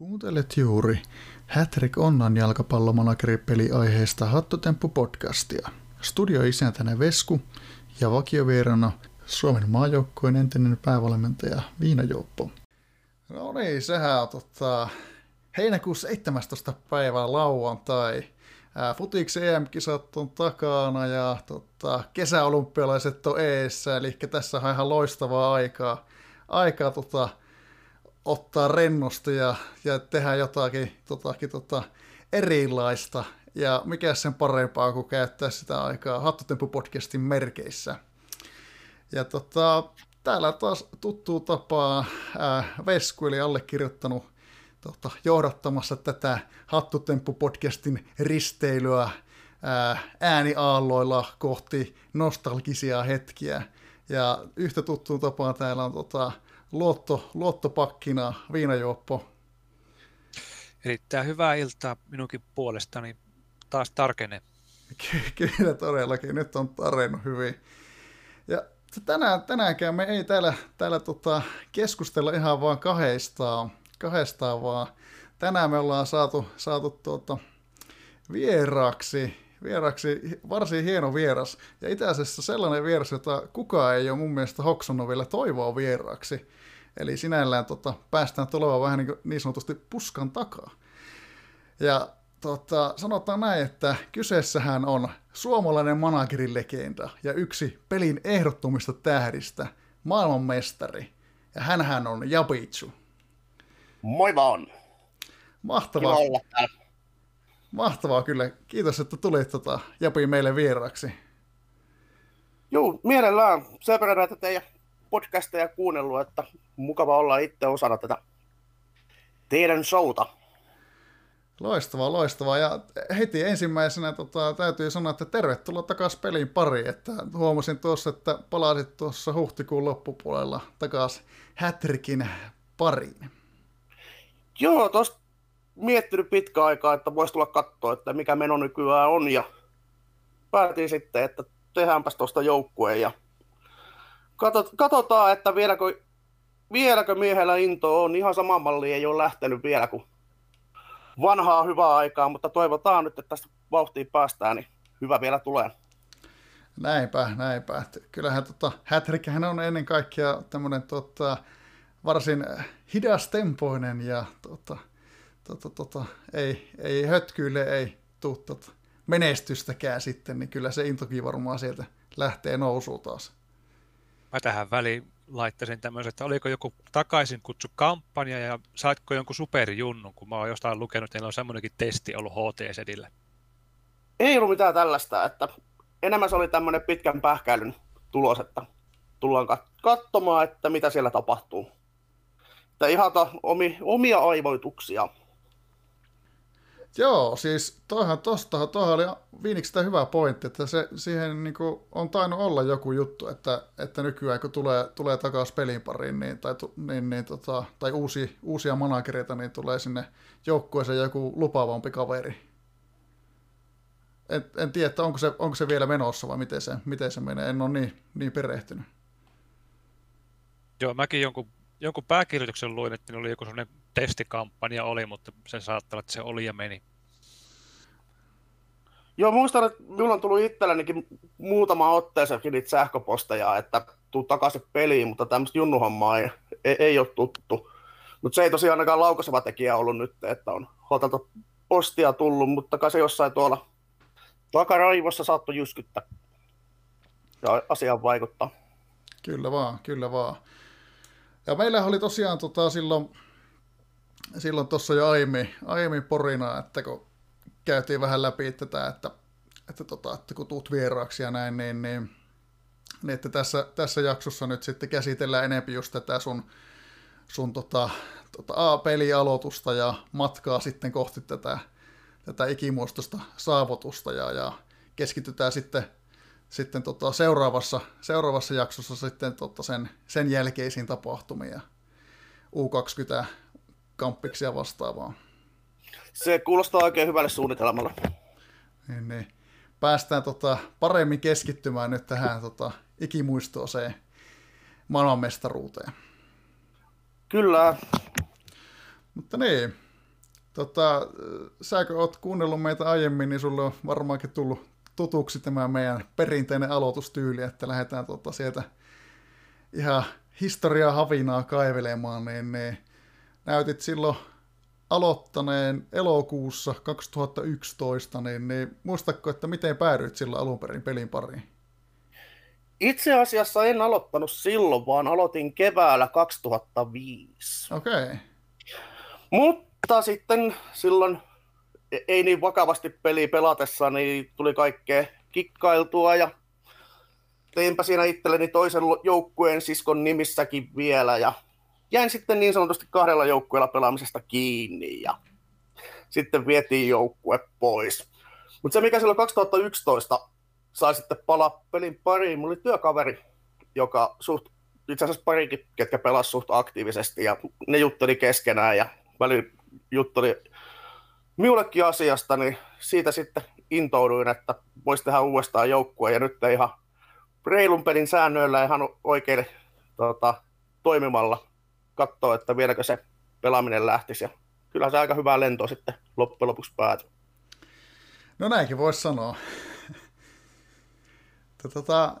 Kuuntelet juuri Hattrick Onnan jalkapallomanageri aiheesta Hattotemppu-podcastia. Studioisäntänä Vesku ja vakiovierana Suomen maajoukkojen entinen päävalmentaja Viina Jouppo. No niin, sehän tota, heinäkuun 17. päivä lauantai. Futiksi EM-kisat on takana ja tota, kesäolympialaiset on eessä, eli tässä on ihan loistavaa aikaa, aikaa tota, ottaa rennosti ja, ja tehdä jotakin totakin, tota, erilaista. Ja mikä sen parempaa kuin käyttää sitä aikaa Hattutempu-podcastin merkeissä. Ja tota, täällä taas tuttuu tapaa ää, Vesku, eli allekirjoittanut tota, johdattamassa tätä Hattutemppu-podcastin risteilyä ää, ääniaalloilla kohti nostalgisia hetkiä. Ja yhtä tuttuun tapaan täällä on tota, luotto, luottopakkina viinajuoppo. Erittäin hyvää iltaa minunkin puolestani. Taas tarkene. Kyllä todellakin, nyt on tarennut hyvin. Ja tänään, tänäänkään me ei täällä, täällä tota keskustella ihan vaan kahdestaan, kahdestaan, vaan tänään me ollaan saatu, saatu tuota vieraaksi, vieraksi varsin hieno vieras. Ja itse asiassa sellainen vieras, jota kukaan ei ole mun mielestä hoksannut vielä toivoa vieraaksi. Eli sinällään tota, päästään tulemaan vähän niin, niin sanotusti puskan takaa. Ja tota, sanotaan näin, että kyseessähän on suomalainen managerilegenda ja yksi pelin ehdottomista tähdistä, maailmanmestari. Ja hänhän on Jabitsu. Moi vaan! Mahtavaa. Mahtavaa kyllä. Kiitos, että tulit tota, Japi meille vieraksi. Joo, mielellään. Sen verran näitä teidän podcasteja kuunnellut, että mukava olla itse osana tätä teidän showta. Loistavaa, loistavaa. Ja heti ensimmäisenä tota, täytyy sanoa, että tervetuloa takaisin pelin pariin. Että huomasin tuossa, että palasit tuossa huhtikuun loppupuolella takaisin Hätrikin pariin. Joo, tuosta miettinyt pitkä aikaa, että voisi tulla katsoa, että mikä meno nykyään on. Ja päätin sitten, että tehdäänpäs tuosta joukkueen ja katsotaan, että vieläkö, vieläkö miehellä into on. Ihan sama malli ei ole lähtenyt vielä kuin vanhaa hyvää aikaa, mutta toivotaan nyt, että tästä vauhtiin päästään, niin hyvä vielä tulee. Näinpä, näinpä. Kyllähän tota, Hätrikkähän on ennen kaikkea tämmöinen tota, varsin hidastempoinen ja tota, tota, tota, ei, ei hötkyille ei tule tota, menestystäkään sitten, niin kyllä se intokin varmaan sieltä lähtee nousuun taas. Mä tähän väliin laittaisin tämmöisen, että oliko joku takaisin kutsu kampanja ja saitko jonkun superjunnun, kun mä oon jostain lukenut, että on semmoinenkin testi ollut HT-sedillä. Ei ollut mitään tällaista, että enemmän se oli tämmöinen pitkän pähkäilyn tulos, että tullaan katsomaan, että mitä siellä tapahtuu. Että ihan omi, omia aivoituksia. Joo, siis toihan tosta, toihan oli Viiniksestä hyvä pointti, että se, siihen niin kuin, on tainnut olla joku juttu, että, että nykyään kun tulee, tulee takaisin pelin pariin, niin, tai, niin, niin, tota, tai uusi, uusia managereita, niin tulee sinne joukkueeseen joku lupaavampi kaveri. En, en tiedä, että onko se, onko se vielä menossa vai miten se, miten se menee, en ole niin, niin perehtynyt. Joo, mäkin jonkun, jonkun pääkirjoituksen luin, että oli joku sellainen testikampanja oli, mutta se saattaa että se oli ja meni. Joo, muistan, että minulla on tullut itsellenikin muutama otteeseen niitä sähköposteja, että tuu takaisin peliin, mutta tämmöistä junnuhommaa ei, ei, ei ole tuttu. Mutta se ei tosiaan ainakaan laukaiseva tekijä ollut nyt, että on hotelta postia tullut, mutta kai se jossain tuolla takaraivossa saattoi jyskyttää ja asiaan vaikuttaa. Kyllä vaan, kyllä vaan. Ja meillä oli tosiaan tota, silloin silloin tuossa jo aiemmin, aiemmin porina, että kun käytiin vähän läpi tätä, että, että, tota, että kun tuut vieraaksi ja näin, niin, niin, niin että tässä, tässä jaksossa nyt sitten käsitellään enempi just tätä sun, sun tota, tota A-pelialoitusta ja matkaa sitten kohti tätä, tätä ikimuistosta saavutusta ja, ja keskitytään sitten, sitten tota seuraavassa, seuraavassa jaksossa sitten tota sen, sen jälkeisiin tapahtumiin U20 kamppiksia vastaavaa. Se kuulostaa oikein hyvälle suunnitelmalle. Niin, niin. Päästään tota, paremmin keskittymään nyt tähän tota, ikimuistoiseen maailmanmestaruuteen. Kyllä. Mutta niin, Tota, säkö oot kuunnellut meitä aiemmin, niin sulle on varmaankin tullut tutuksi tämä meidän perinteinen aloitustyyli, että lähdetään tota sieltä ihan historiaa havinaa kaivelemaan, niin, niin näytit silloin aloittaneen elokuussa 2011, niin, niin muistatko, että miten päädyit silloin alun perin pelin pariin? Itse asiassa en aloittanut silloin, vaan aloitin keväällä 2005. Okei. Okay. Mutta sitten silloin ei niin vakavasti peli pelatessa, niin tuli kaikkea kikkailtua ja teinpä siinä itselleni toisen joukkueen siskon nimissäkin vielä ja jäin sitten niin sanotusti kahdella joukkueella pelaamisesta kiinni ja sitten vietiin joukkue pois. Mutta se mikä silloin 2011 sai sitten palaa pelin pariin, mulla oli työkaveri, joka suht, itse asiassa parikin, ketkä pelasivat suht aktiivisesti ja ne jutteli keskenään ja väli jutteli minullekin asiasta, niin siitä sitten intouduin, että voisi tehdä uudestaan joukkue ja nyt ihan reilun pelin säännöillä ihan oikein tota, toimimalla katsoa, että vieläkö se pelaaminen lähtisi. Ja kyllä se aika hyvää lentoa sitten loppujen lopuksi päätyi. No näinkin voisi sanoa. tota,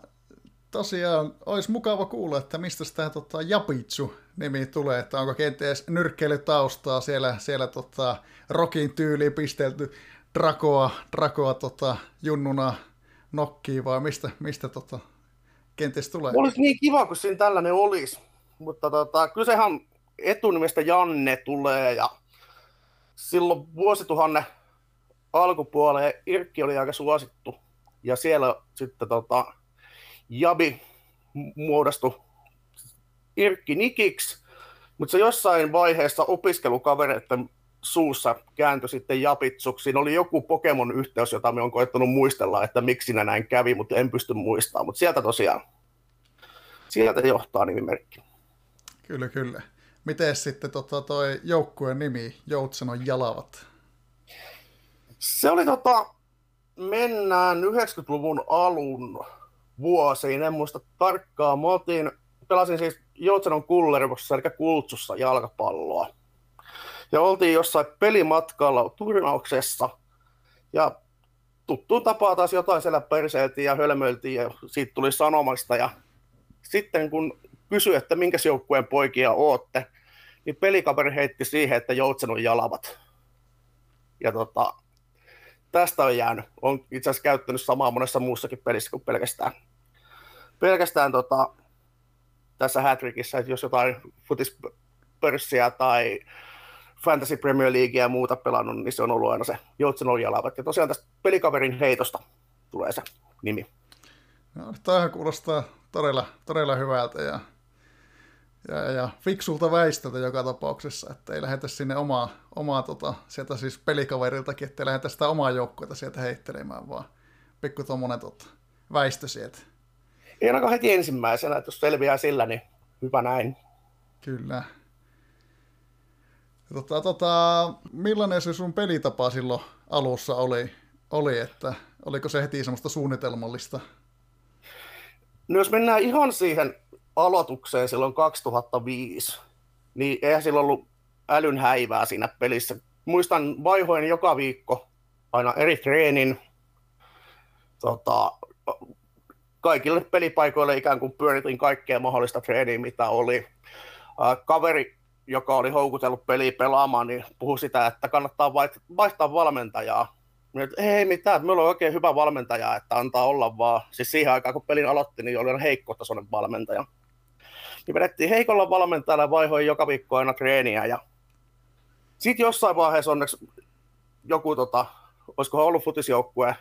tosiaan olisi mukava kuulla, että mistä tämä tota, Japitsu-nimi tulee, että onko kenties nyrkkeilytaustaa siellä, siellä tota, rokin tyyliin pistelty Drakoa, Drakoa tota, junnuna nokkiin vai mistä, mistä tota, kenties tulee? Olisi niin kiva, kun siinä tällainen olisi, mutta tota, kysehän etunimestä Janne tulee ja silloin vuosituhannen alkupuoleen Irkki oli aika suosittu ja siellä sitten tota, Jabi muodostui Irkki Nikiksi, mutta se jossain vaiheessa opiskelukavereiden suussa kääntyi sitten Japitsuksi. Siinä oli joku Pokemon-yhteys, jota me on koettanut muistella, että miksi siinä näin kävi, mutta en pysty muistamaan. Mutta sieltä tosiaan, sieltä johtaa nimimerkki. Kyllä, kyllä. Miten sitten tota, toi joukkueen nimi, Joutsenon Jalavat? Se oli tota, mennään 90-luvun alun vuosiin, en muista tarkkaan. Mä oltiin, pelasin siis Joutsenon Kullervossa, eli Kultsussa jalkapalloa. Ja oltiin jossain pelimatkalla turnauksessa, ja tuttuun tapaa taas jotain siellä perseiltiin ja hölmöiltiin, ja siitä tuli sanomasta. Ja sitten kun kysyi, että minkä joukkueen poikia ootte, niin pelikaveri heitti siihen, että Joutsenon jalavat. Ja tota, tästä on jäänyt. On itse asiassa käyttänyt samaa monessa muussakin pelissä kuin pelkästään, pelkästään tota, tässä Hattrickissa, että jos jotain futispörssiä tai Fantasy Premier Leaguea ja muuta pelannut, niin se on ollut aina se Joutsenon jalavat. Ja tosiaan tästä pelikaverin heitosta tulee se nimi. No, tämähän kuulostaa todella, todella hyvältä ja ja, ja fiksulta väistöltä joka tapauksessa, että ei lähdetä sinne omaa, omaa tota, sieltä siis pelikaveriltakin, että ei lähdetä sitä omaa joukkuetta sieltä heittelemään, vaan pikku tuommoinen tota, väistö sieltä. Ei ainakaan heti ensimmäisenä, että jos selviää sillä, niin hyvä näin. Kyllä. Tota, tota, millainen se sun pelitapa silloin alussa oli, oli, että oliko se heti semmoista suunnitelmallista? No jos mennään ihan siihen aloitukseen silloin 2005, niin eihän silloin ollut älyn häivää siinä pelissä. Muistan vaihoin joka viikko aina eri treenin. Tota, kaikille pelipaikoille ikään kuin pyöritin kaikkea mahdollista treeniä, mitä oli. kaveri, joka oli houkutellut peliä pelaamaan, niin puhui sitä, että kannattaa vaihtaa valmentajaa. Minä, että ei mitään, meillä on oikein hyvä valmentaja, että antaa olla vaan. Siis siihen aikaan, kun pelin aloitti, niin oli heikkotasoinen valmentaja niin vedettiin heikolla valmentajalla vaihoin joka viikko aina treeniä ja sitten jossain vaiheessa onneksi joku, tota, olisikohan ollut futisjoukkue,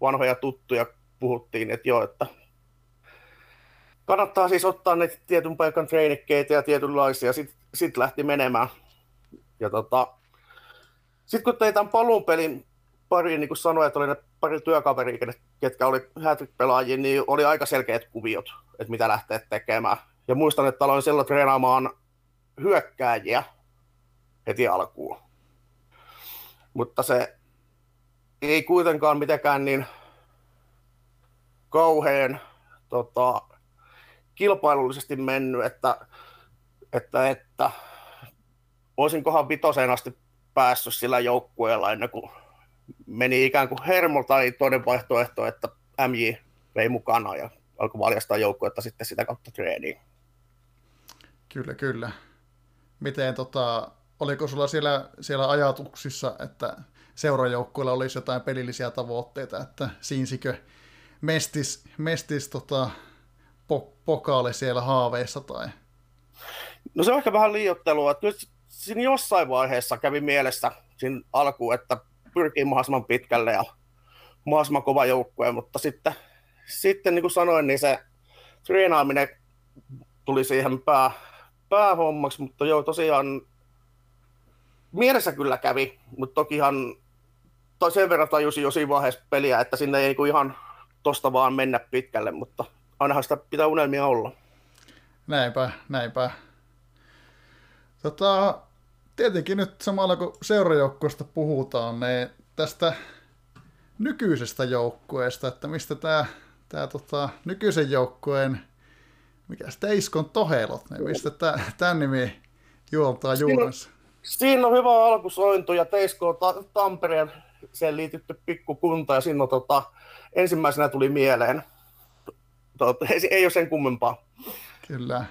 vanhoja tuttuja, puhuttiin, että joo, että kannattaa siis ottaa ne tietyn paikan treenikkeitä ja tietynlaisia, sitten sit lähti menemään. Ja tota, sitten kun tein tämän paluun pelin pari, niin kuin sanoin, että oli ne pari työkaveria, ketkä oli hätrick-pelaajia, niin oli aika selkeät kuviot, että mitä lähtee tekemään. Ja muistan, että aloin silloin treenaamaan hyökkääjiä heti alkuun. Mutta se ei kuitenkaan mitenkään niin kauhean tota, kilpailullisesti mennyt, että, että, että olisinkohan vitoseen asti päässyt sillä joukkueella ennen kuin meni ikään kuin hermo tai toinen vaihtoehto, että MJ vei mukana ja alkoi valjastaa joukkuetta sitten sitä kautta treeniin. Kyllä, kyllä. Miten tota, oliko sulla siellä, siellä ajatuksissa, että seurajoukkueella olisi jotain pelillisiä tavoitteita, että siinsikö mestis, mestis tota, po, pokaali siellä haaveissa tai? No se on ehkä vähän liiottelua. Nyt siinä jossain vaiheessa kävi mielessä siinä alkuun, että pyrkii mahdollisimman pitkälle ja mahdollisimman kova joukkue, mutta sitten, sitten niin kuin sanoin, niin se treenaaminen tuli siihen pää, päähommaksi, mutta joo, tosiaan mielessä kyllä kävi, mutta tokihan tai sen verran tajusin jo siinä vaiheessa peliä, että sinne ei niin ihan tosta vaan mennä pitkälle, mutta ainahan sitä pitää unelmia olla. Näinpä, näinpä. Tota, tietenkin nyt samalla kun seurajoukkueesta puhutaan, niin tästä nykyisestä joukkueesta, että mistä tämä tää, tota, nykyisen joukkueen, mikä Teiskon Tohelot, niin mistä tämä nimi juontaa juurensa? Siinä, siinä on hyvä alkusointu ja Teisko on ta- Tampereen sen liitytty pikkukunta ja siinä tota, ensimmäisenä tuli mieleen. Tota, ei, ei ole sen kummempaa. Kyllä.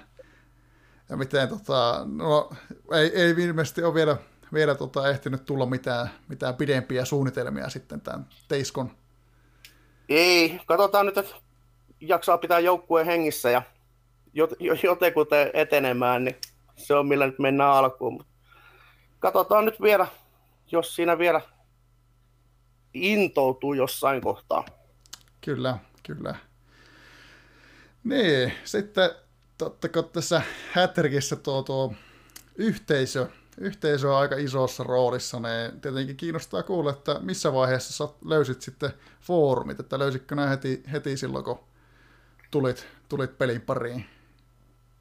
Ja miten, tota, no, ei, ei ilmeisesti ole vielä, vielä tota, ehtinyt tulla mitään, mitään pidempiä suunnitelmia sitten tämän Teiskon. Ei, katsotaan nyt, että jaksaa pitää joukkueen hengissä ja jotenkin etenemään, niin se on millä nyt mennään alkuun. Katsotaan nyt vielä, jos siinä vielä intoutuu jossain kohtaa. Kyllä, kyllä. Niin, sitten totta kai tässä Hätrikissä tuo, tuo yhteisö, yhteisö on aika isossa roolissa, niin tietenkin kiinnostaa kuulla, että missä vaiheessa sä löysit sitten foorumit, että löysitkö nämä heti, heti silloin, kun tulit, tulit pelin pariin?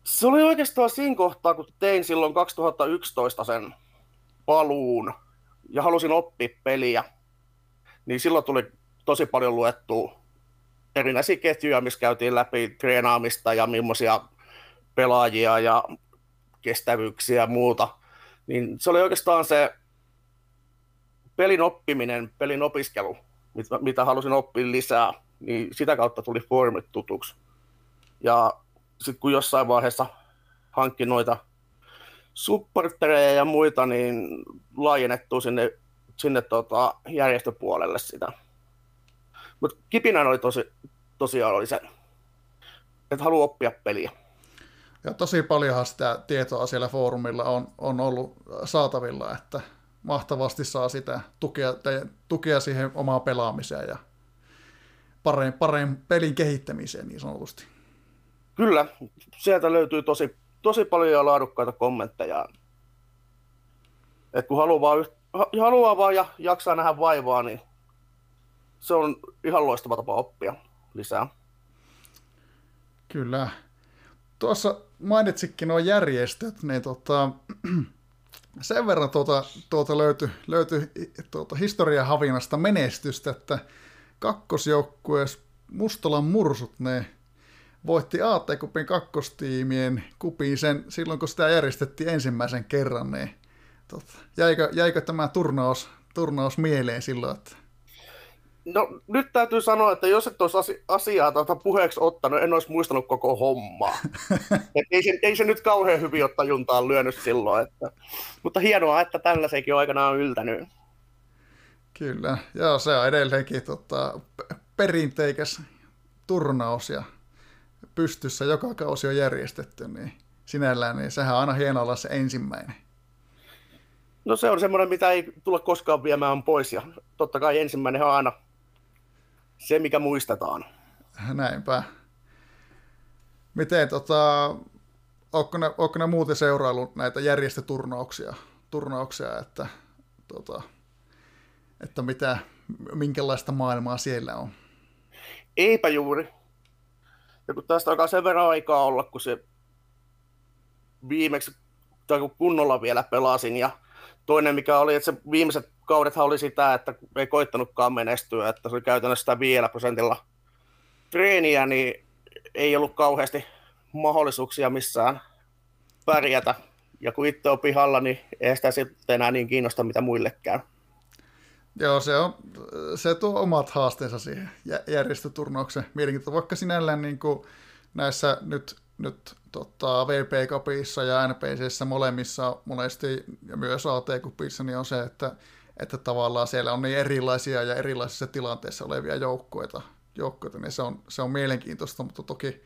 Se oli oikeastaan siinä kohtaa, kun tein silloin 2011 sen paluun ja halusin oppia peliä, niin silloin tuli tosi paljon luettua erinäisiä ketjuja, missä käytiin läpi treenaamista ja millaisia pelaajia ja kestävyyksiä ja muuta. Niin se oli oikeastaan se pelin oppiminen, pelin opiskelu, mitä, mitä halusin oppia lisää, niin sitä kautta tuli foorumit tutuksi. Ja sitten kun jossain vaiheessa hankki noita supportereja ja muita, niin laajennettu sinne sinne tota, järjestöpuolelle sitä. Mutta kipinä oli tosi, tosiaan oli se, että haluaa oppia peliä. Ja tosi paljonhan sitä tietoa siellä foorumilla on, on ollut saatavilla, että mahtavasti saa sitä tukea, tukea siihen omaan pelaamiseen ja pareen, pareen pelin kehittämiseen niin sanotusti. Kyllä, sieltä löytyy tosi, tosi paljon laadukkaita kommentteja. Et kun haluaa vaan haluaa vaan ja jaksaa nähdä vaivaa, niin se on ihan loistava tapa oppia lisää. Kyllä. Tuossa mainitsikin nuo järjestöt, niin tota, sen verran tuota, tuota löytyi, löytyi tuota historiahavinasta menestystä, että kakkosjoukkueessa Mustolan mursut, ne voitti AT-kupin kakkostiimien kupin sen, silloin kun sitä järjestettiin ensimmäisen kerran, niin tota, jäikö, jäikö tämä turnaus, turnaus mieleen silloin? Että... No nyt täytyy sanoa, että jos et olisi asiaa tuota puheeksi ottanut, en olisi muistanut koko hommaa. ei, se, ei se nyt kauhean hyvin ole tajuntaan lyönyt silloin. Että... Mutta hienoa, että tällaisenkin on aikanaan yltänyt. Kyllä, joo, se on edelleenkin tota, perinteikäs turnaus ja pystyssä joka kausi on järjestetty, niin sinällään niin sehän on aina hienoa olla se ensimmäinen. No se on semmoinen, mitä ei tule koskaan viemään pois ja totta kai ensimmäinen on aina se, mikä muistetaan. Näinpä. Miten, tota, onko, ne, onko ne muuten seurailu näitä järjestöturnauksia, turnauksia, että, tota, että mitä, minkälaista maailmaa siellä on? Eipä juuri. Ja kun tästä alkaa sen verran aikaa olla, kun se viimeksi tai kun kunnolla vielä pelasin ja toinen mikä oli, että se viimeiset kaudethan oli sitä, että ei koittanutkaan menestyä, että se oli käytännössä sitä vielä prosentilla treeniä, niin ei ollut kauheasti mahdollisuuksia missään pärjätä. Ja kun itse on pihalla, niin ei sitä sitten enää niin kiinnosta, mitä muille käy. Joo, se, on, se tuo omat haasteensa siihen järjestöturnauksen mielenkiintoista, vaikka sinällään niin kuin näissä nyt, nyt tota, VP Cupissa ja NPCissä molemmissa monesti ja myös AT Cupissa niin on se, että, että tavallaan siellä on niin erilaisia ja erilaisissa tilanteissa olevia joukkoita, joukkoita niin se on, se on mielenkiintoista, mutta toki,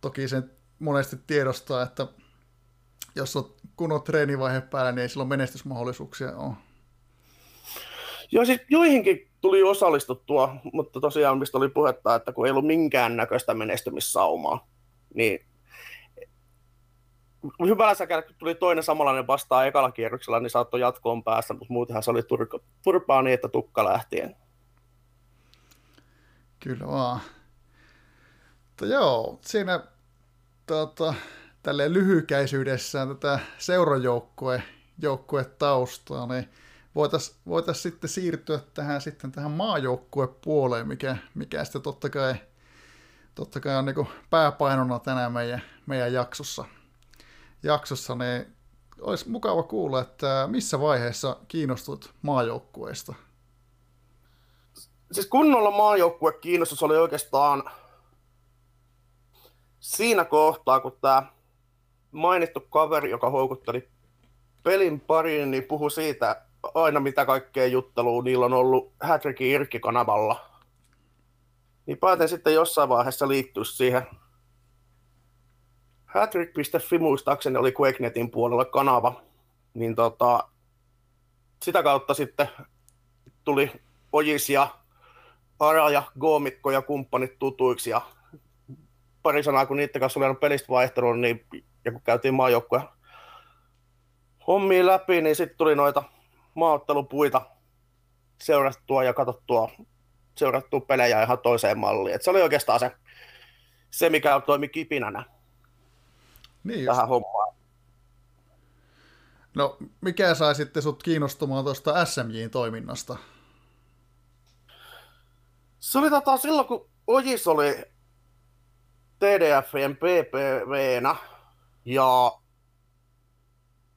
toki sen monesti tiedostaa, että jos on kunnon treenivaihe päällä, niin ei silloin menestysmahdollisuuksia ole. Joo, siis joihinkin tuli osallistuttua, mutta tosiaan mistä oli puhetta, että kun ei ollut minkään näköistä menestymissaumaa, niin hyvällä säkällä, kun tuli toinen samanlainen vastaan ekalla kierroksella, niin saattoi jatkoon päästä, mutta muutenhan se oli tur- turpaa niin, että tukka lähtien. Kyllä vaan. Mutta joo, siinä tota, tälleen lyhykäisyydessään tätä seurajoukkue joukkue taustaa, niin voitaisiin voitais sitten siirtyä tähän, sitten tähän maajoukkuepuoleen, mikä, mikä sitten totta kai, totta kai on niin pääpainona tänään meidän, meidän jaksossa. Jaksossa, niin olisi mukava kuulla, että missä vaiheessa kiinnostut maajoukkueesta? Siis kunnolla maajoukkue kiinnostus oli oikeastaan siinä kohtaa, kun tämä mainittu kaveri, joka houkutteli pelin pariin, niin puhui siitä aina mitä kaikkea juttelua niillä on ollut Hätrikin Irkki-kanavalla. Niin päätin sitten jossain vaiheessa liittyä siihen. Hattrick.fi muistaakseni oli QuakeNetin puolella kanava. Niin tota, sitä kautta sitten tuli Ojis ja Ara ja Goomikko ja kumppanit tutuiksi ja pari sanaa, kun niiden kanssa oli pelistä vaihtelun, niin ja kun käytiin maajoukkoja hommia läpi, niin sitten tuli noita maaottelupuita seurattua ja katsottua seurattua pelejä ihan toiseen malliin. Et se oli oikeastaan se, se mikä toimi kipinänä niin tähän hommaan. No, mikä sai sitten sut kiinnostumaan tuosta SMJin toiminnasta? Se oli tota, silloin, kun Ojis oli TDFn PPVnä ja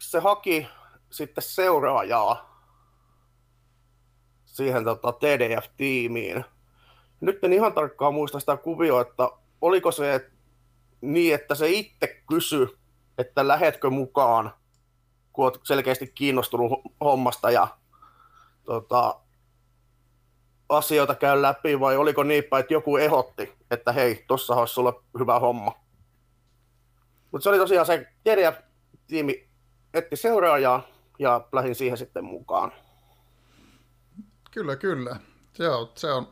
se haki sitten seuraajaa siihen tota, TDF-tiimiin. Nyt en ihan tarkkaan muista sitä kuvioa, että oliko se niin, että se itse kysy, että lähetkö mukaan, kun olet selkeästi kiinnostunut hommasta ja tota, asioita käy läpi, vai oliko niinpä, että joku ehotti, että hei, tuossa olisi sulle hyvä homma. Mutta se oli tosiaan se TDF-tiimi etti seuraajaa ja lähdin siihen sitten mukaan. Kyllä, kyllä. Joo, se on,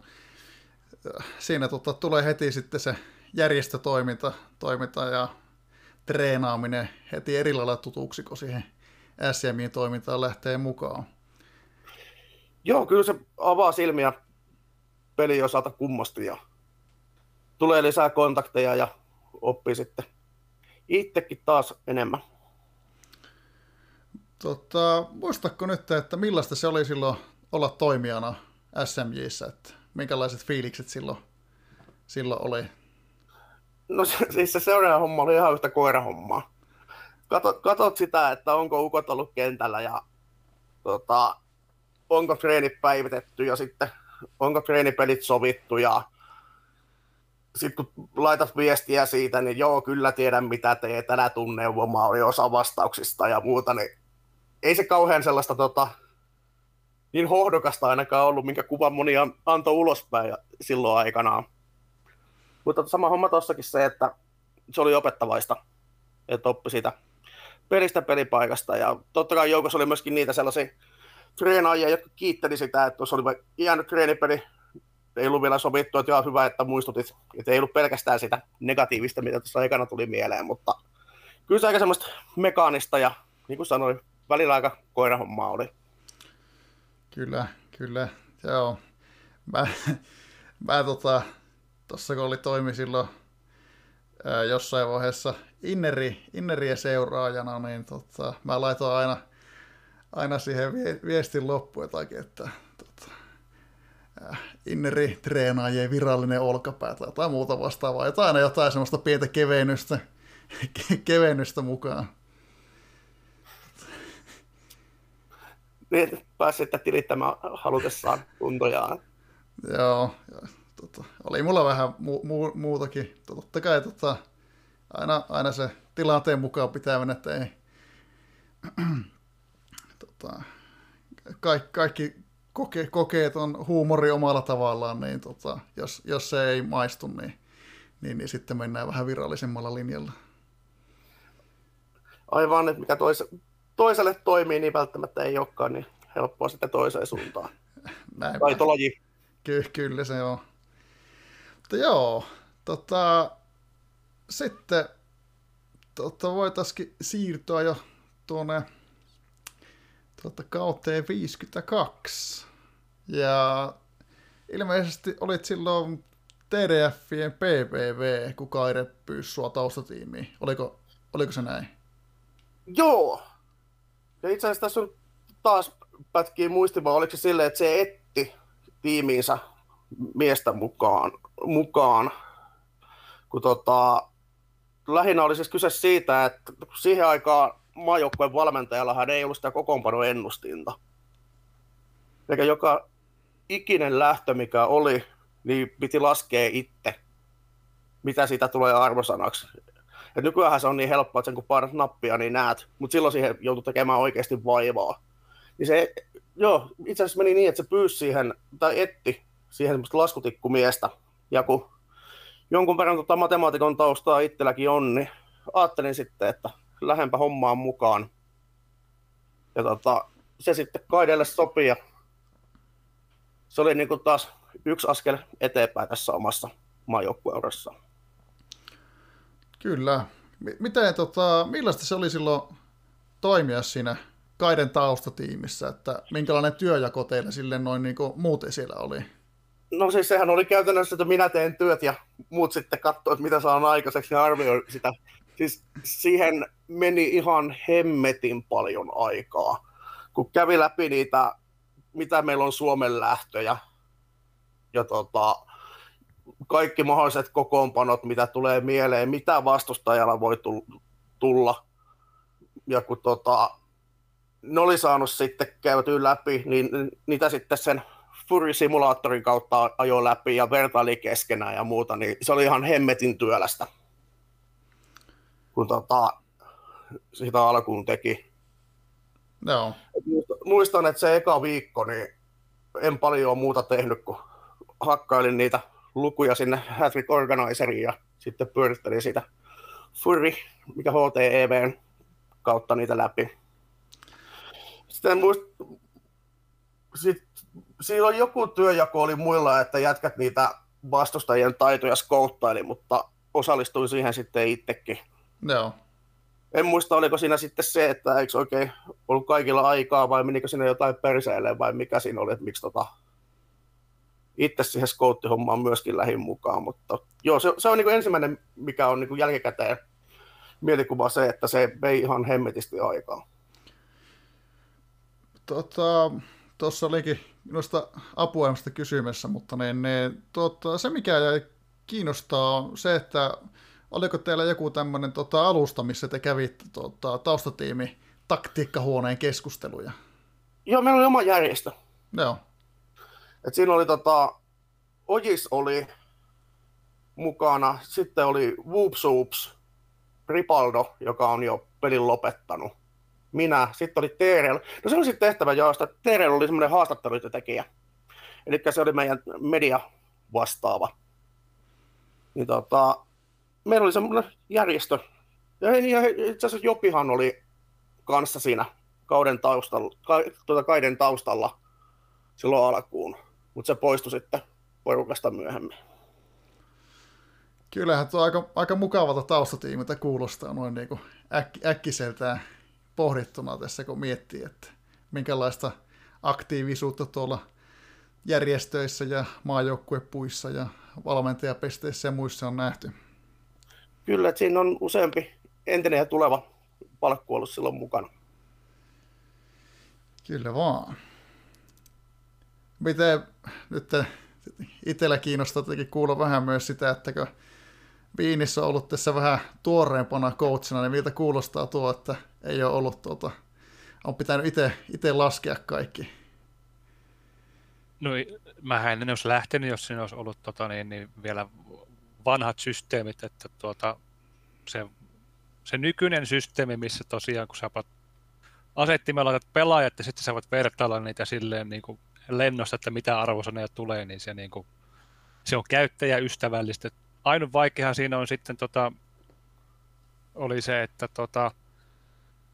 siinä tota, tulee heti sitten se järjestötoiminta toiminta ja treenaaminen heti eri lailla tutuksi, kun siihen SMIin toimintaan lähtee mukaan. Joo, kyllä se avaa silmiä peli osalta kummasti ja tulee lisää kontakteja ja oppii sitten itsekin taas enemmän. Tota, muistatko nyt, että millaista se oli silloin olla toimijana SMJissä, että minkälaiset fiilikset silloin, silloin oli? No siis se seuraava homma oli ihan yhtä koirahommaa. Katot, katot sitä, että onko ukot ollut kentällä ja tota, onko treenit päivitetty ja sitten onko treenipelit sovittu ja sitten kun laitat viestiä siitä, niin joo, kyllä tiedän mitä teet, älä tunne oli osa vastauksista ja muuta, niin ei se kauhean sellaista tota, niin hohdokasta ainakaan ollut, minkä kuvan moni antoi ulospäin silloin aikanaan. Mutta sama homma tossakin se, että se oli opettavaista, että oppi sitä pelistä pelipaikasta. Ja totta kai joukossa oli myöskin niitä sellaisia treenaajia, jotka kiitteli sitä, että tuossa oli jäänyt treenipeli, ei ollut vielä sovittu, että ihan hyvä, että muistutit, että ei ollut pelkästään sitä negatiivista, mitä tuossa aikana tuli mieleen, mutta kyllä se aika semmoista mekaanista ja niin kuin sanoin, välillä aika koirahommaa oli. Kyllä, kyllä, joo. Mä, mä tota, tuossa kun oli toimi silloin ää, jossain vaiheessa inneri, inneriä seuraajana, niin tota, mä laitoin aina, aina siihen viestin loppuun jotakin, että tota, inneri treenaajien virallinen olkapää tai jotain muuta vastaavaa, jotain aina jotain semmoista pientä kevennystä, kevennystä mukaan. niin pääsi sitten tilittämään halutessaan tuntojaan. Joo, tota, oli mulla vähän mu- mu- muutakin. Totta kai tota, aina, aina se tilanteen mukaan pitää mennä, että ei, tota, kaikki, kaikki koke, kokeet on huumori omalla tavallaan, niin tota, jos, jos se ei maistu, niin, niin, niin sitten mennään vähän virallisemmalla linjalla. Aivan, että mikä tois, toiselle toimii, niin välttämättä ei olekaan niin helppoa sitten toiseen suuntaan. Näin Taitolaji. Ky- kyllä se on. Mutta joo, tota, sitten tota, voitaisiin siirtyä jo tuonne tuota, kauteen 52. Ja ilmeisesti olit silloin TDFien PPV, kun Kaire pyysi sua taustatiimiin. Oliko, oliko se näin? Joo. Ja itse asiassa tässä on taas pätkii muistimaan, oliko se silleen, että se etti tiimiinsä miestä mukaan, mukaan kun tota, lähinnä oli siis kyse siitä, että siihen aikaan maajoukkueen valmentajallahan ei ollut sitä kokoonpanoennustinta. Eikä joka ikinen lähtö, mikä oli, niin piti laskea itse, mitä siitä tulee arvosanaksi. Et nykyään se on niin helppoa, että sen kun painat nappia, niin näet, mutta silloin siihen joutui tekemään oikeasti vaivaa. Niin se, joo, itse asiassa meni niin, että se pyysi siihen, tai etti siihen semmoista laskutikkumiestä, ja kun jonkun verran tota matemaatikon taustaa itselläkin on, niin ajattelin sitten, että lähempä hommaan mukaan. Ja tota, se sitten Kaidelle sopii, ja se oli niin kuin taas yksi askel eteenpäin tässä omassa maajoukkueurassa. Kyllä. Miten, tota, millaista se oli silloin toimia siinä Kaiden taustatiimissä, että minkälainen työjako teillä sille noin niin kuin muuten siellä oli? No siis sehän oli käytännössä, että minä teen työt ja muut sitten katsoivat, mitä saan aikaiseksi ja arvioi sitä. Siis siihen meni ihan hemmetin paljon aikaa, kun kävi läpi niitä, mitä meillä on Suomen lähtöjä ja tota, kaikki mahdolliset kokoonpanot, mitä tulee mieleen, mitä vastustajalla voi tulla. Ja kun tota, ne oli saanut sitten käytyä läpi, niin niitä sitten sen Fury-simulaattorin kautta ajo läpi ja vertaili keskenään ja muuta, niin se oli ihan hemmetin työlästä, kun tota, sitä alkuun teki. Joo. Muistan, että se eka viikko, niin en paljon muuta tehnyt, kun hakkailin niitä lukuja sinne Hattrick Organizeriin ja sitten pyörittelin sitä Fury, mikä HTEVn kautta niitä läpi. Sitten muist... Sitten, silloin joku työjako oli muilla, että jätkät niitä vastustajien taitoja skouttaili, mutta osallistuin siihen sitten itsekin. Joo. En muista, oliko siinä sitten se, että eikö oikein ollut kaikilla aikaa vai menikö sinne jotain perseelle vai mikä siinä oli, että miksi tota, itse siihen skouttihommaan myöskin lähin mukaan, mutta joo, se, se on niin ensimmäinen, mikä on niin jälkikäteen mielikuva se, että se vei ihan hemmetisti aikaa. Tota, tuossa olikin minusta apuaimasta kysymässä, mutta ne, ne, tota, se mikä jäi kiinnostaa on se, että oliko teillä joku tämmöinen tota, alusta, missä te kävitte tota, taustatiimi taktiikkahuoneen keskusteluja? Joo, meillä oli oma järjestö. Joo. Et siinä oli tota, Ojis oli mukana, sitten oli Whoop Soups, Ripaldo, joka on jo pelin lopettanut, minä, sitten oli Terel. No se oli sitten tehtävä jaosta, Terel oli semmoinen haastattelutekijä. Eli se oli meidän media vastaava. Niin tota, meillä oli semmoinen järjestö. Ja, ja itse asiassa Jopihan oli kanssa siinä kauden taustalla, ka, tuota kaiden taustalla silloin alkuun mutta se poistui sitten porukasta myöhemmin. Kyllähän tuo aika, aika mukavalta taustatiimiltä kuulostaa noin niin kuin äk, äkkiseltään pohdittuna tässä, kun miettii, että minkälaista aktiivisuutta tuolla järjestöissä ja maajoukkuepuissa ja valmentajapesteissä ja muissa on nähty. Kyllä, että siinä on useampi entinen ja tuleva palkku ollut silloin mukana. Kyllä vaan. Miten nyt itsellä kiinnostaa kuulla vähän myös sitä, että kun Viinissä ollut tässä vähän tuoreempana coachina, niin miltä kuulostaa tuo, että ei ole ollut tuota on pitänyt itse laskea kaikki? No mä en olisi lähtenyt, jos siinä olisi ollut tota, niin, niin vielä vanhat systeemit, että tuota, se, se nykyinen systeemi, missä tosiaan kun sä asettimella laitat pelaajat ja sitten sä voit vertailla niitä silleen niin kuin lennosta, että mitä arvosaneja tulee, niin se, niin kuin, se on käyttäjäystävällistä. Ainut vaikeahan siinä on sitten tota, oli se, että tota,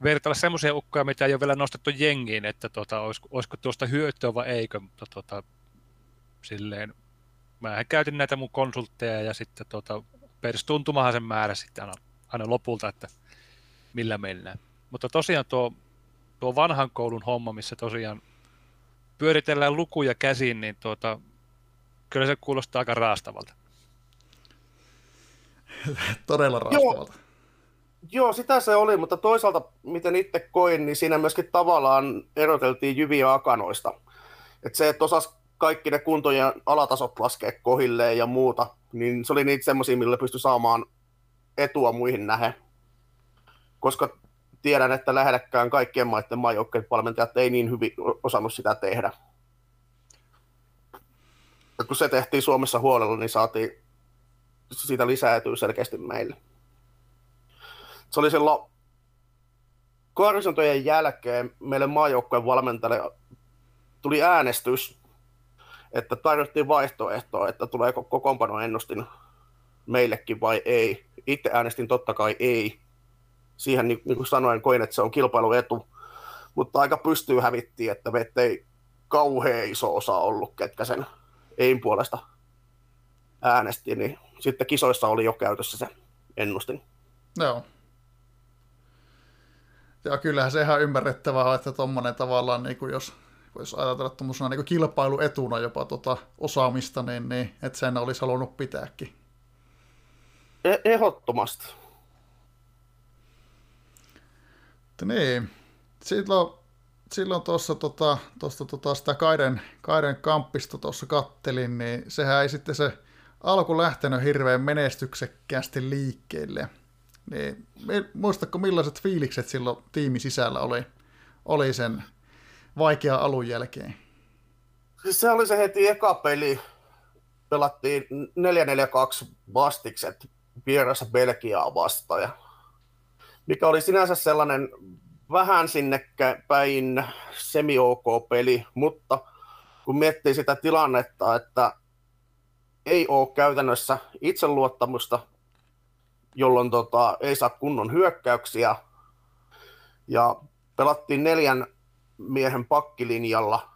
vertailla semmoisia ukkoja, mitä ei ole vielä nostettu jengiin, että tota, olisiko, olisiko tuosta hyötyä vai eikö, mutta tota, silleen, mä käytin näitä mun konsultteja ja sitten tota, perstuntumahan sen määrä sitten aina, aina lopulta, että millä mennään. Mutta tosiaan tuo, tuo vanhan koulun homma, missä tosiaan pyöritellään lukuja käsiin, niin tuota, kyllä se kuulostaa aika raastavalta. Todella raastavalta. Joo. Sitä se oli, mutta toisaalta, miten itse koin, niin siinä myöskin tavallaan eroteltiin jyviä akanoista. Että se, että osas kaikki ne kuntojen alatasot laskea kohilleen ja muuta, niin se oli niitä semmoisia, millä pystyi saamaan etua muihin nähe. Koska tiedän, että lähellekään kaikkien maiden maajoukkojen valmentajat ei niin hyvin osannut sitä tehdä. Ja kun se tehtiin Suomessa huolella, niin saatiin siitä lisäytyä selkeästi meille. Se oli silloin karsintojen jälkeen meille maajoukkojen valmentajalle tuli äänestys, että tarjottiin vaihtoehtoa, että tuleeko kokoonpano ennustin meillekin vai ei. Itse äänestin totta kai ei. Siihen niin, niin kuin sanoin, koin, että se on kilpailuetu, mutta aika pystyy hävittiin, että ei kauhean iso osa ollut, ketkä sen ei puolesta äänesti, niin sitten kisoissa oli jo käytössä se ennustin. Joo. Ja kyllähän se ihan ymmärrettävää että tuommoinen tavallaan, niin kuin jos, jos ajatella tuommoisena niin kilpailuetuna jopa tota osaamista, niin, niin että sen olisi halunnut pitääkin. E- ehdottomasti. Niin, silloin, silloin tuossa tota, tuosta tota sitä Kaiden, Kaiden kamppista tuossa kattelin, niin sehän ei sitten se alku lähtenyt hirveän menestyksekkäästi liikkeelle. Niin, muistatko millaiset fiilikset silloin tiimi sisällä oli, oli sen vaikea alun jälkeen? Siis se oli se heti eka peli. Pelattiin 4-4-2 vastikset vieressä Belgiaa vastaan. Ja mikä oli sinänsä sellainen vähän sinne päin semi-ok peli, mutta kun miettii sitä tilannetta, että ei ole käytännössä itseluottamusta jolloin tota, ei saa kunnon hyökkäyksiä. Ja pelattiin neljän miehen pakkilinjalla.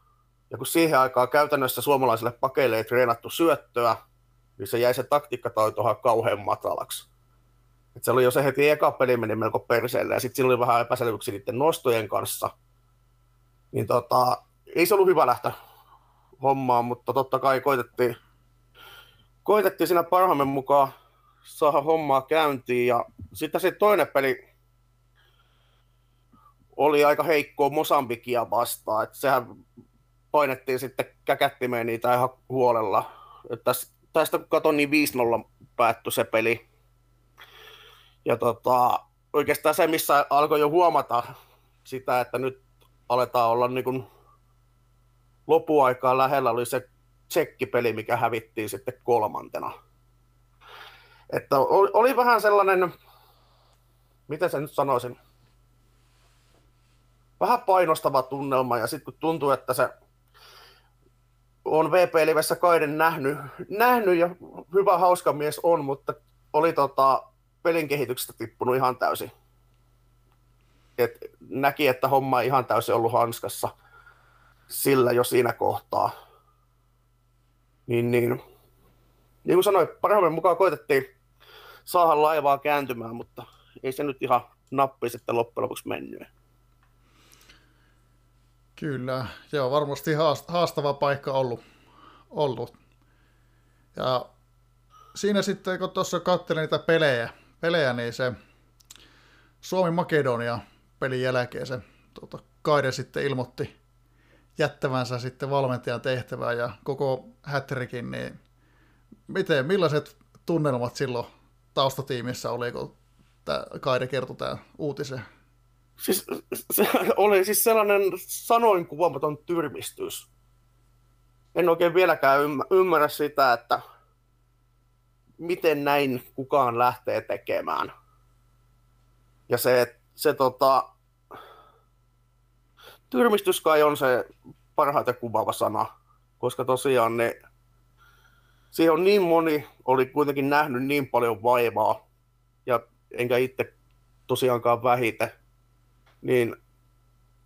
Ja kun siihen aikaan käytännössä suomalaisille pakeille ei treenattu syöttöä, niin se jäi se taktiikkataito ihan kauhean matalaksi. Et se oli jo se heti eka peli meni melko perseelle, ja sitten siinä oli vähän epäselvyyksiä niiden nostojen kanssa. Niin tota, ei se ollut hyvä lähteä hommaan, mutta totta kai koitettiin, koitettiin siinä parhaamme mukaan saada hommaa käyntiin. Ja sitten se toinen peli oli aika heikkoa Mosambikia vastaan. Että sehän painettiin sitten käkättimeen niitä ihan huolella. Että tästä kun katson, niin 5-0 päättyi se peli. Ja tota, oikeastaan se, missä alkoi jo huomata sitä, että nyt aletaan olla niin kuin lopuaikaa lähellä, oli se tsekkipeli, mikä hävittiin sitten kolmantena. Että oli, oli vähän sellainen, miten sen nyt sanoisin, vähän painostava tunnelma ja sitten kun tuntuu, että se on VP-livessä Kaiden nähnyt, nähnyt ja hyvä hauska mies on, mutta oli tota, pelin kehityksestä tippunut ihan täysin. Et näki, että homma ei ihan täysin ollut hanskassa sillä jo siinä kohtaa. Niin, niin, niin kuin sanoin, parhaamme mukaan koitettiin saada laivaa kääntymään, mutta ei se nyt ihan nappi sitten loppujen lopuksi mennyt. Kyllä, joo, varmasti haastava paikka ollut. ollut. Ja siinä sitten, kun tuossa katselin niitä pelejä, pelejä niin se Suomi-Makedonia pelin jälkeen se tuota, Kaide sitten ilmoitti jättävänsä sitten valmentajan tehtävää ja koko hätrikin, niin miten, millaiset tunnelmat silloin taustatiimissä oli, kun tämä Kaide kertoi tämä uutisen? Siis, se oli siis sellainen sanoin kuvaamaton tyrmistys. En oikein vieläkään ymmärrä sitä, että miten näin kukaan lähtee tekemään. Ja se, se tota, tyrmistys kai on se parhaiten kuvaava sana, koska tosiaan ne, siihen on niin moni oli kuitenkin nähnyt niin paljon vaivaa, ja enkä itse tosiaankaan vähite, niin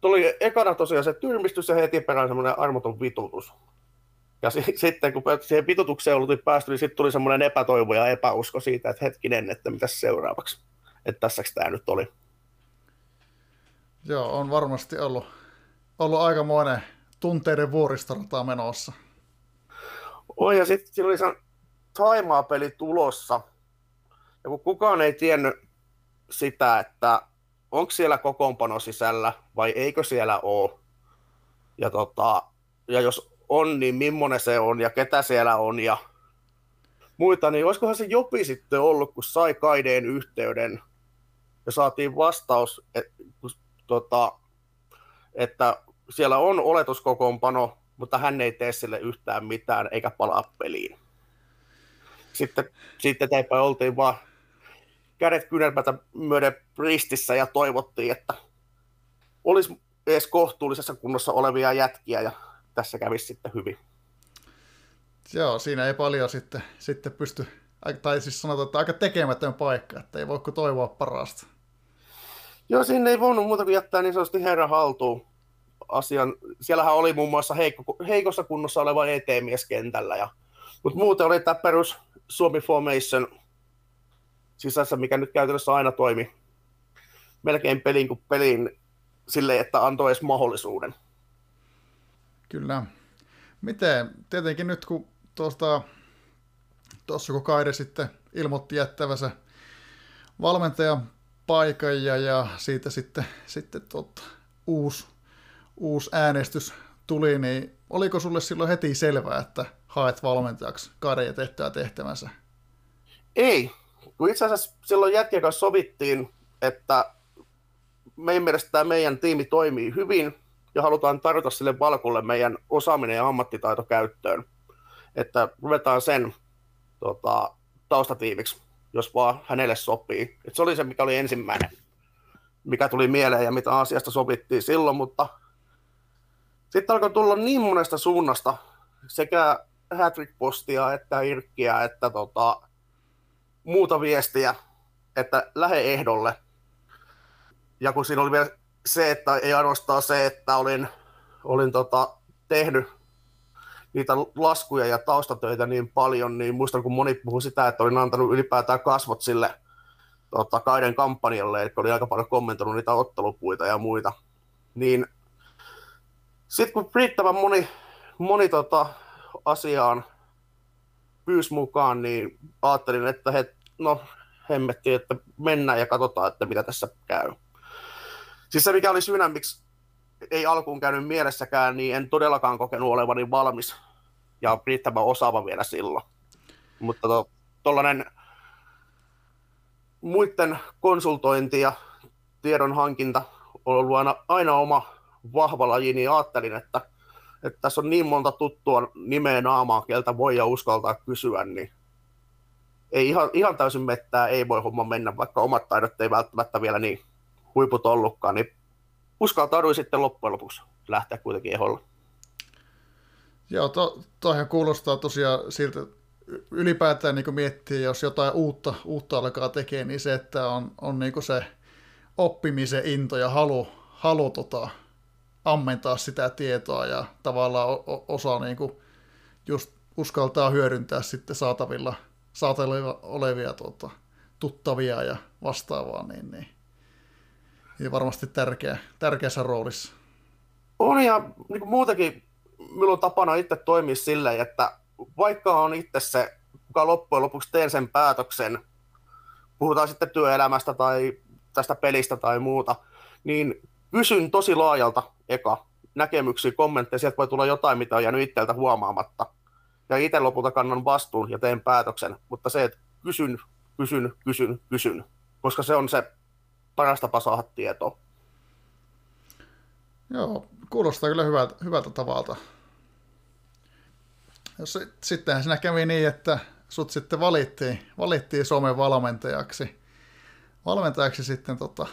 tuli ekana tosiaan se tyrmistys ja heti perään semmoinen armoton vitutus. Ja s- sitten kun siihen vitutukseen oltiin päästy, niin sitten tuli semmoinen epätoivo ja epäusko siitä, että hetkinen, että mitä seuraavaksi. Että tässäks tämä nyt oli. Joo, on varmasti ollut, ollut aikamoinen tunteiden vuoristorata menossa. Oi, ja sitten siinä oli se Taimaa-peli tulossa. Ja kun kukaan ei tiennyt sitä, että onko siellä kokoonpano sisällä vai eikö siellä ole. Ja, tota, ja jos on, niin millainen se on ja ketä siellä on ja muita, niin olisikohan se jopi sitten ollut, kun sai Kaideen yhteyden ja saatiin vastaus, että, tota, että siellä on oletuskokoonpano, mutta hän ei tee sille yhtään mitään eikä palaa peliin. Sitten, sitten teipä oltiin vaan kädet kynälpätä myöden ristissä ja toivottiin, että olisi edes kohtuullisessa kunnossa olevia jätkiä ja tässä kävisi sitten hyvin. Joo, siinä ei paljon sitten, sitten pysty, tai siis sanotaan, että aika tekemätön paikka, että ei voi kuin toivoa parasta. Joo, sinne ei voinut muuta kuin jättää niin sanotusti herra haltuun asian. Siellähän oli muun muassa heikko, heikossa kunnossa oleva ET-mies kentällä, ja, mutta muuten oli tämä perus Suomi Formation sisässä, mikä nyt käytännössä aina toimi melkein pelin kuin pelin silleen, että antoi edes mahdollisuuden. Kyllä. Miten, tietenkin nyt kun tuosta, tuossa kun Kaide sitten ilmoitti jättävänsä valmentajan paikan ja, ja siitä sitten, sitten tota, uusi, uusi äänestys tuli, niin oliko sulle silloin heti selvää, että haet valmentajaksi Kaide ja tehtyä tehtävänsä? Ei, kun itse asiassa silloin jätkien kanssa sovittiin, että meidän mielestä tämä meidän tiimi toimii hyvin ja halutaan tarjota sille valkulle meidän osaaminen ja ammattitaito käyttöön. Että ruvetaan sen tota, taustatiiviksi, jos vaan hänelle sopii. Et se oli se, mikä oli ensimmäinen, mikä tuli mieleen ja mitä asiasta sovittiin silloin, mutta sitten alkoi tulla niin monesta suunnasta sekä Hattrick-postia että Irkkiä, että tota, muuta viestiä, että lähde ehdolle. Ja kun siinä oli vielä se, että ei ainoastaan se, että olin, olin tota, tehnyt niitä laskuja ja taustatöitä niin paljon, niin muistan, kun moni puhui sitä, että olin antanut ylipäätään kasvot sille tota, Kaiden kampanjalle, eli oli aika paljon kommentoinut niitä ottelupuita ja muita. Niin sitten kun riittävän moni, moni tota, asiaan pyysi mukaan, niin ajattelin, että he, no hemmetti, että mennään ja katsotaan, että mitä tässä käy. Siis se, mikä oli syynä, miksi ei alkuun käynyt mielessäkään, niin en todellakaan kokenut olevani valmis ja riittävän osaava vielä silloin. Mutta tuollainen to, muiden konsultointi ja tiedon hankinta on ollut aina, aina oma vahva laji, niin ajattelin, että, että tässä on niin monta tuttua nimeä naamaa, keltä voi ja uskaltaa kysyä, niin ei ihan, ihan täysin mettää ei voi homma mennä, vaikka omat taidot ei välttämättä vielä niin huiput ollutkaan, niin uskaltauduin sitten loppujen lopuksi lähteä kuitenkin eholla. Joo, to, toihan kuulostaa tosiaan siltä, ylipäätään niin miettii, jos jotain uutta, uutta alkaa tekemään, niin se, että on, on niin se oppimisen into ja halu, halu tota, ammentaa sitä tietoa ja tavallaan osaa niin kuin just uskaltaa hyödyntää sitten saatavilla, saatavilla olevia tota, tuttavia ja vastaavaa, niin, niin ja varmasti tärkeä, tärkeässä roolissa. On ja niin kuin muutenkin minulla on tapana itse toimia silleen, että vaikka on itse se, kuka loppujen lopuksi teen sen päätöksen, puhutaan sitten työelämästä tai tästä pelistä tai muuta, niin kysyn tosi laajalta eka näkemyksiä, kommentteja, sieltä voi tulla jotain, mitä on jäänyt itseltä huomaamatta. Ja itse lopulta kannan vastuun ja teen päätöksen, mutta se, että kysyn, kysyn, kysyn, kysyn, koska se on se paras tapa saada tietoa. Joo, kuulostaa kyllä hyvältä, hyvältä tavalta. Sittenhän siinä kävi niin, että sut sitten valittiin, valittiin Suomen valmentajaksi. Valmentajaksi sitten tota,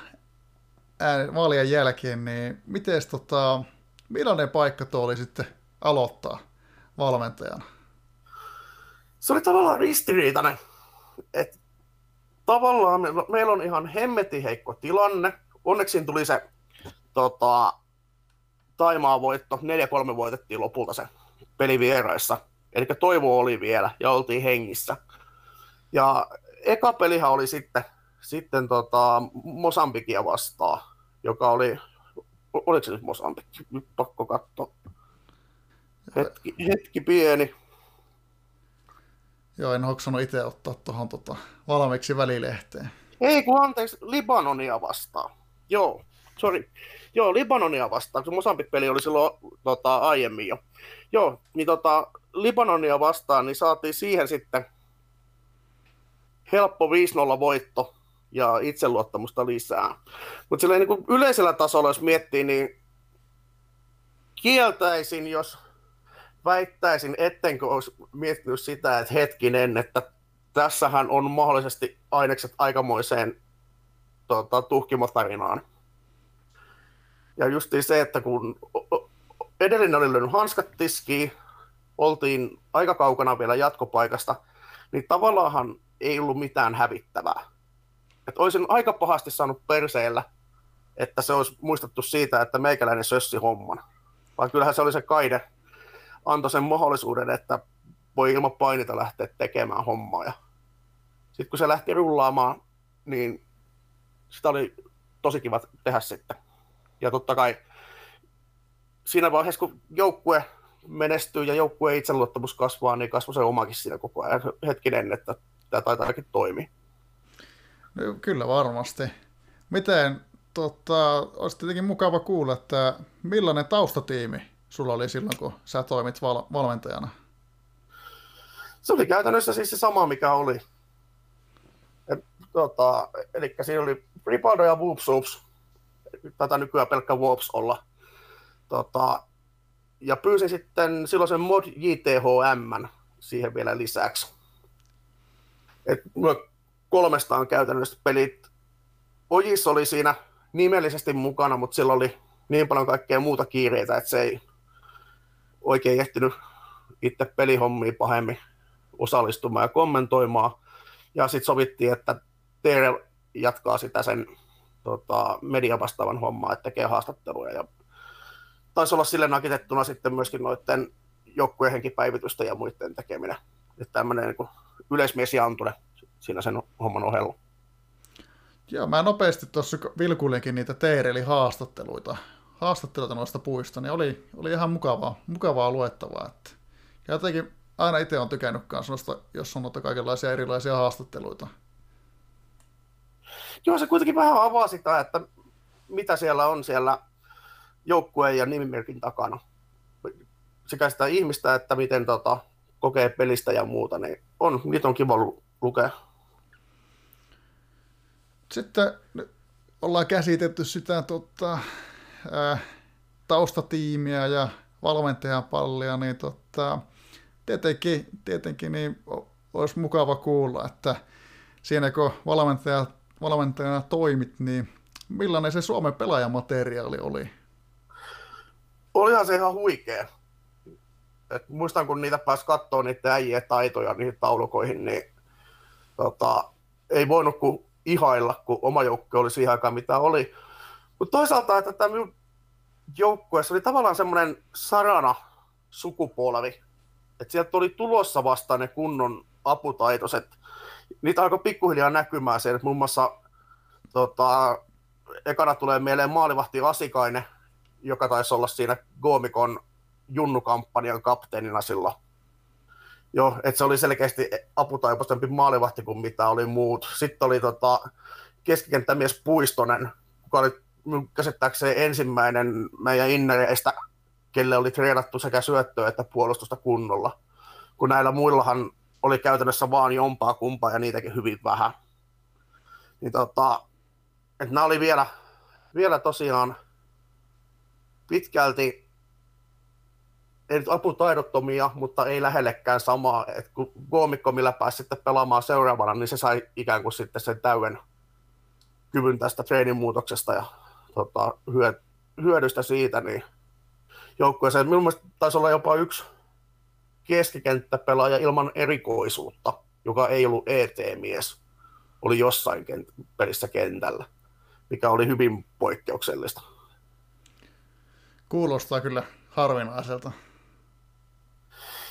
vaalien jälkeen, niin miten tota, millainen paikka tuo oli sitten aloittaa valmentajana? Se oli tavallaan ristiriitainen. Et tavallaan me, meillä on ihan hemmetin heikko tilanne. Onneksi tuli se tota, Taimaa voitto, 4-3 voitettiin lopulta se peli vieraissa. Eli toivo oli vielä ja oltiin hengissä. Ja eka pelihän oli sitten, sitten tota Mosambikia vastaan, joka oli, oliko se nyt Mosambikki? Nyt pakko katsoa. Hetki, hetki pieni. Joo, en hoksannut itse ottaa tuohon tota, valmiiksi välilehteen. Ei kun anteeksi, Libanonia vastaan. Joo, sorry. Joo, Libanonia vastaan, kun Mosambik-peli oli silloin tota, aiemmin jo. Joo, niin tota, Libanonia vastaan, niin saatiin siihen sitten helppo 5-0 voitto ja itseluottamusta lisää. Mutta niin yleisellä tasolla, jos miettii, niin kieltäisin, jos väittäisin, ettenkö olisi miettinyt sitä, että hetkinen, että tässähän on mahdollisesti ainekset aikamoiseen tota, tuhkimotarinaan. Ja justiin se, että kun edellinen oli löynyt hanskat tiskiin, oltiin aika kaukana vielä jatkopaikasta, niin tavallaan ei ollut mitään hävittävää. Et olisin aika pahasti saanut perseellä, että se olisi muistettu siitä, että meikäläinen sössi homman. Vaan kyllähän se oli se kaide, antoi sen mahdollisuuden, että voi ilman painita lähteä tekemään hommaa. Ja sitten kun se lähti rullaamaan, niin sitä oli tosi kiva tehdä sitten. Ja totta kai siinä vaiheessa, kun joukkue menestyy ja joukkueen itseluottamus kasvaa, niin kasvoi se omakin siinä koko ajan hetkinen, että tämä taitaa ainakin toimia. No, kyllä varmasti. Miten, tota, olisi tietenkin mukava kuulla, että millainen taustatiimi sulla oli silloin, kun sä toimit val- valmentajana? Se oli käytännössä siis se sama, mikä oli. Et, tota, eli siinä oli Ripaldo ja Whoopsoops, tätä nykyään pelkkä Whoops olla. Tota, ja pyysin sitten silloin sen mod JTHM siihen vielä lisäksi. Et kolmestaan käytännössä pelit. Ojis oli siinä nimellisesti mukana, mutta sillä oli niin paljon kaikkea muuta kiireitä, että se ei oikein ehtinyt itse pelihommiin pahemmin osallistumaan ja kommentoimaan. Ja sitten sovittiin, että Tere jatkaa sitä sen tota, mediavastaavan hommaa, että tekee haastatteluja. Ja taisi olla sille nakitettuna sitten myöskin noiden joukkueen henkipäivitystä ja muiden tekeminen. Että tämmöinen niin yleismies siinä sen homman ohella. Joo, mä nopeasti tuossa vilkuilinkin niitä Teereli haastatteluita, haastatteluita noista puista, niin oli, oli ihan mukavaa, mukavaa luettavaa. Että, ja jotenkin aina itse on tykännyt kanssa noista, jos on noita kaikenlaisia erilaisia haastatteluita. Joo, se kuitenkin vähän avaa sitä, että mitä siellä on siellä joukkueen ja nimimerkin takana. Sekä sitä ihmistä, että miten tota, kokee pelistä ja muuta, niin on, niitä on kiva lu- lukea. Sitten ollaan käsitetty sitä tota, ää, taustatiimiä ja valmentajan pallia, niin tota, tietenkin, tietenkin niin olisi mukava kuulla, että siinä kun valmentaja, valmentajana toimit, niin millainen se Suomen pelaajamateriaali oli? Olihan se ihan huikea. Et muistan, kun niitä pääsi katsoa niitä äijien taitoja niihin taulukoihin, niin tota, ei voinut kuin ihailla, kun oma joukkue oli siihen aikaan, mitä oli. Mutta toisaalta, että tämä minun joukkueessa oli tavallaan semmoinen sarana sukupolvi, että sieltä oli tulossa vastaan ne kunnon aputaitoiset. Niitä alkoi pikkuhiljaa näkymään se, että muun muassa tota, ekana tulee mieleen maalivahti Asikainen, joka taisi olla siinä Goomikon Junnu-kampanjan kapteenina silloin. Joo, että se oli selkeästi aputaipoisempi maalivahti kuin mitä oli muut. Sitten oli tota, keskikenttämies Puistonen, joka oli käsittääkseen ensimmäinen meidän innereistä, kelle oli treenattu sekä syöttöä että puolustusta kunnolla. Kun näillä muillahan oli käytännössä vaan jompaa kumpaa ja niitäkin hyvin vähän. Niin tota, että nämä oli vielä, vielä tosiaan pitkälti ei nyt aputaidottomia, mutta ei lähellekään samaa. Et kun koomikko, millä pääsi sitten pelaamaan seuraavana, niin se sai ikään kuin sitten sen täyden kyvyn tästä treenimuutoksesta ja tota, hyödystä siitä, niin joukkueeseen. Minun mielestä taisi olla jopa yksi keskikenttäpelaaja ilman erikoisuutta, joka ei ollut ET-mies, oli jossain kent- pelissä kentällä, mikä oli hyvin poikkeuksellista. Kuulostaa kyllä harvinaiselta.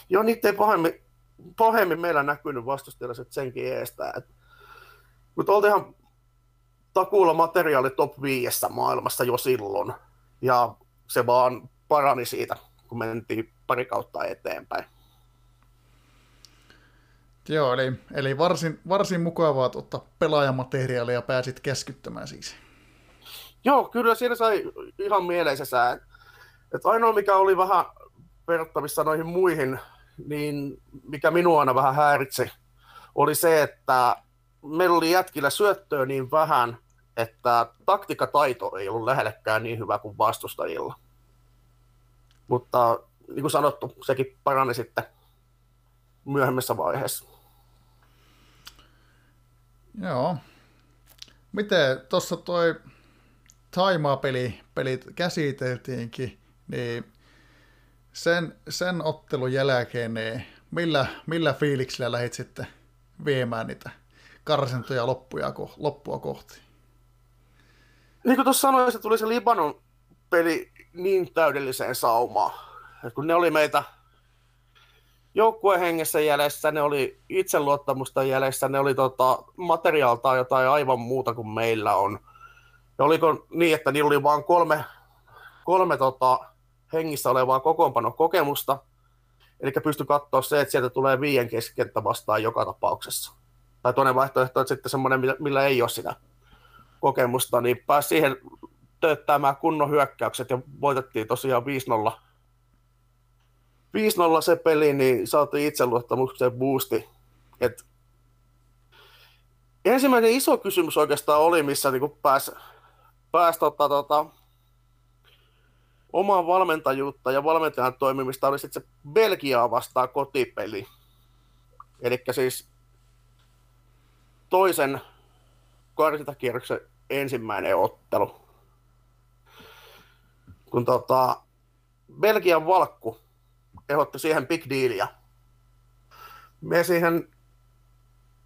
Joo, niitä ei pahemmin, pahemmin meillä näkynyt vastustajalliset senkin eestä. Et, mutta oltiinhan takuulla materiaali top 5 maailmassa jo silloin. Ja se vaan parani siitä, kun mentiin pari kautta eteenpäin. Joo, eli, eli varsin, varsin mukavaa ottaa pelaajamateriaalia ja pääsit keskittymään siis. Joo, kyllä siinä sai ihan mieleisessä. Että ainoa, mikä oli vähän verrattavissa noihin muihin, niin mikä minua aina vähän häiritsi, oli se, että meillä oli jätkillä syöttöä niin vähän, että taktikataito ei ollut lähellekään niin hyvä kuin vastustajilla. Mutta niin kuin sanottu, sekin parani sitten myöhemmässä vaiheessa. Joo. Miten tuossa toi Taimaa-peli pelit käsiteltiinkin, niin sen, sen ottelun jälkeen, niin millä, millä fiiliksillä lähdit sitten viemään niitä karsintoja loppuja, loppua kohti? Niin kuin tuossa sanoin, se tuli se Libanon peli niin täydelliseen saumaan. Et kun ne oli meitä joukkueen hengessä jäljessä, ne oli itseluottamusta jäljessä, ne oli tota, materiaalta jotain aivan muuta kuin meillä on. Ja oliko niin, että niillä oli vain kolme, kolme tota, hengissä olevaa kokoonpanokokemusta, eli pysty katsoa se, että sieltä tulee viien keskenttä vastaan joka tapauksessa. Tai toinen vaihtoehto, että sitten semmoinen, millä ei ole sitä kokemusta, niin pääsi siihen tööttämään kunnon hyökkäykset ja voitettiin tosiaan 5-0. 5-0 se peli, niin saatiin itseluottamuksen boosti. Et ensimmäinen iso kysymys oikeastaan oli, missä niin pääsi pääs, tota, tota, omaa valmentajuutta ja valmentajan toimimista oli sitten se Belgiaa vastaan kotipeli. Eli siis toisen karsintakierroksen ensimmäinen ottelu. Kun tota, Belgian valkku ehdotti siihen big dealia. Me siihen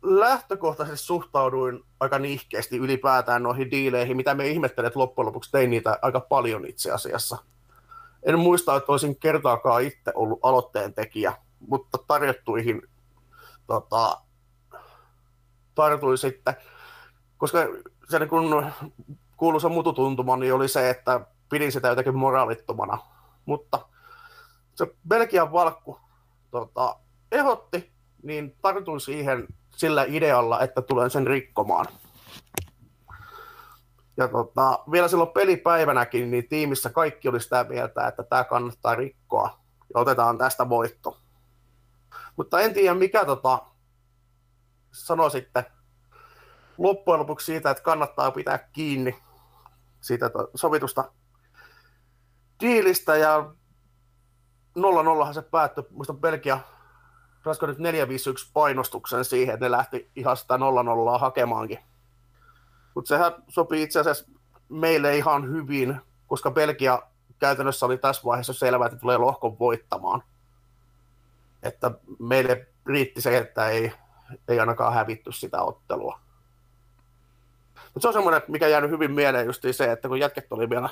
lähtökohtaisesti suhtauduin aika nihkeästi ylipäätään noihin diileihin, mitä me ihmettelet että loppujen lopuksi tein niitä aika paljon itse asiassa. En muista, että olisin kertaakaan itse ollut aloitteen tekijä, mutta tarjottuihin tota, tartuin sitten, koska se niin kun kuuluisa mututuntuma niin oli se, että pidin sitä jotenkin moraalittomana. Mutta se Belgian valkku tota, ehotti, niin tartuin siihen sillä idealla, että tulen sen rikkomaan. Ja tota, vielä silloin pelipäivänäkin, niin tiimissä kaikki oli sitä mieltä, että tämä kannattaa rikkoa ja otetaan tästä voitto. Mutta en tiedä mikä tota, sanoi sitten loppujen lopuksi siitä, että kannattaa pitää kiinni siitä sovitusta diilistä ja 0-0 se päättyi, muista Belgia rasko nyt 4-5-1 painostuksen siihen, että ne lähti ihan sitä 0-0 hakemaankin. Mutta sehän sopii itse asiassa meille ihan hyvin, koska Belgia käytännössä oli tässä vaiheessa selvää, että tulee lohkon voittamaan. Että meille riitti se, että ei, ei ainakaan hävitty sitä ottelua. Mutta se on semmoinen, mikä jäänyt hyvin mieleen just se, että kun jätket oli vielä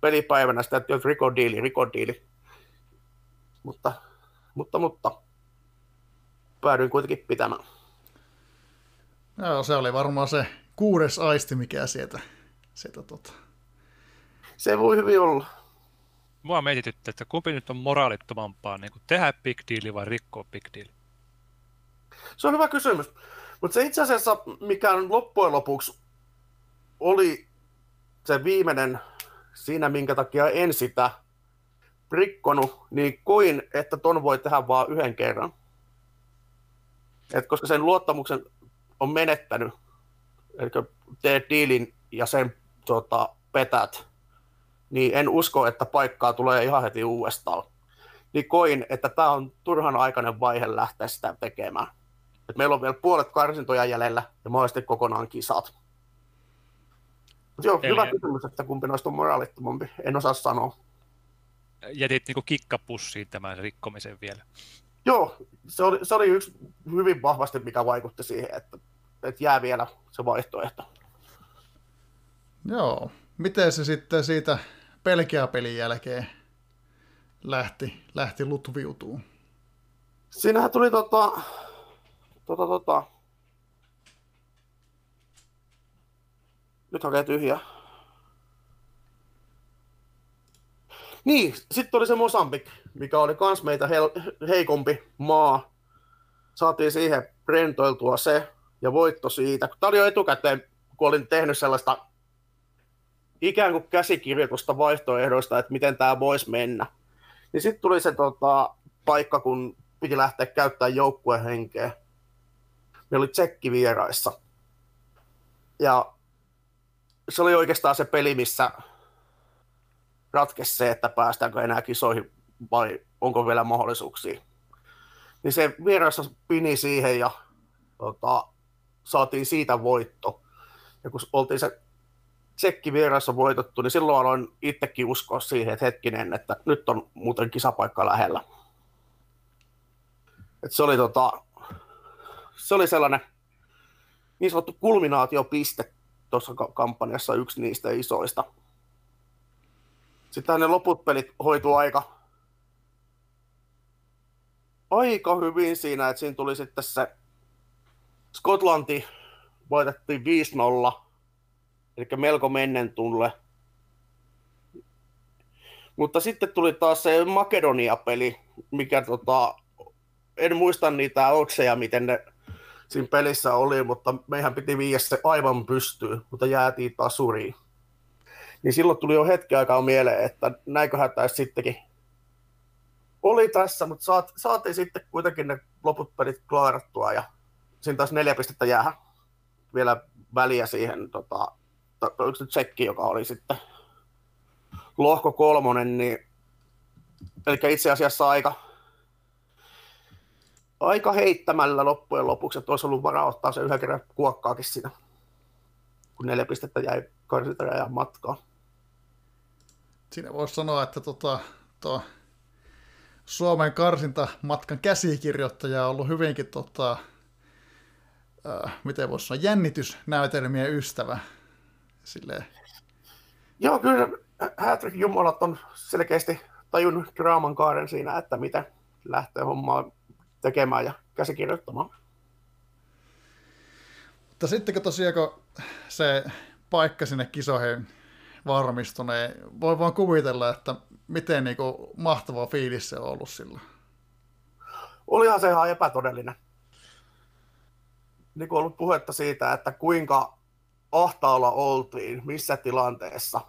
pelipäivänä sitä, että rikodiili, rikodiili. Mutta, mutta, mutta päädyin kuitenkin pitämään. Joo, se oli varmaan se kuudes aisti, mikä sieltä, sieltä tota. Se voi hyvin olla. Mua mietitytti, että kumpi nyt on moraalittomampaa, niin kuin tehdä big deal vai rikkoa big deal? Se on hyvä kysymys. Mutta se itse asiassa, mikä loppujen lopuksi oli se viimeinen siinä, minkä takia en sitä rikkonut, niin koin, että ton voi tehdä vain yhden kerran. Et koska sen luottamuksen on menettänyt, eli teet diilin ja sen tota, petät, niin en usko, että paikkaa tulee ihan heti uudestaan. Niin koin, että tämä on turhan aikainen vaihe lähteä sitä tekemään. Et meillä on vielä puolet karsintoja jäljellä ja mahdollisesti kokonaan kisat. Mut joo, Eli- hyvä kysymys, että kumpi noista on moraalittomampi. En osaa sanoa. Jätit niin kikkapussiin tämän rikkomisen vielä. Joo, se oli, se oli yksi hyvin vahvasti, mikä vaikutti siihen, että, että jää vielä se vaihtoehto. Joo. Miten se sitten siitä Belgia-pelin jälkeen lähti, lähti lutviutuun? Siinähän tuli tota, tota, tota. Nyt hakee tyhjä. Niin, sitten oli se Mosambik, mikä oli kans meitä heikompi maa. Saatiin siihen rentoiltua se ja voitto siitä. Tämä oli jo etukäteen, kun olin tehnyt sellaista ikään kuin käsikirjoitusta vaihtoehdoista, että miten tämä voisi mennä. Niin sitten tuli se tota, paikka, kun piti lähteä käyttämään joukkuehenkeä. Meillä oli tsekki vieraissa. Ja se oli oikeastaan se peli, missä ratkesi se, että päästäänkö enää kisoihin vai onko vielä mahdollisuuksia. Niin se vieraissa pini siihen ja tota, saatiin siitä voitto. Ja kun oltiin se tsekki vieraissa voitettu, niin silloin aloin itsekin uskoa siihen, että hetkinen, että nyt on muuten kisapaikka lähellä. Et se, oli tota, se oli sellainen niin sanottu kulminaatiopiste tuossa ka- kampanjassa, yksi niistä isoista. Sitten ne loput pelit hoitu aika, aika hyvin siinä, että siinä tuli sitten se Skotlanti voitettiin 5-0, eli melko mennen tulle. Mutta sitten tuli taas se Makedonia-peli, mikä tota, en muista niitä otseja, miten ne siinä pelissä oli, mutta meihän piti viiä se aivan pystyyn, mutta jäätiin taas suriin. Niin silloin tuli jo hetki aikaa mieleen, että näinköhän tämä sittenkin oli tässä, mutta saat, saatiin sitten kuitenkin ne loput pelit klaarattua ja siinä taas neljä pistettä jää vielä väliä siihen, tota, to- oliko se tsekki, joka oli sitten lohko kolmonen, niin eli itse asiassa aika, aika heittämällä loppujen lopuksi, että olisi ollut varaa ottaa se yhden kerran kuokkaakin siinä, kun neljä pistettä jäi karsintarajan matkaan. Siinä voisi sanoa, että tota, tuo Suomen karsintamatkan käsikirjoittaja on ollut hyvinkin, tota, äh, miten voisi sanoa, jännitysnäytelmien ystävä. Silleen, Joo, kyllä Hätrick Jumalat on selkeästi tajunnut draaman kaaren siinä, että mitä lähtee hommaa tekemään ja käsikirjoittamaan. Mutta sitten kun tosiaan kun se paikka sinne kisoihin varmistui, niin voi vaan kuvitella, että miten niin kuin, mahtava fiilis se on ollut silloin. Olihan se ihan epätodellinen. Niin kuin ollut puhetta siitä, että kuinka ahtaalla oltiin, missä tilanteessa.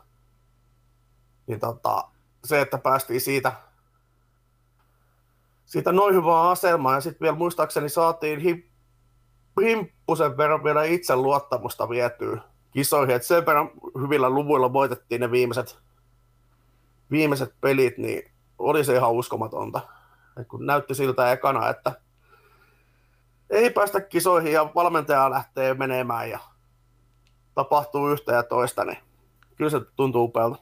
Niin tota, se, että päästiin siitä, siitä noin hyvää asemaa ja sitten vielä muistaakseni saatiin hip, himppusen verran vielä itse luottamusta vietyä kisoihin. Et sen verran hyvillä luvuilla voitettiin ne viimeiset, viimeiset pelit, niin oli se ihan uskomatonta. Et kun näytti siltä ekana, että ei päästä kisoihin ja valmentaja lähtee menemään ja tapahtuu yhtä ja toista, niin kyllä se tuntuu upealta.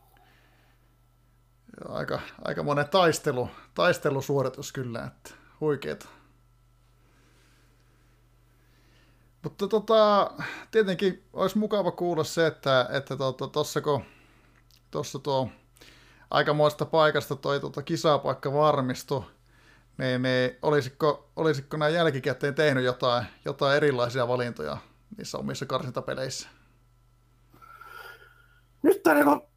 Aika, aika monen taistelu, taistelusuoritus kyllä, että huikeeta. Mutta tota, tietenkin olisi mukava kuulla se, että että tuossa tota, kun tuossa tuo aikamoista paikasta toi tuota kisapaikka varmistui, niin, niin olisiko, olisiko nämä jälkikäteen tehnyt jotain, jotain erilaisia valintoja niissä omissa karsintapeleissä? Nyt tämä niinku...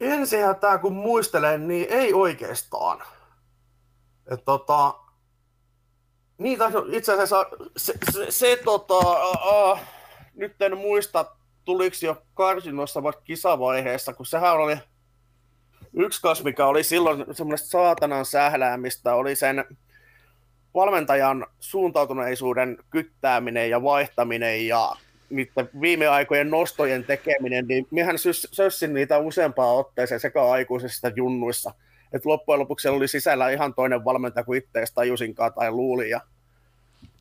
Ensinhän tämä kun muistelen, niin ei oikeastaan. Et tota... Niin, itse asiassa se, se, se tota... Uh, nyt en muista, tuliko jo karsinnossa vai kisavaiheessa, kun sehän oli yksi kas, mikä oli silloin semmoista saatanan sähläämistä, oli sen valmentajan suuntautuneisuuden kyttääminen ja vaihtaminen ja niiden viime aikojen nostojen tekeminen, niin minähän sössin niitä useampaa otteeseen sekä aikuisissa junnuissa. Että loppujen lopuksi oli sisällä ihan toinen valmentaja kuin itse tajusinkaan tai luuli. Ja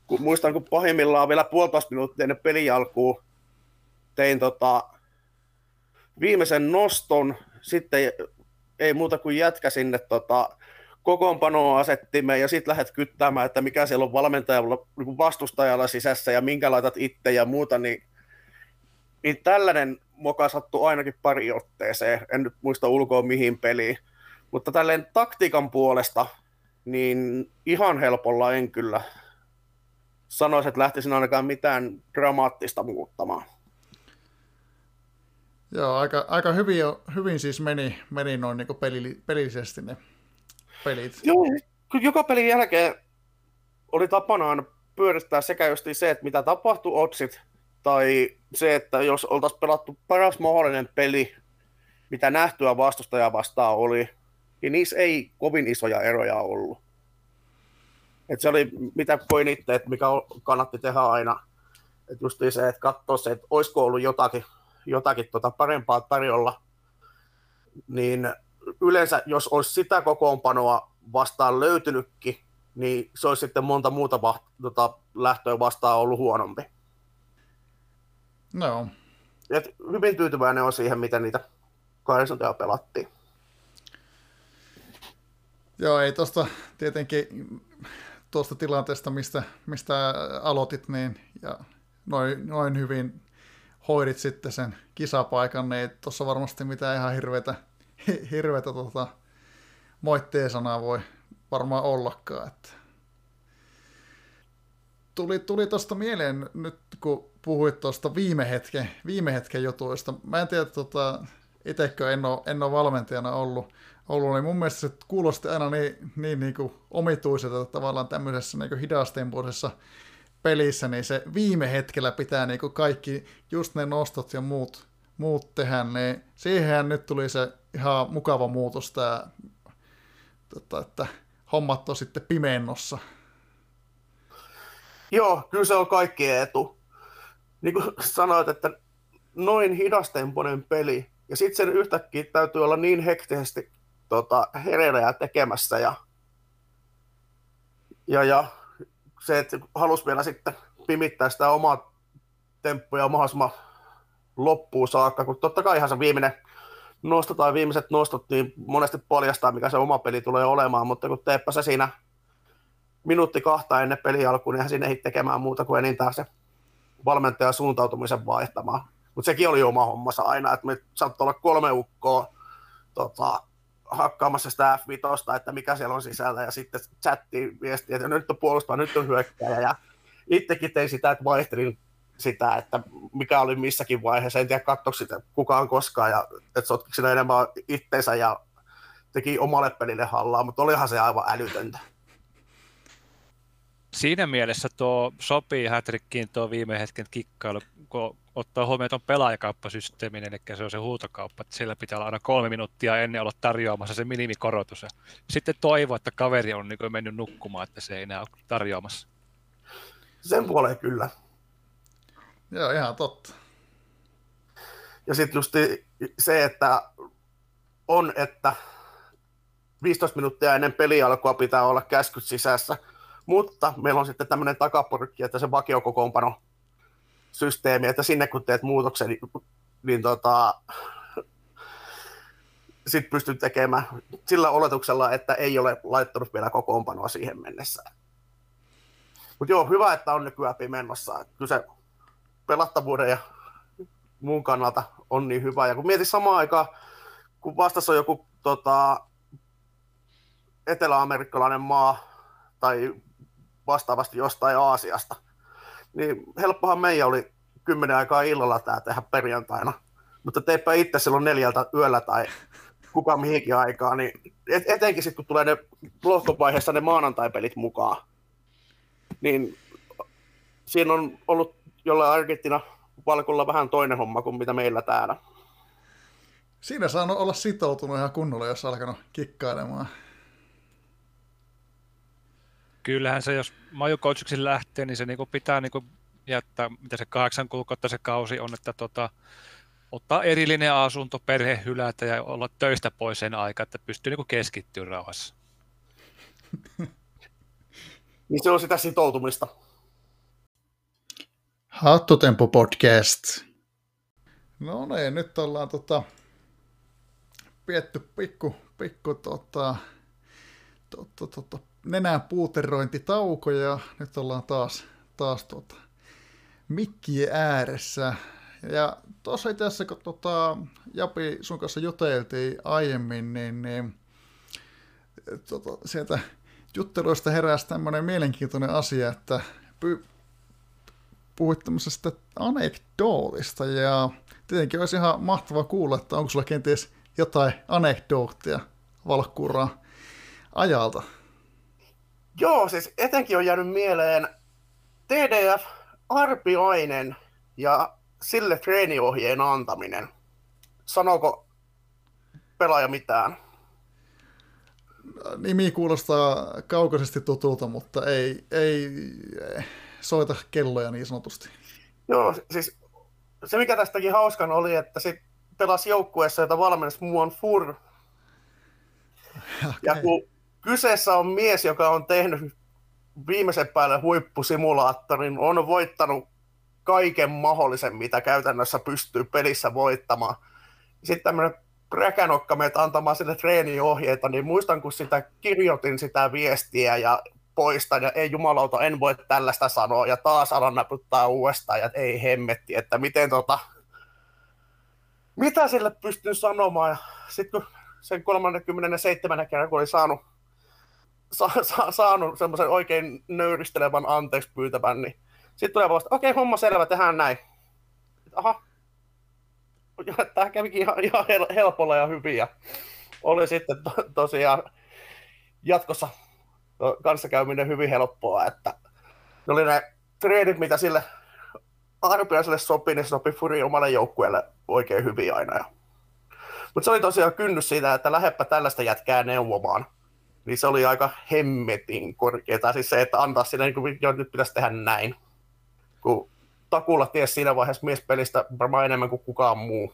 kun, muistan, kun pahimmillaan vielä puolitoista minuuttia ennen pelin alkuun tein tota, viimeisen noston, sitten ei muuta kuin jätkä sinne tota, kokoonpanoa asettimme ja sitten lähdet kyttämään, että mikä siellä on valmentajalla niin vastustajalla sisässä ja minkä laitat itse ja muuta, niin, niin tällainen moka sattuu ainakin pari otteeseen. En nyt muista ulkoa mihin peliin. Mutta tälleen taktiikan puolesta, niin ihan helpolla en kyllä sanoisi, että lähtisin ainakaan mitään dramaattista muuttamaan. Joo, aika, aika hyvin, hyvin siis meni, meni noin niin peli, pelillisesti ne pelit. Joo, joka pelin jälkeen oli tapanaan pyörittää sekä just se, että mitä tapahtui otsit, tai se, että jos oltaisiin pelattu paras mahdollinen peli, mitä nähtyä vastustajaa vastaan oli, niin niissä ei kovin isoja eroja ollut. Et se oli, mitä koin itse, että mikä kannatti tehdä aina. Et just se, että katsoa se, että olisiko ollut jotakin, jotakin tota parempaa tarjolla, niin yleensä jos olisi sitä kokoonpanoa vastaan löytynytkin, niin se olisi sitten monta muuta va- tota, lähtöä vastaan ollut huonompi. No. Et hyvin tyytyväinen on siihen, miten niitä karsintoja pelattiin. Joo, ei tuosta tietenkin tuosta tilanteesta, mistä, mistä aloitit, niin ja noin, noin hyvin hoidit sitten sen kisapaikan, niin ei tuossa varmasti mitään ihan hirveätä hirveätä tota, moitteen sanaa voi varmaan ollakaan. Että. Tuli, tuli tuosta mieleen nyt, kun puhuit tuosta viime hetken, viime hetken jutuista. Mä en tiedä, tota, itsekö en ole, en ole valmentajana ollut, ollut, niin mun mielestä se kuulosti aina niin, niin, niin kuin omituiselta, tavallaan tämmöisessä niin hidastempoisessa pelissä, niin se viime hetkellä pitää niin kuin kaikki, just ne nostot ja muut, muut tehdä, niin siihen nyt tuli se ihan mukava muutos tämä, tota, että hommat on sitten pimennossa. Joo, kyllä se on kaikki etu. Niin kuin sanoit, että noin hidastempoinen peli, ja sitten sen yhtäkkiä täytyy olla niin hektisesti tota, hereillä tekemässä, ja, ja, ja se, että halusi vielä sitten pimittää sitä omaa temppuja mahdollisimman loppuun saakka, kun totta kai ihan se viimeinen nosto tai viimeiset nostot, niin monesti paljastaa, mikä se oma peli tulee olemaan, mutta kun teepä se siinä minuutti kahta ennen peli alkuun, niin sinne ei tekemään muuta kuin enintään se valmentajan suuntautumisen vaihtamaan. Mutta sekin oli oma hommansa aina, että me saattoi olla kolme ukkoa tota, hakkaamassa sitä F5, että mikä siellä on sisällä, ja sitten chatti viesti, että nyt on puolustaa, nyt on hyökkäjä, ja itsekin tein sitä, että vaihtelin sitä, että mikä oli missäkin vaiheessa, en tiedä katsoiko sitä kukaan koskaan, ja että sotkiko siinä enemmän itteensä ja teki omalle pelille hallaa, mutta olihan se aivan älytöntä. Siinä mielessä tuo sopii Hätrikkiin tuo viime hetken kikkailu, kun ottaa huomioon tuon pelaajakauppasysteemin, eli se on se huutokauppa, että sillä pitää olla aina kolme minuuttia ennen olla tarjoamassa se minimikorotus. Ja sitten toivoa, että kaveri on niin mennyt nukkumaan, että se ei enää ole tarjoamassa. Sen puoleen kyllä. Joo, ihan totta. Ja sitten just se, että on, että 15 minuuttia ennen pelialkua pitää olla käskyt sisässä, mutta meillä on sitten tämmöinen takaporkki, että se vakiokokoonpano systeemi, että sinne kun teet muutoksen, niin, niin tota, sitten pystyt tekemään sillä oletuksella, että ei ole laittanut vielä kokoonpanoa siihen mennessä. Mutta joo, hyvä, että on nykyään pimennossa. Kyllä se pelattavuuden ja muun kannalta on niin hyvä. Ja kun mietin samaan aikaan, kun vastassa on joku tota, eteläamerikkalainen maa tai vastaavasti jostain Aasiasta, niin helppohan meidän oli kymmenen aikaa illalla tämä tehdä perjantaina. Mutta teipä itse silloin neljältä yöllä tai kuka mihinkin aikaan, niin et, etenkin sitten kun tulee ne lohkovaiheessa ne maanantai-pelit mukaan, niin siinä on ollut jolla Argentina valkolla vähän toinen homma kuin mitä meillä täällä. Siinä saa olla sitoutunut ihan kunnolla, jos alkanut kikkailemaan. Kyllähän se, jos Maju lähtee, niin se niinku pitää niinku ja että mitä se kahdeksan kuukautta se kausi on, että tota, ottaa erillinen asunto, perhe hylätä ja olla töistä pois sen aikaa, että pystyy niin keskittyä rauhassa. niin se on sitä sitoutumista. Hattutempo podcast. No niin, nyt ollaan tota, pietty pikku, pikku tota, tota, tota, nenän puuterointitauko ja nyt ollaan taas, taas tota, mikkien ääressä. Ja tuossa itse asiassa, kun tota, Japi sun kanssa juteltiin aiemmin, niin, niin tota, sieltä jutteluista heräsi tämmöinen mielenkiintoinen asia, että py, puhuit tämmöisestä anekdootista ja tietenkin olisi ihan mahtavaa kuulla, että onko sulla kenties jotain anekdoottia valkkuuraa ajalta. Joo, siis etenkin on jäänyt mieleen TDF Arpiainen ja sille treeniohjeen antaminen. Sanooko pelaaja mitään? Nimi kuulostaa kaukaisesti tutulta, mutta ei, ei soita kelloja niin sanotusti. Joo, siis se mikä tästäkin hauskan oli, että se pelasi joukkueessa, jota valmensi Muon Fur. Okay. Ja kun kyseessä on mies, joka on tehnyt viimeisen päälle huippusimulaattorin, on voittanut kaiken mahdollisen, mitä käytännössä pystyy pelissä voittamaan. Sitten tämmöinen räkänokka meitä antamaan sille treeniohjeita, niin muistan, kun sitä kirjoitin sitä viestiä ja poistan, ja ei jumalauta, en voi tällaista sanoa, ja taas alan naputtaa uudestaan, ja ei hemmetti, että miten tota, mitä sille pystyn sanomaan, ja sitten kun sen 37 kerran, kun oli saanut, sa, sa, saanut semmoisen oikein nöyristelevän anteeksi pyytävän, niin sitten tulee vasta, okei, okay, homma selvä, tehdään näin. Aha. Tämä kävikin ihan, ihan helpolla ja hyvin. Ja oli sitten to, tosiaan jatkossa kanssakäyminen hyvin helppoa, että ne oli ne treenit, mitä sille arpiaiselle sopi, niin se sopi Furi omalle joukkueelle oikein hyvin aina. Mutta se oli tosiaan kynnys siitä, että läheppä tällaista jätkää neuvomaan. Niin se oli aika hemmetin korkeaa. Siis se, että antaa sille, niin kuin, nyt pitäisi tehdä näin kun takulla ties siinä vaiheessa miespelistä varmaan enemmän kuin kukaan muu.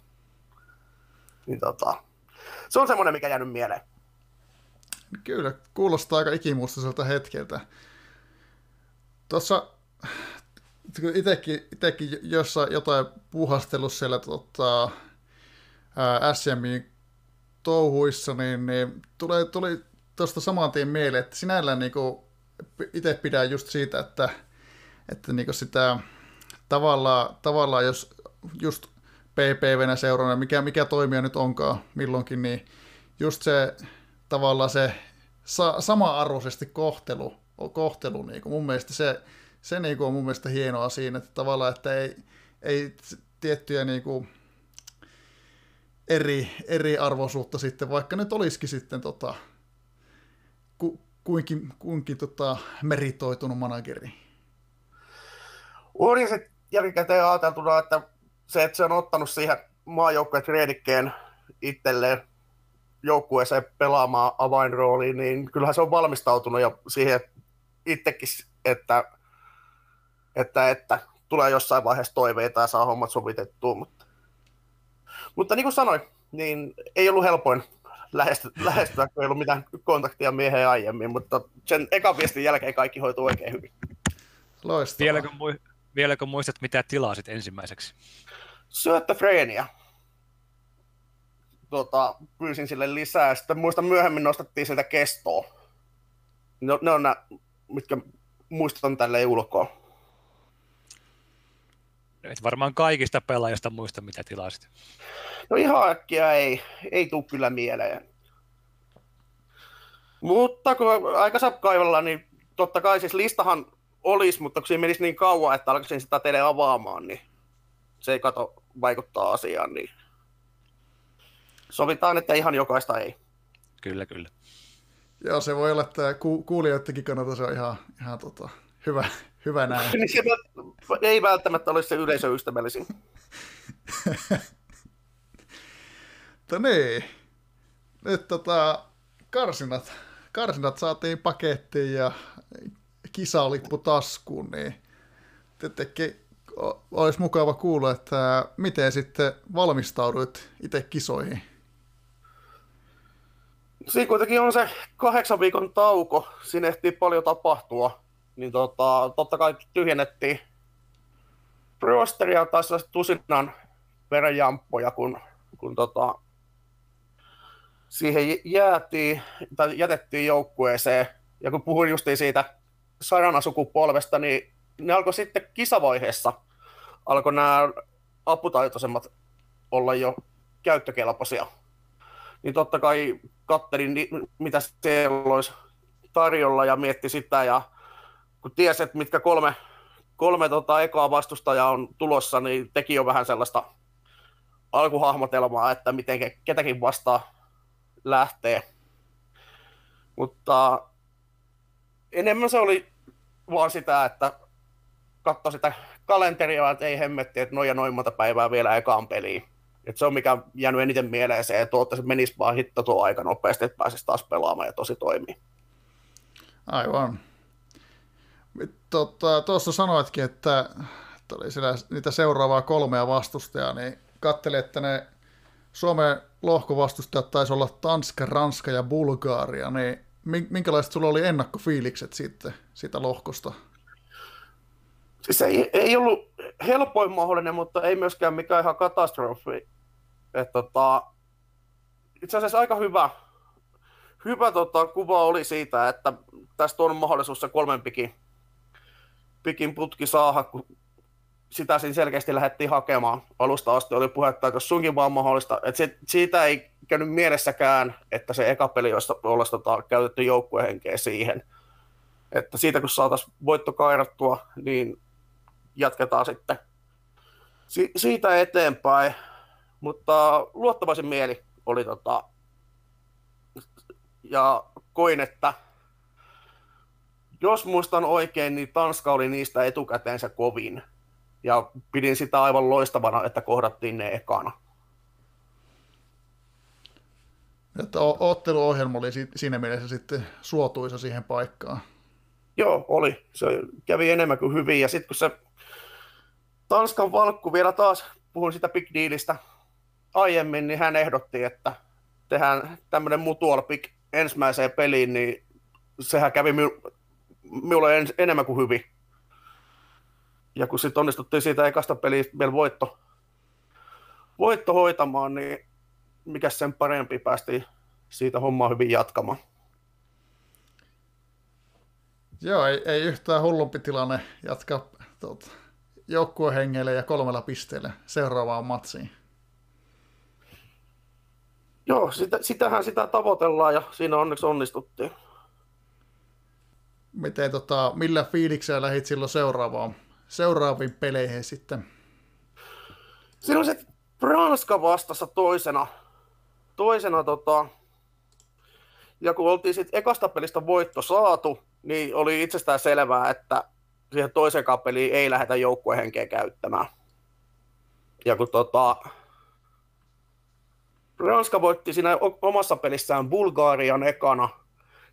Niin tota, se on semmoinen, mikä jäänyt mieleen. Kyllä, kuulostaa aika ikimuistoiselta hetkeltä. Tuossa itsekin, jossain jotain puhastellut siellä tota, SMin touhuissa, niin, niin tuli, tuli tuosta saman tien mieleen, että sinällään niin itse pidän just siitä, että että niin sitä tavallaan, tavallaan, jos just PPVnä seurana, mikä, mikä toimija nyt onkaan milloinkin, niin just se tavallaan se sa, sama-arvoisesti kohtelu, kohtelu niin kuin mun mielestä se, se niin kuin on mun mielestä hienoa siinä, että tavallaan, että ei, ei tiettyjä niin kuin eri, eri arvoisuutta sitten, vaikka nyt olisikin sitten tota, kuinkin, kuinkin tota, meritoitunut manageri. On se jälkikäteen ajateltuna, että se, että se on ottanut siihen maajoukkueen treenikkeen itselleen joukkueeseen pelaamaan avainrooliin, niin kyllähän se on valmistautunut jo siihen itsekin, että, että, että tulee jossain vaiheessa toiveita ja saa hommat sovitettua. Mutta, mutta niin kuin sanoin, niin ei ollut helpoin lähestyä, lähestyä kun ei ollut mitään kontaktia mieheen aiemmin, mutta sen ekan viestin jälkeen kaikki hoituu oikein hyvin. Loistavaa. Vieläkö, Vieläkö muistat, mitä tilasit ensimmäiseksi? Syöttöfreeniä. Tota, pyysin sille lisää. Sitten muistan myöhemmin nostettiin sieltä kestoa. Ne, ne on nämä, mitkä muistutan tälle ulkoa. Et varmaan kaikista pelaajista muista, mitä tilasit. No ihan äkkiä ei, ei tule kyllä mieleen. Mutta kun aikansa kaivella, niin totta kai siis listahan olisi, mutta kun siinä menisi niin kauan, että alkaisin sitä teille avaamaan, niin se ei kato vaikuttaa asiaan, niin sovitaan, että ihan jokaista ei. Kyllä, kyllä. Joo, se voi olla, että ku- kuulijoidenkin kannalta se on ihan, ihan tota, hyvä, hyvä näin. niin se ei välttämättä ole se yleisöystävällisin. Mutta niin, nyt tota, karsinat, karsinat saatiin pakettiin ja kisalippu taskuun, niin tietenkin olisi mukava kuulla, että miten sitten valmistauduit itse kisoihin? Siinä kuitenkin on se kahdeksan viikon tauko, siinä ehtii paljon tapahtua, niin tota, totta kai tyhjennettiin rosteria tai tusinan verenjamppoja, kun, kun tota, siihen jäätiin, tai jätettiin joukkueeseen. Ja kun puhuin justiin siitä sairaanasukupolvesta, niin ne alkoi sitten kisavaiheessa, alkoi nämä aputaitoisemmat olla jo käyttökelpoisia. Niin totta kai kattelin, mitä siellä olisi tarjolla ja mietti sitä. Ja kun tiesi, että mitkä kolme, kolme tota ekoa vastustajaa on tulossa, niin teki jo vähän sellaista alkuhahmotelmaa, että miten ketäkin vastaa lähtee. Mutta enemmän se oli vaan sitä, että katsoi sitä kalenteria, että ei hemmetti, että noin ja noin monta päivää vielä ekaan peliin. Et se on mikä jäänyt eniten mieleen se, että se menisi vaan hitto tuo aika nopeasti, että pääsisi taas pelaamaan ja tosi toimii. Aivan. Tota, tuossa sanoitkin, että, että oli siellä niitä seuraavaa kolmea vastustajaa, niin katselin, että ne Suomen lohkovastustajat taisi olla Tanska, Ranska ja Bulgaaria, niin minkälaiset sulla oli ennakkofiilikset sitten siitä lohkosta? Siis ei, ei ollut helpoin mahdollinen, mutta ei myöskään mikään ihan katastrofi. Et tota, itse asiassa aika hyvä, hyvä tota, kuva oli siitä, että tästä on mahdollisuus se kolmen pikin, pikin putki saada, kun sitä siinä selkeästi lähdettiin hakemaan. Alusta asti oli puhetta, että jos sunkin vaan mahdollista. Että se, siitä ei käynyt mielessäkään, että se eka peli olisi tota, käytetty joukkuehenkeä siihen. Että siitä kun saataisiin voitto kairattua, niin jatketaan sitten si- siitä eteenpäin. Mutta luottavaisin mieli oli tota, ja koin, että jos muistan oikein, niin Tanska oli niistä etukäteensä kovin ja pidin sitä aivan loistavana, että kohdattiin ne ekana. Että otteluohjelma oli siinä mielessä sitten suotuisa siihen paikkaan. Joo, oli. Se kävi enemmän kuin hyvin. Ja sitten kun se Tanskan valkku vielä taas, puhun sitä Big Dealista aiemmin, niin hän ehdotti, että tehdään tämmöinen mutual pick ensimmäiseen peliin, niin sehän kävi minulle enemmän kuin hyvin. Ja kun sitten onnistuttiin siitä ekasta peliä vielä voitto, voitto hoitamaan, niin mikä sen parempi päästiin siitä hommaa hyvin jatkamaan. Joo, ei, ei yhtään hullumpi tilanne jatkaa tuota, joukkuehengelle ja kolmella pisteellä seuraavaan matsiin. Joo, sitä, sitähän sitä tavoitellaan ja siinä onneksi onnistuttiin. Miten, tota, millä fiiliksellä lähit silloin seuraavaan seuraaviin peleihin sitten? On se Ranska vastassa toisena. Toisena tota, ja kun oltiin sitten ekasta pelistä voitto saatu, niin oli itsestään selvää, että siihen toiseen peliin ei lähdetä joukkuehenkeä käyttämään. Ja kun tota, Ranska voitti siinä omassa pelissään Bulgarian ekana,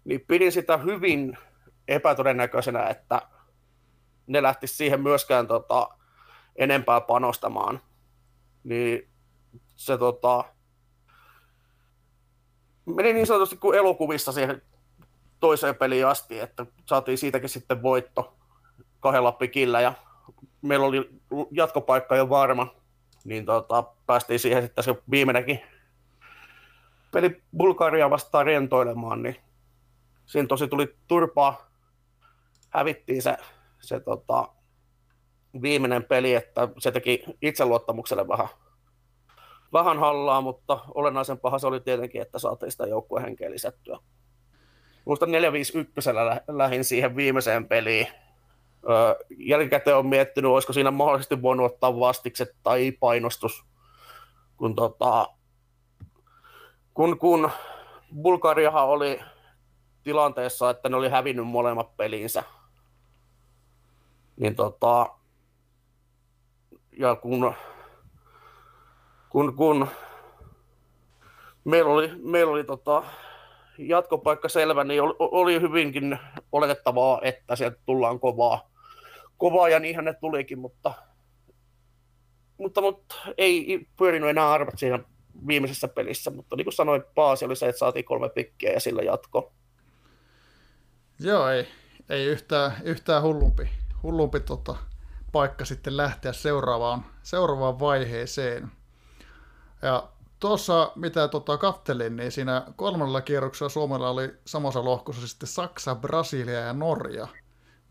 niin pidin sitä hyvin epätodennäköisenä, että ne lähti siihen myöskään tota, enempää panostamaan. Niin se tota, meni niin sanotusti kuin elokuvissa siihen toiseen peliin asti, että saatiin siitäkin sitten voitto kahdella pikillä ja meillä oli jatkopaikka jo varma, niin tota, päästiin siihen sitten se viimeinenkin peli Bulgaria vastaan rentoilemaan, niin siinä tosi tuli turpaa, hävittiin se se tota, viimeinen peli, että se teki itseluottamukselle vähän, vähän hallaa, mutta olennaisen paha se oli tietenkin, että saatiin sitä joukkuehenkeä lisättyä. Muista 451 lä- lähin siihen viimeiseen peliin. Öö, jälkikäteen on miettinyt, olisiko siinä mahdollisesti voinut ottaa vastikset tai painostus, kun, tota, kun, kun Bulgariahan oli tilanteessa, että ne oli hävinnyt molemmat pelinsä niin tota, ja kun, kun, kun meillä oli, meillä oli tota, jatkopaikka selvä, niin oli, oli hyvinkin oletettavaa, että sieltä tullaan kovaa, kovaa ja niinhän ne tulikin, mutta, mutta, mutta ei pyörinyt enää arvat siinä viimeisessä pelissä, mutta niin kuin sanoin, paasi oli se, että saatiin kolme pikkiä ja sillä jatko. Joo, ei, ei yhtään, yhtään hullumpi, hullumpi tota, paikka sitten lähteä seuraavaan, seuraavaan vaiheeseen. Ja tuossa, mitä tota, kattelin, niin siinä kolmannella kierroksella Suomella oli samassa lohkossa sitten Saksa, Brasilia ja Norja.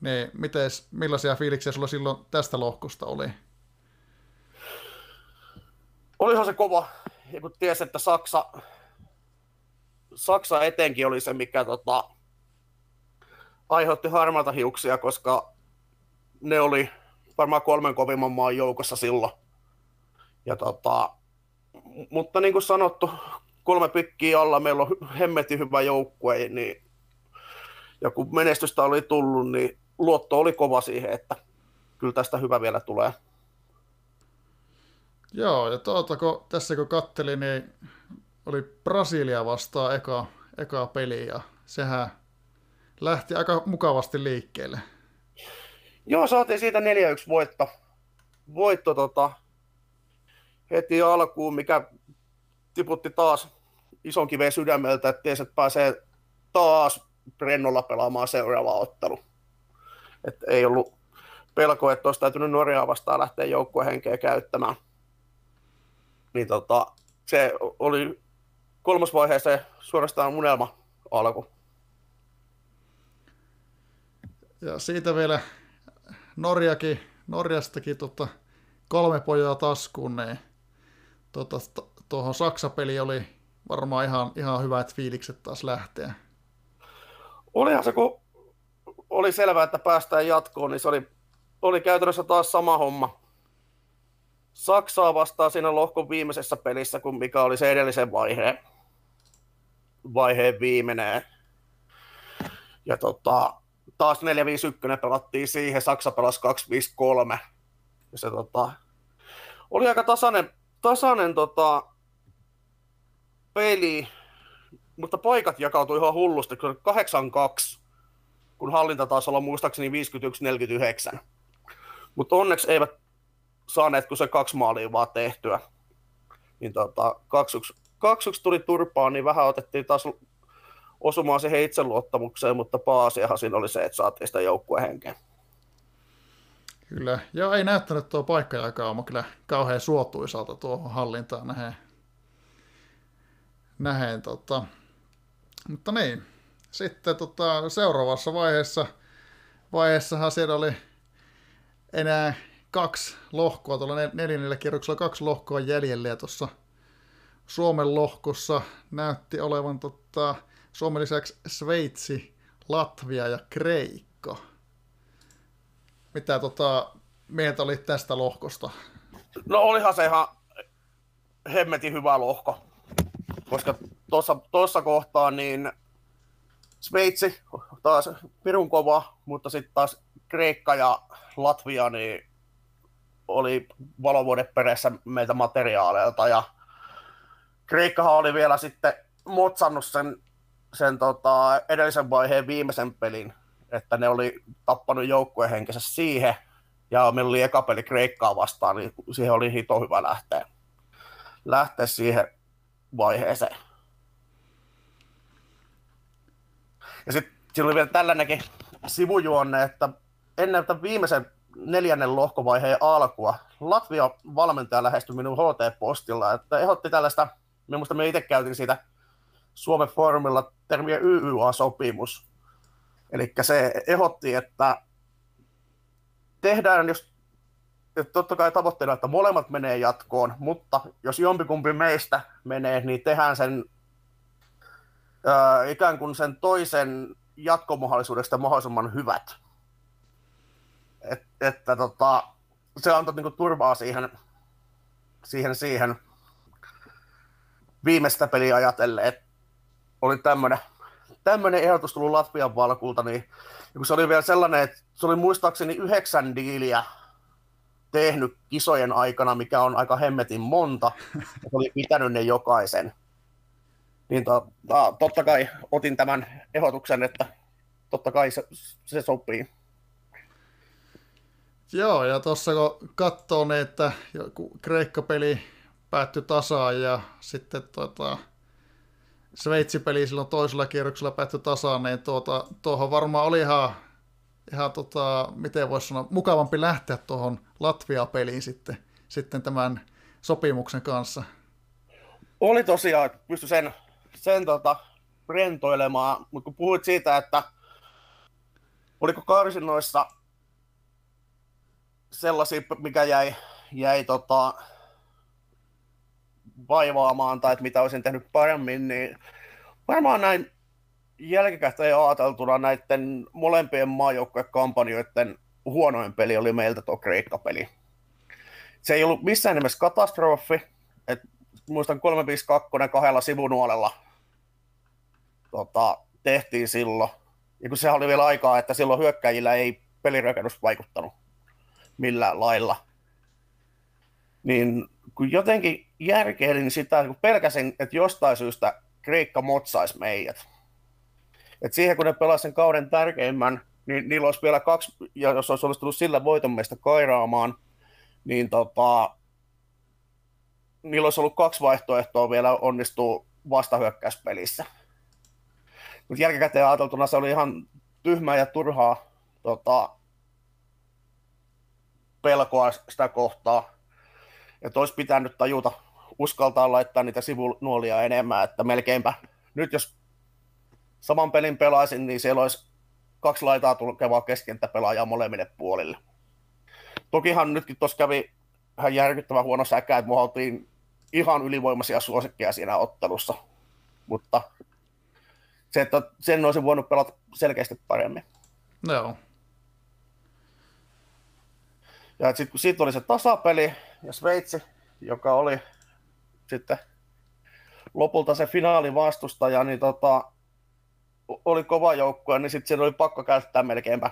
Niin, mites, millaisia fiiliksiä sulla silloin tästä lohkosta oli? Olihan se kova. Ja kun tiesi, että Saksa, Saksa etenkin oli se, mikä tota, aiheutti harmaata hiuksia, koska ne oli varmaan kolmen kovimman maan joukossa silloin. Ja tota, mutta niin kuin sanottu, kolme pikkiä alla, meillä on hemmetin hyvä joukkue, niin, ja kun menestystä oli tullut, niin luotto oli kova siihen, että kyllä tästä hyvä vielä tulee. Joo, ja tuota, kun, tässä kun kattelin, niin oli Brasilia vastaan eka, eka peli, ja sehän lähti aika mukavasti liikkeelle. Joo, saatiin siitä 4-1 voitto. Voitto tota, heti alkuun, mikä tiputti taas ison kiveen sydämeltä, että tiesi, pääsee taas rennolla pelaamaan seuraava ottelu. Et ei ollut pelko, että olisi täytynyt Norjaa vastaan lähteä joukkuehenkeä käyttämään. Niin tota, se oli kolmosvaiheeseen suorastaan unelma alku. Ja siitä vielä Norjakin, Norjastakin tota, kolme pojaa taskuun, niin tota, tuohon Saksa-peli oli varmaan ihan, ihan hyvät fiilikset taas lähteä. Olihan se, kun oli selvää, että päästään jatkoon, niin se oli, oli käytännössä taas sama homma. Saksaa vastaan siinä lohkon viimeisessä pelissä, kun mikä oli se edellisen vaiheen, vaiheen viimeinen. Ja tota, taas 4-5-1 pelattiin siihen, Saksa pelasi 2-5-3. Ja se tota, oli aika tasainen, tasainen tota, peli, mutta paikat jakautui ihan hullusti, kun 8-2, kun hallinta taas olla muistaakseni 51-49. Mutta onneksi eivät saaneet kuin se kaksi maalia vaan tehtyä. Niin tota, 2-1 tuli turpaan, niin vähän otettiin taas osumaan siihen itseluottamukseen, mutta paasiahan siinä oli se, että saatiin sitä joukkuehenkeä. Kyllä, ja ei näyttänyt tuo paikkajakauma kyllä kauhean suotuisalta tuohon hallintaan nähden. nähden tota. Mutta niin, sitten tota, seuraavassa vaiheessa, vaiheessahan siellä oli enää kaksi lohkoa, tuolla neljännellä kierroksella kaksi lohkoa jäljellä, ja tuossa Suomen lohkossa näytti olevan tota, Suomen lisäksi Sveitsi, Latvia ja Kreikka. Mitä tota, mieltä oli tästä lohkosta? No olihan se ihan hemmetin hyvä lohko, koska tuossa, tuossa kohtaa niin Sveitsi taas pirun kova, mutta sitten taas Kreikka ja Latvia niin oli valovuoden perässä meitä materiaaleilta ja Kreikkahan oli vielä sitten motsannut sen, sen tota, edellisen vaiheen viimeisen pelin, että ne oli tappanut joukkuehenkensä siihen, ja meillä oli eka peli Kreikkaa vastaan, niin siihen oli hito hyvä lähteä, lähteä siihen vaiheeseen. Ja sitten siinä oli vielä tällainenkin sivujuonne, että ennen tämän viimeisen neljännen lohkovaiheen alkua Latvia valmentaja lähestyi minun HT-postilla, että ehdotti tällaista, minusta me itse käytin siitä Suomen foorumilla termiä YYA-sopimus. Eli se ehdotti, että tehdään, jos totta kai tavoitteena, että molemmat menee jatkoon, mutta jos jompikumpi meistä menee, niin tehdään sen ää, ikään kuin sen toisen jatkomahdollisuudesta mahdollisimman hyvät. Et, että tota, se antoi niinku turvaa siihen, siihen, siihen viimeistä peliä ajatellen, oli tämmöinen tämmöinen ehdotus tullut Latvian valkulta, niin kun se oli vielä sellainen, että se oli muistaakseni yhdeksän diiliä tehnyt kisojen aikana, mikä on aika hemmetin monta, ja oli pitänyt ne jokaisen. Niin to, to, totta kai otin tämän ehdotuksen, että totta kai se, se sopii. Joo, ja tuossa kun katsoo että joku Kreikka-peli päättyi tasaan ja sitten tota, Sveitsi-peli silloin toisella kierroksella päättyi tasaan, niin tuota, tuohon varmaan oli ihan, ihan tota, miten voisi sanoa, mukavampi lähteä tuohon Latvia-peliin sitten, sitten tämän sopimuksen kanssa. Oli tosiaan, pysty sen, sen tota, rentoilemaan, mutta kun puhuit siitä, että oliko karsinnoissa sellaisia, mikä jäi, jäi tota, vaivaamaan tai että mitä olisin tehnyt paremmin, niin varmaan näin jälkikäteen ajateltuna näiden molempien maajoukkuekampanjoiden huonoin peli oli meiltä tuo Kreikka-peli. Se ei ollut missään nimessä katastrofi, että muistan 352 kahdella sivunuolella tota, tehtiin silloin. Ja kun se oli vielä aikaa, että silloin hyökkäjillä ei pelirakennus vaikuttanut millään lailla. Niin kun jotenkin järkeilin sitä, kun pelkäsin, että jostain syystä Kreikka motsaisi meidät. Et siihen kun ne pelasivat sen kauden tärkeimmän, niin niillä olisi vielä kaksi, ja jos olisi onnistunut sillä voiton meistä kairaamaan, niin tota, niillä olisi ollut kaksi vaihtoehtoa vielä onnistuu vastahyökkäyspelissä. Mutta jälkikäteen ajateltuna se oli ihan tyhmää ja turhaa tota, pelkoa sitä kohtaa. Että olisi pitänyt tajuta, uskaltaa laittaa niitä sivunuolia enemmän, että melkeinpä nyt jos saman pelin pelaisin, niin siellä olisi kaksi laitaa tulkevaa keskentäpelaajaa molemmille puolille. Tokihan nytkin tuossa kävi ihan järkyttävän huono säkä, että me oltiin ihan ylivoimaisia suosikkeja siinä ottelussa, mutta se, että sen olisi voinut pelata selkeästi paremmin. Joo. Ja sitten kun siitä oli se tasapeli ja Sveitsi, joka oli sitten lopulta se finaali vastustaja, niin tota, oli kova joukkue, niin sitten oli pakko käyttää melkeinpä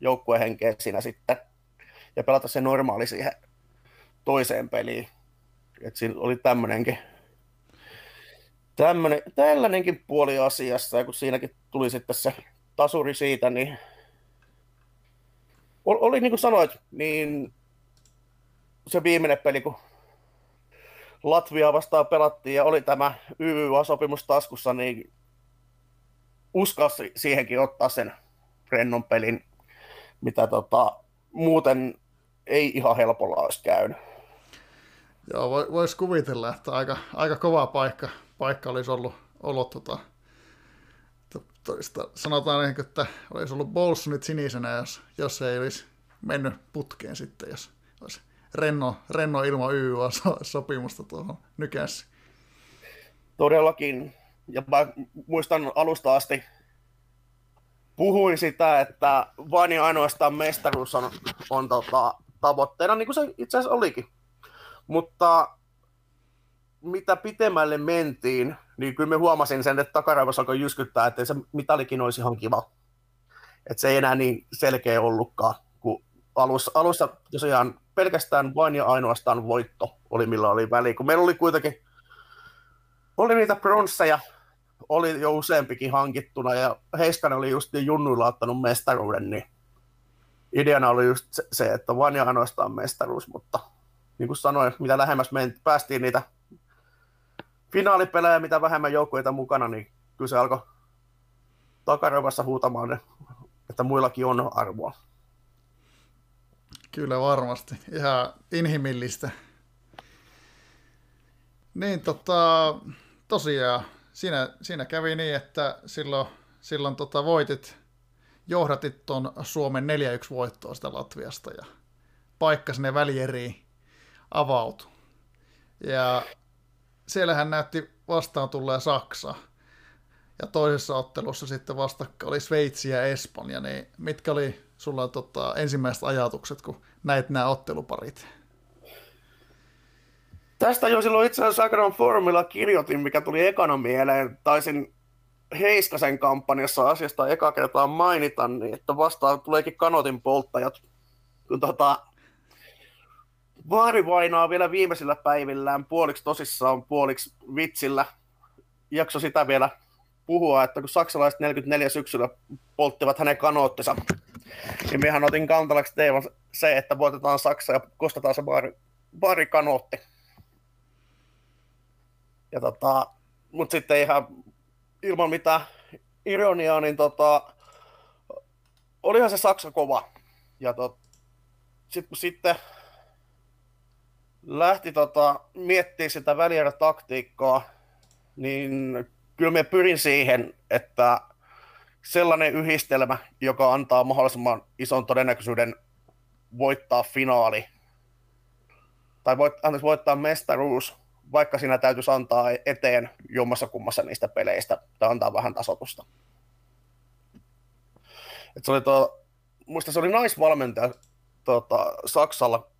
joukkuehenkeä siinä sitten ja pelata se normaali siihen toiseen peliin. Et siinä oli tämmöinenkin tämmönen, tällainenkin puoli asiassa, ja kun siinäkin tuli sitten se tasuri siitä, niin oli niin kuin sanoit, niin se viimeinen peli, kun Latvia vastaan pelattiin ja oli tämä YYA-sopimus taskussa, niin uskalsi siihenkin ottaa sen rennon pelin, mitä tota, muuten ei ihan helpolla olisi käynyt. Joo, voisi kuvitella, että aika, aika kova paikka, paikka olisi ollut, ollut tota, toista. sanotaan että olisi ollut Bolsonit sinisenä, jos, jos ei olisi mennyt putkeen sitten, jos renno, renno ilman YYA-sopimusta tuohon nykässä. Todellakin. Ja mä muistan alusta asti puhuin sitä, että vain ja ainoastaan mestaruus on, on tota, tavoitteena, niin kuin se itse asiassa olikin. Mutta mitä pitemmälle mentiin, niin kyllä me huomasin sen, että takaraivassa alkoi jyskyttää, että se mitalikin olisi ihan kiva. Että se ei enää niin selkeä ollutkaan, kun alussa, alussa tosiaan pelkästään vain ja ainoastaan voitto oli millä oli väli, kun meillä oli kuitenkin oli niitä pronsseja, oli jo useampikin hankittuna ja Heiskanen oli just niin junnuilla ottanut mestaruuden, niin ideana oli just se, että vain ja ainoastaan mestaruus, mutta niin kuin sanoin, mitä lähemmäs me päästiin niitä finaalipelejä, mitä vähemmän joukkueita mukana, niin kyllä se alkoi takarovassa huutamaan, että muillakin on arvoa. Kyllä varmasti. Ihan inhimillistä. Niin tota, tosiaan, siinä, siinä kävi niin, että silloin, silloin tota voitit, johdatit tuon Suomen 4-1 voittoa sitä Latviasta ja paikka sinne välieriin avautui. Ja siellähän näytti vastaan tulee Saksa. Ja toisessa ottelussa sitten vastakka oli Sveitsi ja Espanja, niin mitkä oli sulla tota, ensimmäiset ajatukset, kun näit nämä otteluparit? Tästä jo silloin itse asiassa aikanaan foorumilla kirjoitin, mikä tuli ekana mieleen. Taisin Heiskasen kampanjassa asiasta eka kertaa mainita, niin että vastaan tuleekin kanotin polttajat. Kun tota, Vaari vainaa vielä viimeisillä päivillään puoliksi tosissaan, puoliksi vitsillä. Jakso sitä vielä puhua, että kun saksalaiset 44 syksyllä polttivat hänen kanoottensa niin mehän otin kantalaksi teeman se, että voitetaan Saksa ja kostetaan se baari, baarikanootti. Ja tota, mutta sitten ihan ilman mitään ironiaa, niin tota, olihan se Saksa kova. Ja tot, sit, sitten lähti tota, miettimään sitä taktiikkaa, niin kyllä me pyrin siihen, että sellainen yhdistelmä, joka antaa mahdollisimman ison todennäköisyyden voittaa finaali, tai voit, anteeksi, voittaa mestaruus, vaikka siinä täytyisi antaa eteen jommassa kummassa niistä peleistä, tai antaa vähän tasotusta. Et se oli tuo, muista se oli naisvalmentaja tuota, Saksalla,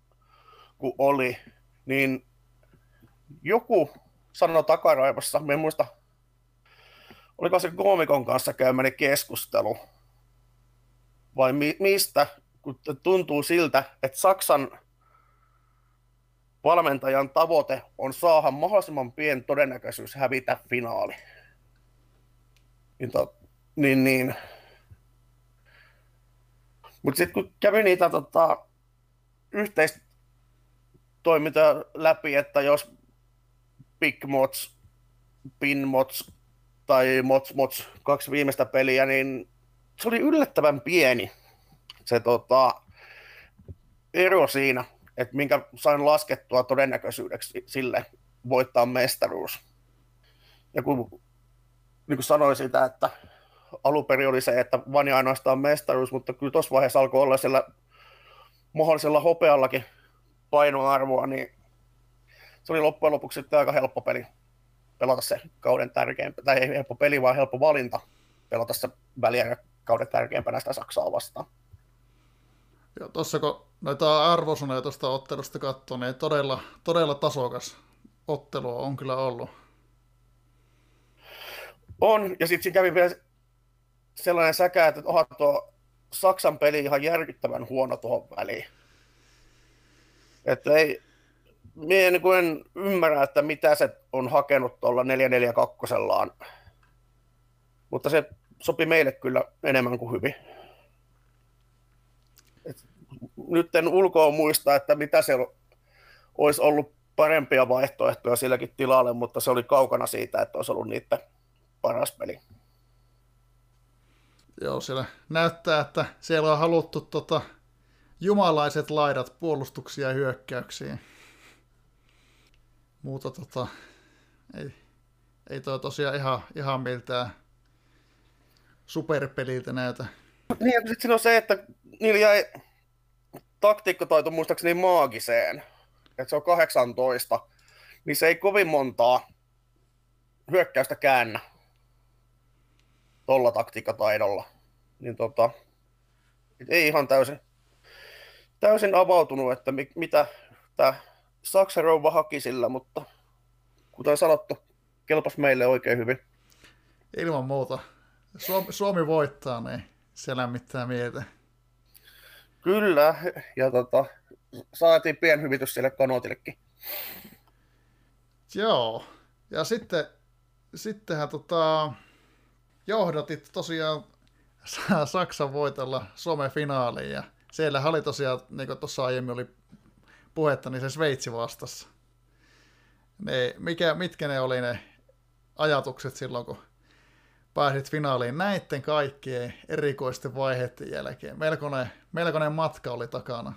kun oli, niin joku sanoi takaraivossa, me en muista, oliko se koomikon kanssa käymäni keskustelu, vai mi- mistä, kun tuntuu siltä, että Saksan valmentajan tavoite on saada mahdollisimman pieni todennäköisyys hävitä finaali. Niin, to, niin, niin. Mutta sitten kun kävi niitä tota, yhteistoimintoja läpi, että jos Big Mods, Pin Mods tai Mods Mods, kaksi viimeistä peliä, niin se oli yllättävän pieni se tota, ero siinä, että minkä sain laskettua todennäköisyydeksi sille voittaa mestaruus. Ja kun, niin kuin sanoin sitä, että aluperi oli se, että vain ja ainoastaan mestaruus, mutta kyllä tuossa vaiheessa alkoi olla siellä mahdollisella hopeallakin painoarvoa, niin se oli loppujen lopuksi aika helppo peli pelata se kauden tärkeämpi, tai ei helppo peli, vaan helppo valinta pelata se väliä kauden tärkeimpänä sitä Saksaa vastaan. Joo, tuossa kun noita arvosanoja tuosta ottelusta katsoo, niin todella, todella tasokas ottelu on kyllä ollut. On, ja sitten siinä kävi vielä sellainen säkä, että onhan tuo Saksan peli ihan järkyttävän huono tuohon väliin. Että ei, minä niin en ymmärrä, että mitä se on hakenut tuolla 442 mutta se sopi meille kyllä enemmän kuin hyvin nyt en ulkoa muista, että mitä se olisi ollut parempia vaihtoehtoja silläkin tilalle, mutta se oli kaukana siitä, että olisi ollut niitä paras peli. Joo, siellä näyttää, että siellä on haluttu tota, jumalaiset laidat puolustuksia ja hyökkäyksiä. Muuta tota, ei, ei toi tosiaan ihan, ihan miltään superpeliltä näytä. Niin, ja sitten on se, että niillä jäi taktiikkataito muistaakseni maagiseen, että se on 18, niin se ei kovin montaa hyökkäystä käännä tuolla taktiikkataidolla. Niin tota, ei ihan täysin, täysin avautunut, että mi, mitä tämä Saksan rouva haki sillä, mutta kuten sanottu, kelpas meille oikein hyvin. Ilman muuta. Suomi, Suomi voittaa, niin se lämmittää mieltä. Kyllä, ja tota, saatiin pienhyvitys sille kanootillekin. Joo, ja sitten, sittenhän tota, johdatit tosiaan Saksan voitolla Some-finaaliin, ja siellä oli tosiaan, niin kuin tuossa aiemmin oli puhetta, niin se Sveitsi vastassa. Ne, mikä, mitkä ne oli ne ajatukset silloin, kun pääsit finaaliin näiden kaikkien erikoisten vaiheiden jälkeen. Melkoinen, melkoinen matka oli takana.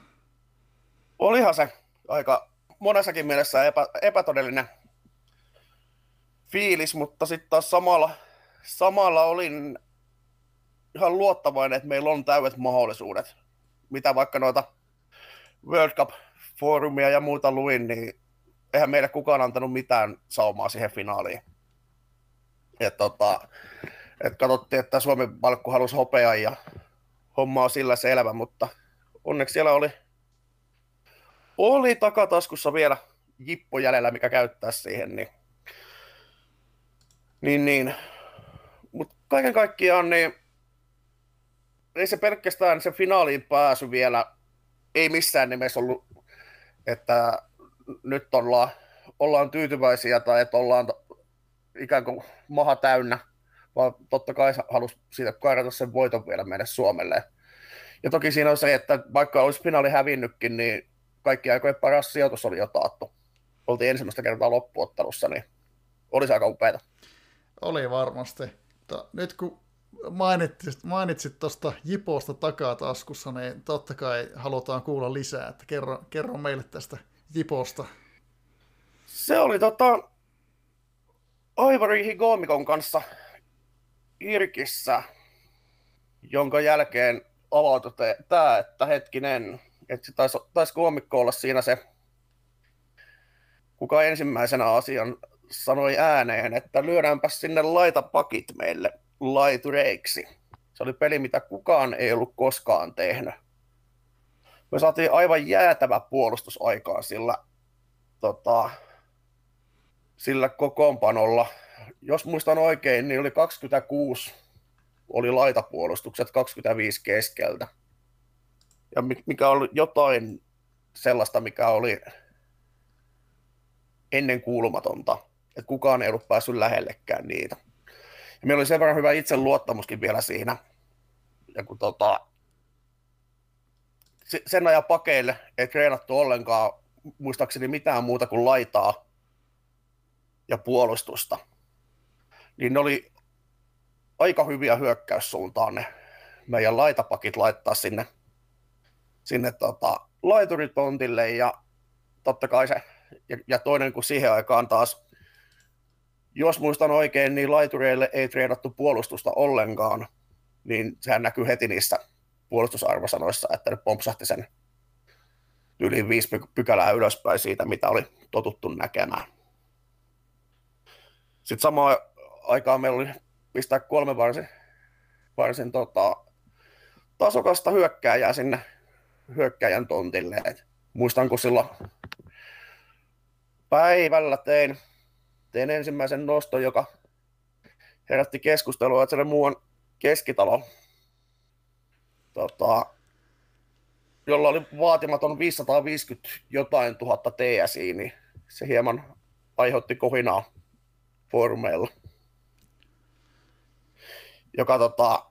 Olihan se aika monessakin mielessä epä, epätodellinen fiilis, mutta sitten taas samalla, samalla olin ihan luottavainen, että meillä on täydet mahdollisuudet. Mitä vaikka noita World Cup-foorumia ja muuta luin, niin eihän meille kukaan antanut mitään saumaa siihen finaaliin. Et tota, et katsottiin, että Suomen palkku halusi hopeaa ja homma on sillä selvä, mutta onneksi siellä oli, oli takataskussa vielä jippo jäljellä, mikä käyttää siihen, niin, niin, niin. mutta kaiken kaikkiaan niin ei se pelkästään se finaaliin pääsy vielä, ei missään nimessä ollut, että nyt ollaan, ollaan tyytyväisiä tai että ollaan ikään kuin maha täynnä, vaan totta kai halusi siitä kairata sen voiton vielä meille Suomelle. Ja toki siinä on se, että vaikka olisi finaali hävinnytkin, niin kaikki aikojen paras sijoitus oli jo taattu. Oltiin ensimmäistä kertaa loppuottelussa, niin olisi aika upeita. Oli varmasti. Nyt kun mainitsit, mainitsit tuosta Jiposta takataskussa, niin totta kai halutaan kuulla lisää, että kerro, kerro meille tästä Jiposta. Se oli tota, Aivari Higomikon kanssa Irkissä, jonka jälkeen avautui tämä, että hetkinen, että taisi, taisi koomikko olla siinä se, kuka ensimmäisenä asian sanoi ääneen, että lyödäänpä sinne laitapakit meille laitureiksi. Se oli peli, mitä kukaan ei ollut koskaan tehnyt. Me saatiin aivan jäätävä puolustusaikaa sillä, tota, sillä kokoonpanolla. Jos muistan oikein, niin oli 26 oli laitapuolustukset, 25 keskeltä. Ja mikä oli jotain sellaista, mikä oli ennen kuulumatonta, että kukaan ei ollut päässyt lähellekään niitä. Ja meillä oli sen verran hyvä itseluottamuskin vielä siinä. Ja kun tota, sen ajan pakeille ei treenattu ollenkaan muistaakseni mitään muuta kuin laitaa ja puolustusta. Niin ne oli aika hyviä hyökkäyssuuntaan ne meidän laitapakit laittaa sinne, sinne tota, laituritontille ja totta kai se, ja, ja toinen kuin siihen aikaan taas jos muistan oikein, niin laitureille ei treenattu puolustusta ollenkaan, niin sehän näkyy heti niissä puolustusarvosanoissa, että ne pompsahti sen yli viisi pykälää ylöspäin siitä, mitä oli totuttu näkemään. Sitten samaan aikaan meillä oli pistää kolme varsin, varsin tota, tasokasta hyökkääjää sinne hyökkäjän tontille. Et muistan, kun silloin päivällä tein tein ensimmäisen noston, joka herätti keskustelua, että se muuan keskitalo, tota, jolla oli vaatimaton 550 jotain tuhatta TSI, niin se hieman aiheutti kohinaa foorumeilla. Joka tota,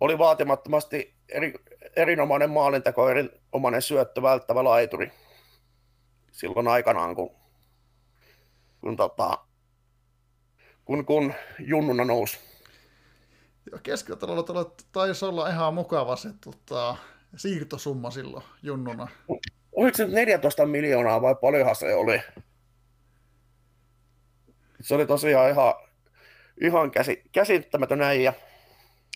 oli vaatimattomasti eri, erinomainen maalinteko, erinomainen syöttö, välttävä laituri silloin aikanaan, kun kun, tota, kun, kun junnuna nousi. Joo, keskitalolla taisi olla ihan mukava se tota, siirtosumma silloin junnuna. Oliko se 14 miljoonaa vai paljonhan se oli? Se oli tosiaan ihan, ihan käsi, käsittämätön äijä,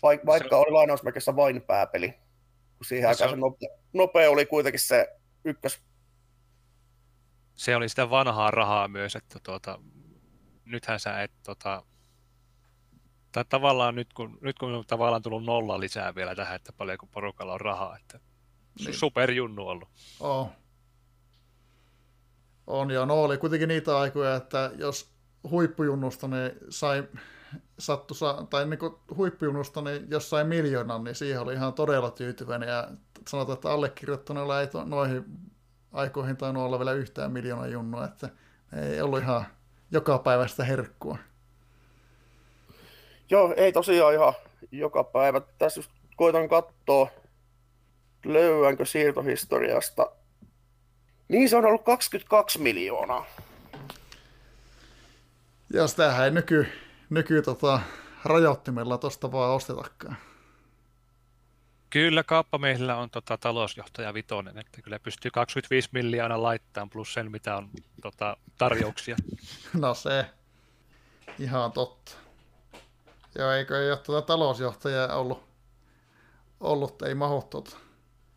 vaikka, vaikka oli lainausmerkissä vain pääpeli. Siihen aikaan se nopea, nopea oli kuitenkin se ykkös se oli sitä vanhaa rahaa myös, että tuota, nythän sä et tota, tai tavallaan nyt kun, nyt kun on tavallaan tullut nolla lisää vielä tähän, että paljonko porukalla on rahaa, että niin. superjunnu ollut. Oh. On ja no oli kuitenkin niitä aikoja, että jos huippujunnusta niin sai sattu, tai niin kuin huippujunnusta, niin jos sai miljoonan, niin siihen oli ihan todella tyytyväinen ja sanotaan, että allekirjoittaneella ei noihin aikoihin tainnut olla vielä yhtään miljoonaa junnua, että ei ollut ihan joka päivä sitä herkkua. Joo, ei tosiaan ihan joka päivä. Tässä just koitan katsoa, löydänkö siirtohistoriasta. Niin se on ollut 22 miljoonaa. Ja sitähän ei nyky, nyky tota, rajoittimella tosta vaan ostetakaan. Kyllä kauppamiehillä on tota, talousjohtaja Vitonen, että kyllä pystyy 25 miljoonaa laittamaan plus sen, mitä on tota, tarjouksia. No se, ihan totta. Joo, eikö ei ole tuota talousjohtajaa ollut, ollut ei mahu tuota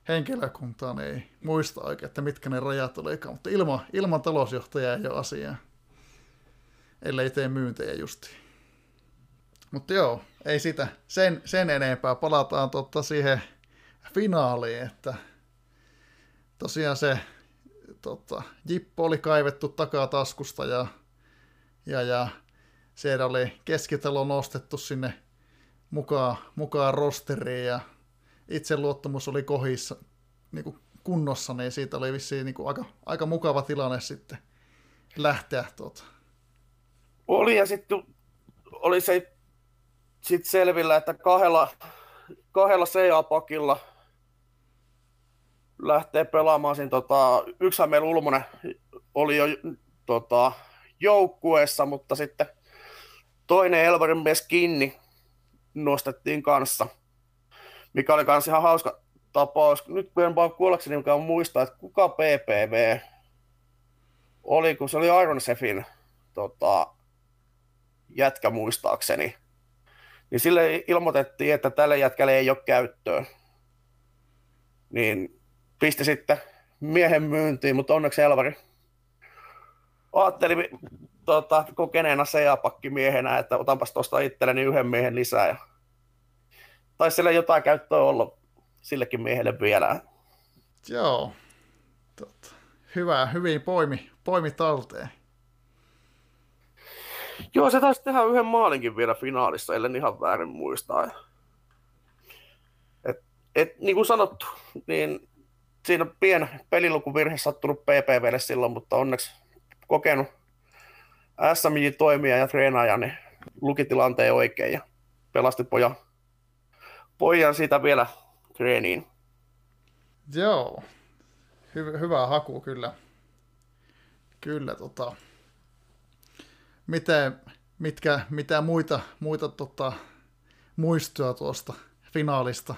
henkilökuntaa, niin ei muista oikein, että mitkä ne rajat olikaan, mutta ilman, ilman talousjohtajaa ei ole asiaa, ellei tee myyntejä justiin. Mutta joo, ei sitä sen, sen enempää. Palataan totta siihen finaaliin, että tosiaan se tota, Jippo oli kaivettu takataskusta ja, ja, ja siellä oli keskitalo nostettu sinne mukaan, mukaan rosteriin ja itseluottamus oli kohissa niin kuin kunnossa, niin siitä oli vissiin niin kuin aika, aika mukava tilanne sitten lähteä. Tuota. Oli ja sitten oli se sitten selvillä, että kahdella kahdella CA-pakilla lähtee pelaamaan siinä, tota, yksihän meillä Ulmonen oli jo tota, joukkueessa, mutta sitten toinen Elvarin mies kiinni nostettiin kanssa, mikä oli kanssa ihan hauska tapaus. Nyt en vaan kuollakseni mikä on muistaa, että kuka PPV oli, kun se oli Iron Sefin tota, jätkä muistaakseni. Niin sille ilmoitettiin, että tälle jätkälle ei ole käyttöä. Niin pisti sitten miehen myyntiin, mutta onneksi Elvari ajatteli tota, kokeneena miehenä, että otanpas tuosta itselleni yhden miehen lisää. Ja taisi sille jotain käyttöä olla sillekin miehelle vielä. Joo. Totta. Hyvä, hyvin poimi, poimi talteen. Joo, se taisi tehdä yhden maalinkin vielä finaalissa, ellen ihan väärin muistaa. Et, et, niin kuin sanottu, niin siinä pieni pelilukuvirhe sattunut PPVlle silloin, mutta onneksi kokenut SMJ-toimija ja treenaaja niin luki tilanteen oikein ja pelasti pojan, pojan siitä vielä treeniin. Joo, Hy- hyvä haku kyllä. Kyllä, tota. Miten, mitkä, mitä muita, muita tota, muistoa tuosta finaalista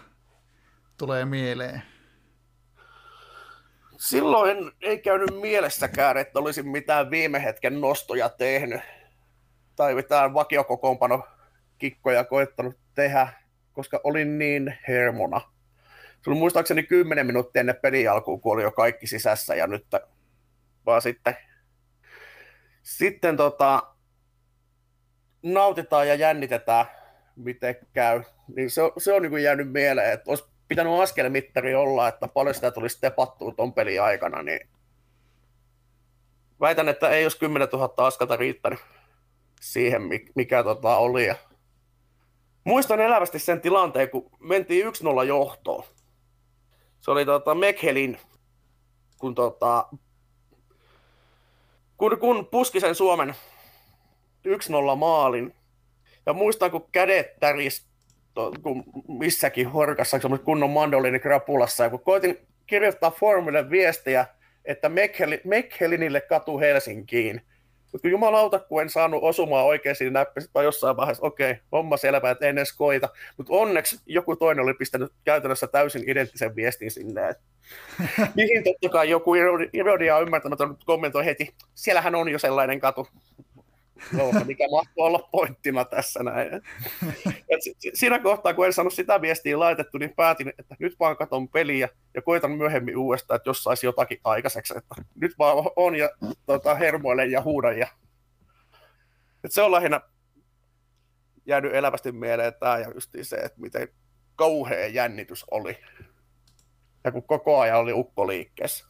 tulee mieleen? Silloin ei käynyt mielessäkään, että olisin mitään viime hetken nostoja tehnyt tai mitään vakiokokoonpano kikkoja koettanut tehdä, koska olin niin hermona. Se oli muistaakseni 10 minuuttia ennen pelin alkuun, kun oli jo kaikki sisässä ja nyt vaan sitten, sitten tota, nautitaan ja jännitetään, miten käy. Niin se, se on niin jäänyt mieleen, että olisi pitänyt askelmittari olla, että paljon sitä tulisi tepattua tuon pelin aikana, niin väitän, että ei olisi 10 000 askelta riittänyt siihen, mikä tota oli. Ja muistan elävästi sen tilanteen, kun mentiin 1-0 johtoon. Se oli tota Mekhelin, kun, tota, kun, kun puski sen Suomen 1-0 maalin. Ja muistan, kun kädet täris to, kun missäkin horkassa, kunnon mandoliini krapulassa, ja kun koitin kirjoittaa formille viestiä, että Mekhelinille katu Helsinkiin, mutta jumalauta, kun en saanut osumaan oikein siinä näppäistä, vaan jossain vaiheessa, okei, okay, homma selvä, että en edes koita. Mutta onneksi joku toinen oli pistänyt käytännössä täysin identtisen viestin sinne. Mihin totta kai joku ironia ymmärtämätön kommentoi heti, siellähän on jo sellainen katu. Joo, mikä mahtuu olla pointtina tässä näin. Et siinä kohtaa, kun en saanut sitä viestiä laitettu, niin päätin, että nyt vaan katon peliä ja koitan myöhemmin uudestaan, että jos saisi jotakin aikaiseksi. Että nyt vaan on ja tota, hermoilen ja huudan. Ja... Et se on lähinnä jäänyt elävästi mieleen tämä ja just se, että miten kauhea jännitys oli. Ja kun koko ajan oli ukko liikkeessä.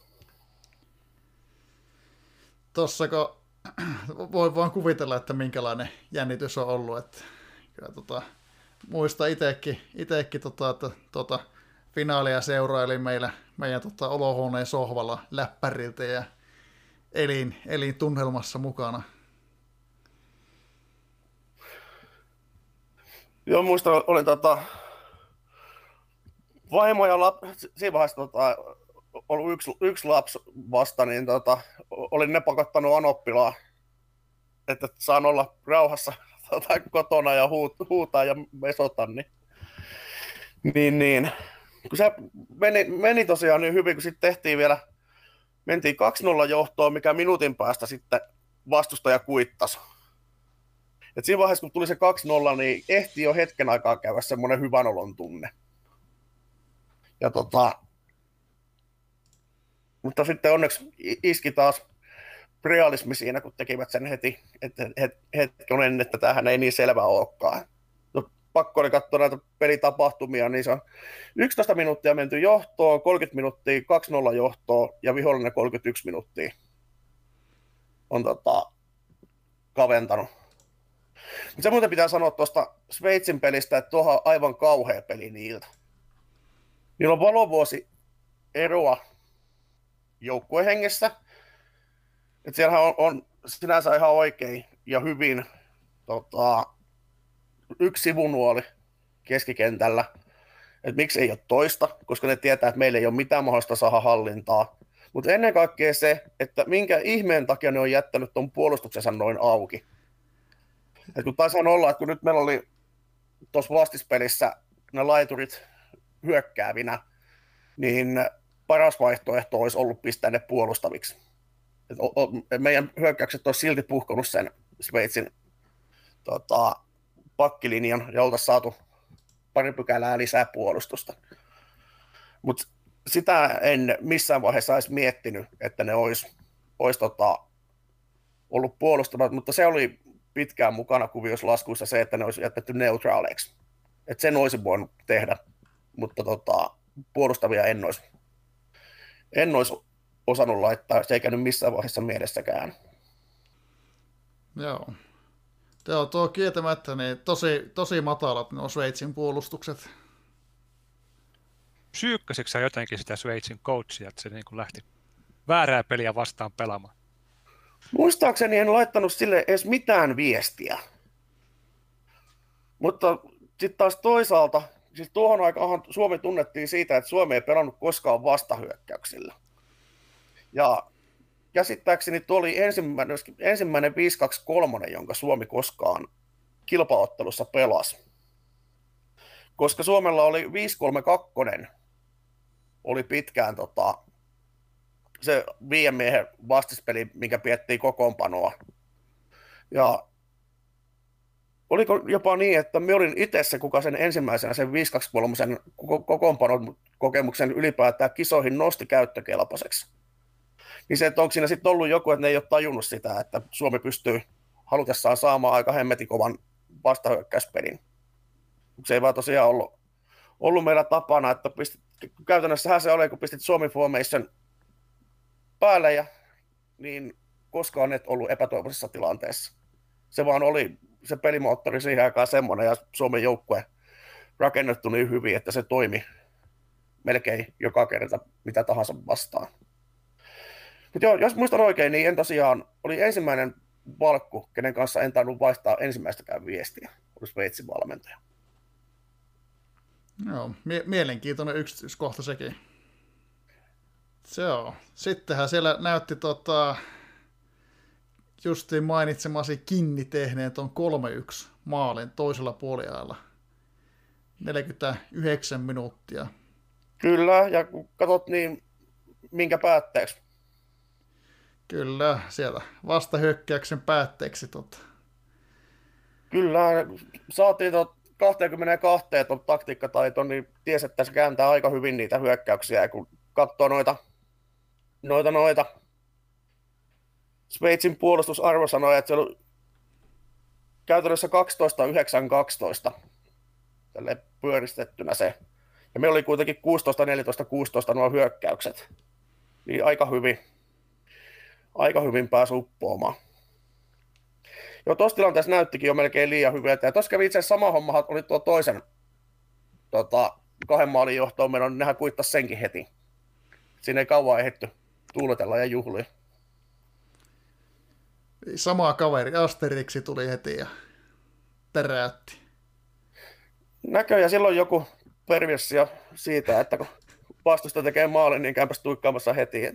Tuossako voi vaan kuvitella, että minkälainen jännitys on ollut. Että, kyllä, tota, muista itsekin, itekin tota, että tota, finaalia seurailin meillä, meidän tota, olohuoneen sohvalla läppäriltä ja elin, elin tunnelmassa mukana. Joo, muista, olin tota, vaimo ja lap, siinä vaiheessa tota, ollut yksi, yksi lapsi vasta, niin tota, olin ne pakottanut anoppilaa, että saan olla rauhassa tota, kotona ja huut, huutaa ja mesota, niin, niin, niin. Kun se meni, meni tosiaan niin hyvin, kun sitten tehtiin vielä, mentiin 2-0 johtoon, mikä minuutin päästä sitten vastustaja kuittasi. Et siinä vaiheessa, kun tuli se 2-0, niin ehti jo hetken aikaa käydä semmoinen hyvän olon tunne. Ja tota, mutta sitten onneksi iski taas realismi siinä, kun tekivät sen heti, että hetken että tämähän ei niin selvä olekaan. No, pakko oli katsoa näitä pelitapahtumia, niin se on 11 minuuttia menty johtoon, 30 minuuttia 2-0 johtoon ja vihollinen 31 minuuttia on tota, kaventanut. Mutta se muuten pitää sanoa tuosta Sveitsin pelistä, että tuohon on aivan kauhea peli niiltä. Niillä on valovuosi eroa joukkuehengessä. Että siellä on, on sinänsä ihan oikein ja hyvin tota, yksi sivunuoli keskikentällä. että miksi ei ole toista, koska ne tietää, että meillä ei ole mitään mahdollista saada hallintaa. Mutta ennen kaikkea se, että minkä ihmeen takia ne on jättänyt tuon puolustuksensa noin auki. Et kun taisi olla, että kun nyt meillä oli tuossa vastispelissä ne laiturit hyökkäävinä, niin paras vaihtoehto olisi ollut pistää ne puolustaviksi. Et o, o, meidän hyökkäykset olisi silti puhkonut sen Sveitsin tota, pakkilinjan ja oltaisiin saatu pari pykälää lisää puolustusta. Mutta sitä en missään vaiheessa edes miettinyt, että ne olisi, olisi tota, ollut puolustamat, mutta se oli pitkään mukana kuvioslaskuissa se, että ne olisi jätetty neutraaleiksi. Että sen olisi voinut tehdä, mutta tota, puolustavia en olisi, en olisi osannut laittaa, se ei käynyt missään vaiheessa mielessäkään. Joo. Joo, tuo kieltämättä niin tosi, tosi matalat nuo Sveitsin puolustukset. Syykkäsikö sä jotenkin sitä Sveitsin coachia, että se niin kuin lähti väärää peliä vastaan pelaamaan? Muistaakseni en laittanut sille edes mitään viestiä. Mutta sitten taas toisaalta, siis tuohon aikaan Suomi tunnettiin siitä, että Suomi ei pelannut koskaan vastahyökkäyksillä. Ja käsittääkseni tuo oli ensimmäinen, ensimmäinen 5-2-3, jonka Suomi koskaan kilpaottelussa pelasi. Koska Suomella oli 5-3-2, oli pitkään tota, se viiden miehen vastispeli, mikä piettiin kokoonpanoa. Ja oliko jopa niin, että me olin itse se, kuka sen ensimmäisenä sen 523 kokoonpanon kokemuksen ylipäätään kisoihin nosti käyttökelpoiseksi. Niin se, että onko siinä sitten ollut joku, että ne ei ole tajunnut sitä, että Suomi pystyy halutessaan saamaan aika hemmetikovan vastahyökkäyspelin. Se ei vaan tosiaan ollut, ollut meillä tapana, että pistit, käytännössähän se oli, kun pistit Suomi Formation päälle, ja, niin koskaan et ollut epätoivoisessa tilanteessa. Se vaan oli se pelimoottori siihen aikaan semmoinen, ja Suomen joukkue rakennettu niin hyvin, että se toimi melkein joka kerta mitä tahansa vastaan. Mutta joo, jos muistan oikein, niin en tosiaan, oli ensimmäinen valkku, kenen kanssa en tainnut vaihtaa ensimmäistäkään viestiä, oli Sveitsin valmentaja. Joo, mie- mielenkiintoinen yksityiskohta sekin. Joo. Sittenhän siellä näytti tota, justiin mainitsemasi Kinni tehneen tuon 3-1 maalin toisella puoliajalla. 49 minuuttia. Kyllä, ja kun katsot niin, minkä päätteeksi Kyllä, sieltä vastahyökkäyksen päätteeksi. Tota. Kyllä, saatiin tot 22 tuon taktiikkataito, niin ties, että se kääntää aika hyvin niitä hyökkäyksiä, ja kun katsoo noita, noita, noita Sveitsin puolustusarvo sanoi, että se oli käytännössä 12, 9, 12 tälle pyöristettynä se. Ja meillä oli kuitenkin 16, 14, 16 nuo hyökkäykset. Niin aika hyvin aika hyvin pääsi uppoamaan. Joo, tuossa tilanteessa näyttikin jo melkein liian hyvältä. Ja tuossa kävi itse sama homma, oli tuo toisen tota, kahden maalin johtoon menon, niin nehän kuittasi senkin heti. Siinä ei kauan ehditty tuuletella ja juhlia. Sama kaveri, Asteriksi tuli heti ja teräytti. Näköjään silloin joku perversio siitä, että kun vastusta tekee maalin, niin käypäs tuikkaamassa heti.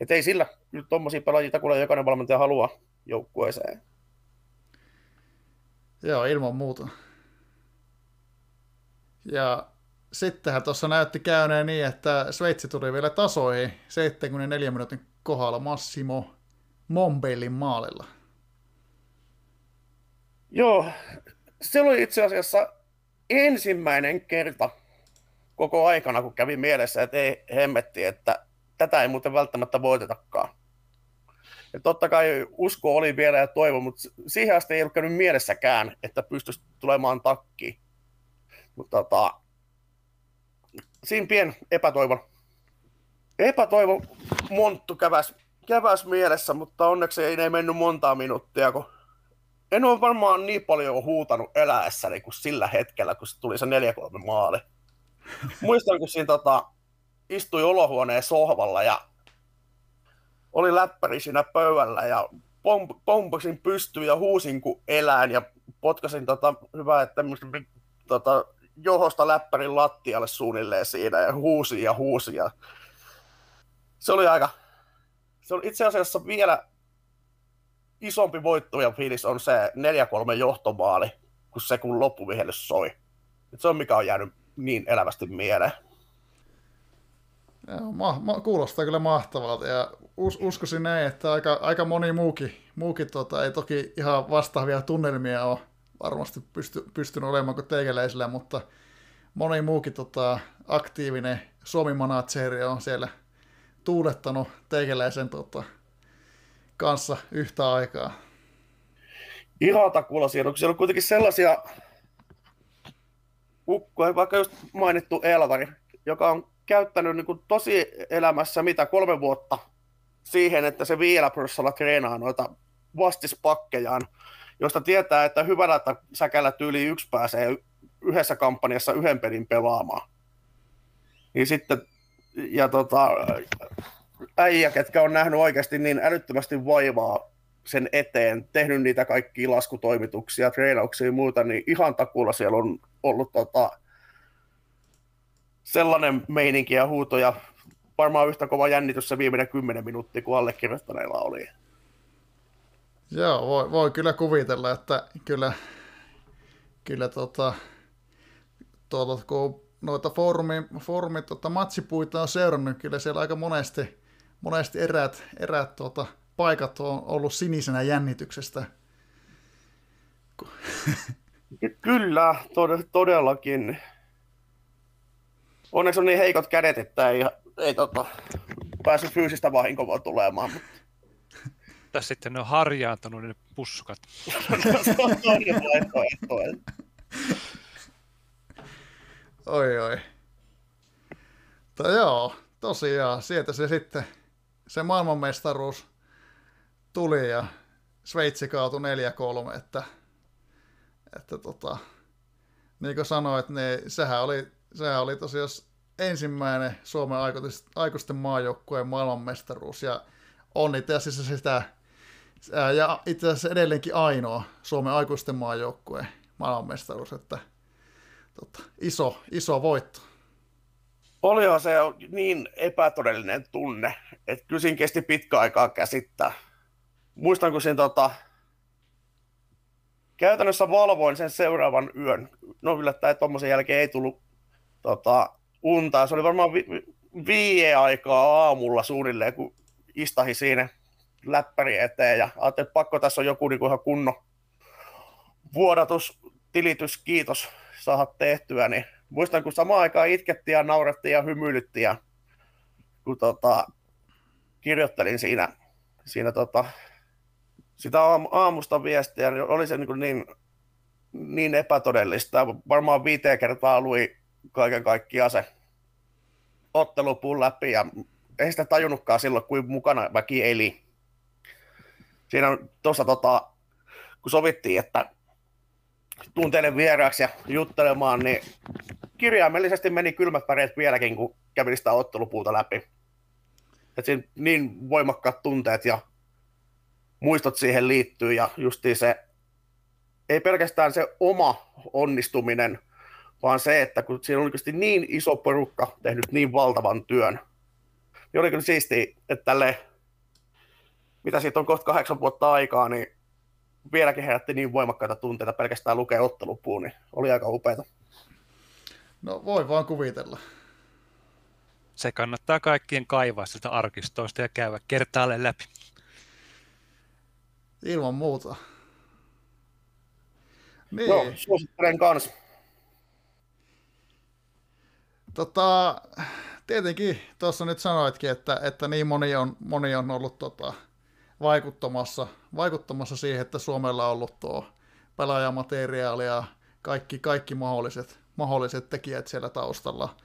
Että ei sillä nyt tuommoisia pelaajia takulla jokainen valmentaja haluaa joukkueeseen. Joo, ilman muuta. Ja sittenhän tuossa näytti käyneen niin, että Sveitsi tuli vielä tasoihin 74 minuutin kohdalla Massimo Mombellin maalilla. Joo, se oli itse asiassa ensimmäinen kerta koko aikana, kun kävi mielessä, että ei hemmetti, että tätä ei muuten välttämättä voitetakaan. Ja totta kai usko oli vielä ja toivo, mutta siihen asti ei ollut käynyt mielessäkään, että pystyisi tulemaan takkiin. Mutta tota, siinä pien epätoivo, epätoivo monttu käväs, käväs mielessä, mutta onneksi ei ne mennyt montaa minuuttia, kun en ole varmaan niin paljon huutanut eläessäni kuin sillä hetkellä, kun se tuli se 4-3 maali. Muistan, kun siinä tota, istui olohuoneen sohvalla ja oli läppäri siinä pöydällä ja pom- pompasin pystyyn ja huusin kuin elään ja potkasin tota, hyvää, että tota, johosta läppärin lattialle suunnilleen siinä ja huusi ja huusi. Ja... Se oli aika... Se on itse asiassa vielä isompi voittoja fiilis on se 4-3 johtomaali, kun se kun loppuvihellys soi. Et se on mikä on jäänyt niin elävästi mieleen. Joo, ma- ma- kuulostaa kyllä mahtavalta ja us- uskoisin näin, että aika, aika moni muukin, muukin tota, ei toki ihan vastaavia tunnelmia ole varmasti pysty, pystynyt olemaan kuin teikäläisillä, mutta moni muukin tota, aktiivinen Suomi-manageri on siellä tuulettanut teikäläisen tota, kanssa yhtä aikaa. Ihan takuulla siellä, kun siellä on kuitenkin sellaisia ukkoja, vaikka just mainittu Elvari, joka on käyttänyt niin kuin tosi elämässä mitä kolme vuotta siihen, että se vielä pörssalla treenaa noita vastispakkejaan, josta tietää, että hyvällä säkällä tyyli yksi pääsee yhdessä kampanjassa yhden pelin pelaamaan. Niin sitten, ja tota, äijä, ketkä on nähnyt oikeasti niin älyttömästi vaivaa sen eteen, tehnyt niitä kaikkia laskutoimituksia, treenauksia ja muuta, niin ihan takuulla siellä on ollut tota, sellainen meininki ja huuto ja varmaan yhtä kova jännitys se viimeinen kymmenen minuuttia kuin allekirjoittaneilla oli. Joo, voi, voi kyllä kuvitella, että kyllä, kyllä tota, tuota, kun noita foorumi, foorumi tota, matsipuita on seurannut, kyllä siellä aika monesti, monesti erät, erät tuota, paikat on ollut sinisenä jännityksestä. Kyllä, tod- todellakin. Onneksi on niin heikot kädet, että ei, ei tota, päässyt fyysistä vahinkoa tulemaan. Tässä sitten ne on harjaantunut ne puskat. se on toinen vaihtoehto. Oi oi. Mutta joo, tosiaan, sieltä se sitten, se maailmanmestaruus tuli ja Sveitsi kaatui 4-3, että, että tota, niin kuin sanoit, niin sehän oli, sehän oli tosiaan ensimmäinen Suomen aikuisten maajoukkueen maailmanmestaruus ja on itse asiassa sitä, ja itse asiassa edelleenkin ainoa Suomen aikuisten maajoukkueen maailmanmestaruus, että tota, iso, iso voitto. Olihan se niin epätodellinen tunne, että kysin kesti pitkä aikaa käsittää. Muistan, kun siinä tota, käytännössä valvoin sen seuraavan yön. No yllättäen tuommoisen jälkeen ei tullut tota, unta. Se oli varmaan vi- viie aikaa aamulla suunnilleen, kun istahi siinä läppäri eteen ja ajattelin, että pakko tässä on joku niin kuin ihan kunnon vuodatus, tilitys, kiitos saada tehtyä, niin muistan, kun samaan aikaan itkettiin ja naurettiin ja hymyilyttiin ja kun tota, kirjoittelin siinä, siinä tota, sitä aamusta viestiä, niin oli se niin, niin, niin epätodellista. Varmaan viiteen kertaa lui kaiken kaikkiaan se ottelupuun läpi ja ei sitä tajunnutkaan silloin, kuin mukana väki eli. Siinä tuossa tota, kun sovittiin, että tunteiden vieraaksi ja juttelemaan, niin kirjaimellisesti meni kylmät väreet vieläkin, kun kävin sitä ottelupuuta läpi. Et siinä niin voimakkaat tunteet ja muistot siihen liittyy ja justiin se, ei pelkästään se oma onnistuminen, vaan se, että kun siinä on niin iso porukka tehnyt niin valtavan työn, niin oli kyllä siistiä, että tälle, mitä siitä on kohta kahdeksan vuotta aikaa, niin vieläkin herätti niin voimakkaita tunteita pelkästään lukea ottelupuun, niin oli aika upeata. No voi vaan kuvitella. Se kannattaa kaikkien kaivaa sieltä arkistoista ja käydä kertaalle läpi. Ilman muuta. Niin. Joo, suosittelen kanssa. Tota, tietenkin tuossa nyt sanoitkin, että, että niin moni on, moni on ollut tota, vaikuttamassa, vaikuttamassa siihen, että Suomella on ollut tuo pelaajamateriaali ja kaikki, kaikki mahdolliset, mahdolliset tekijät siellä taustalla.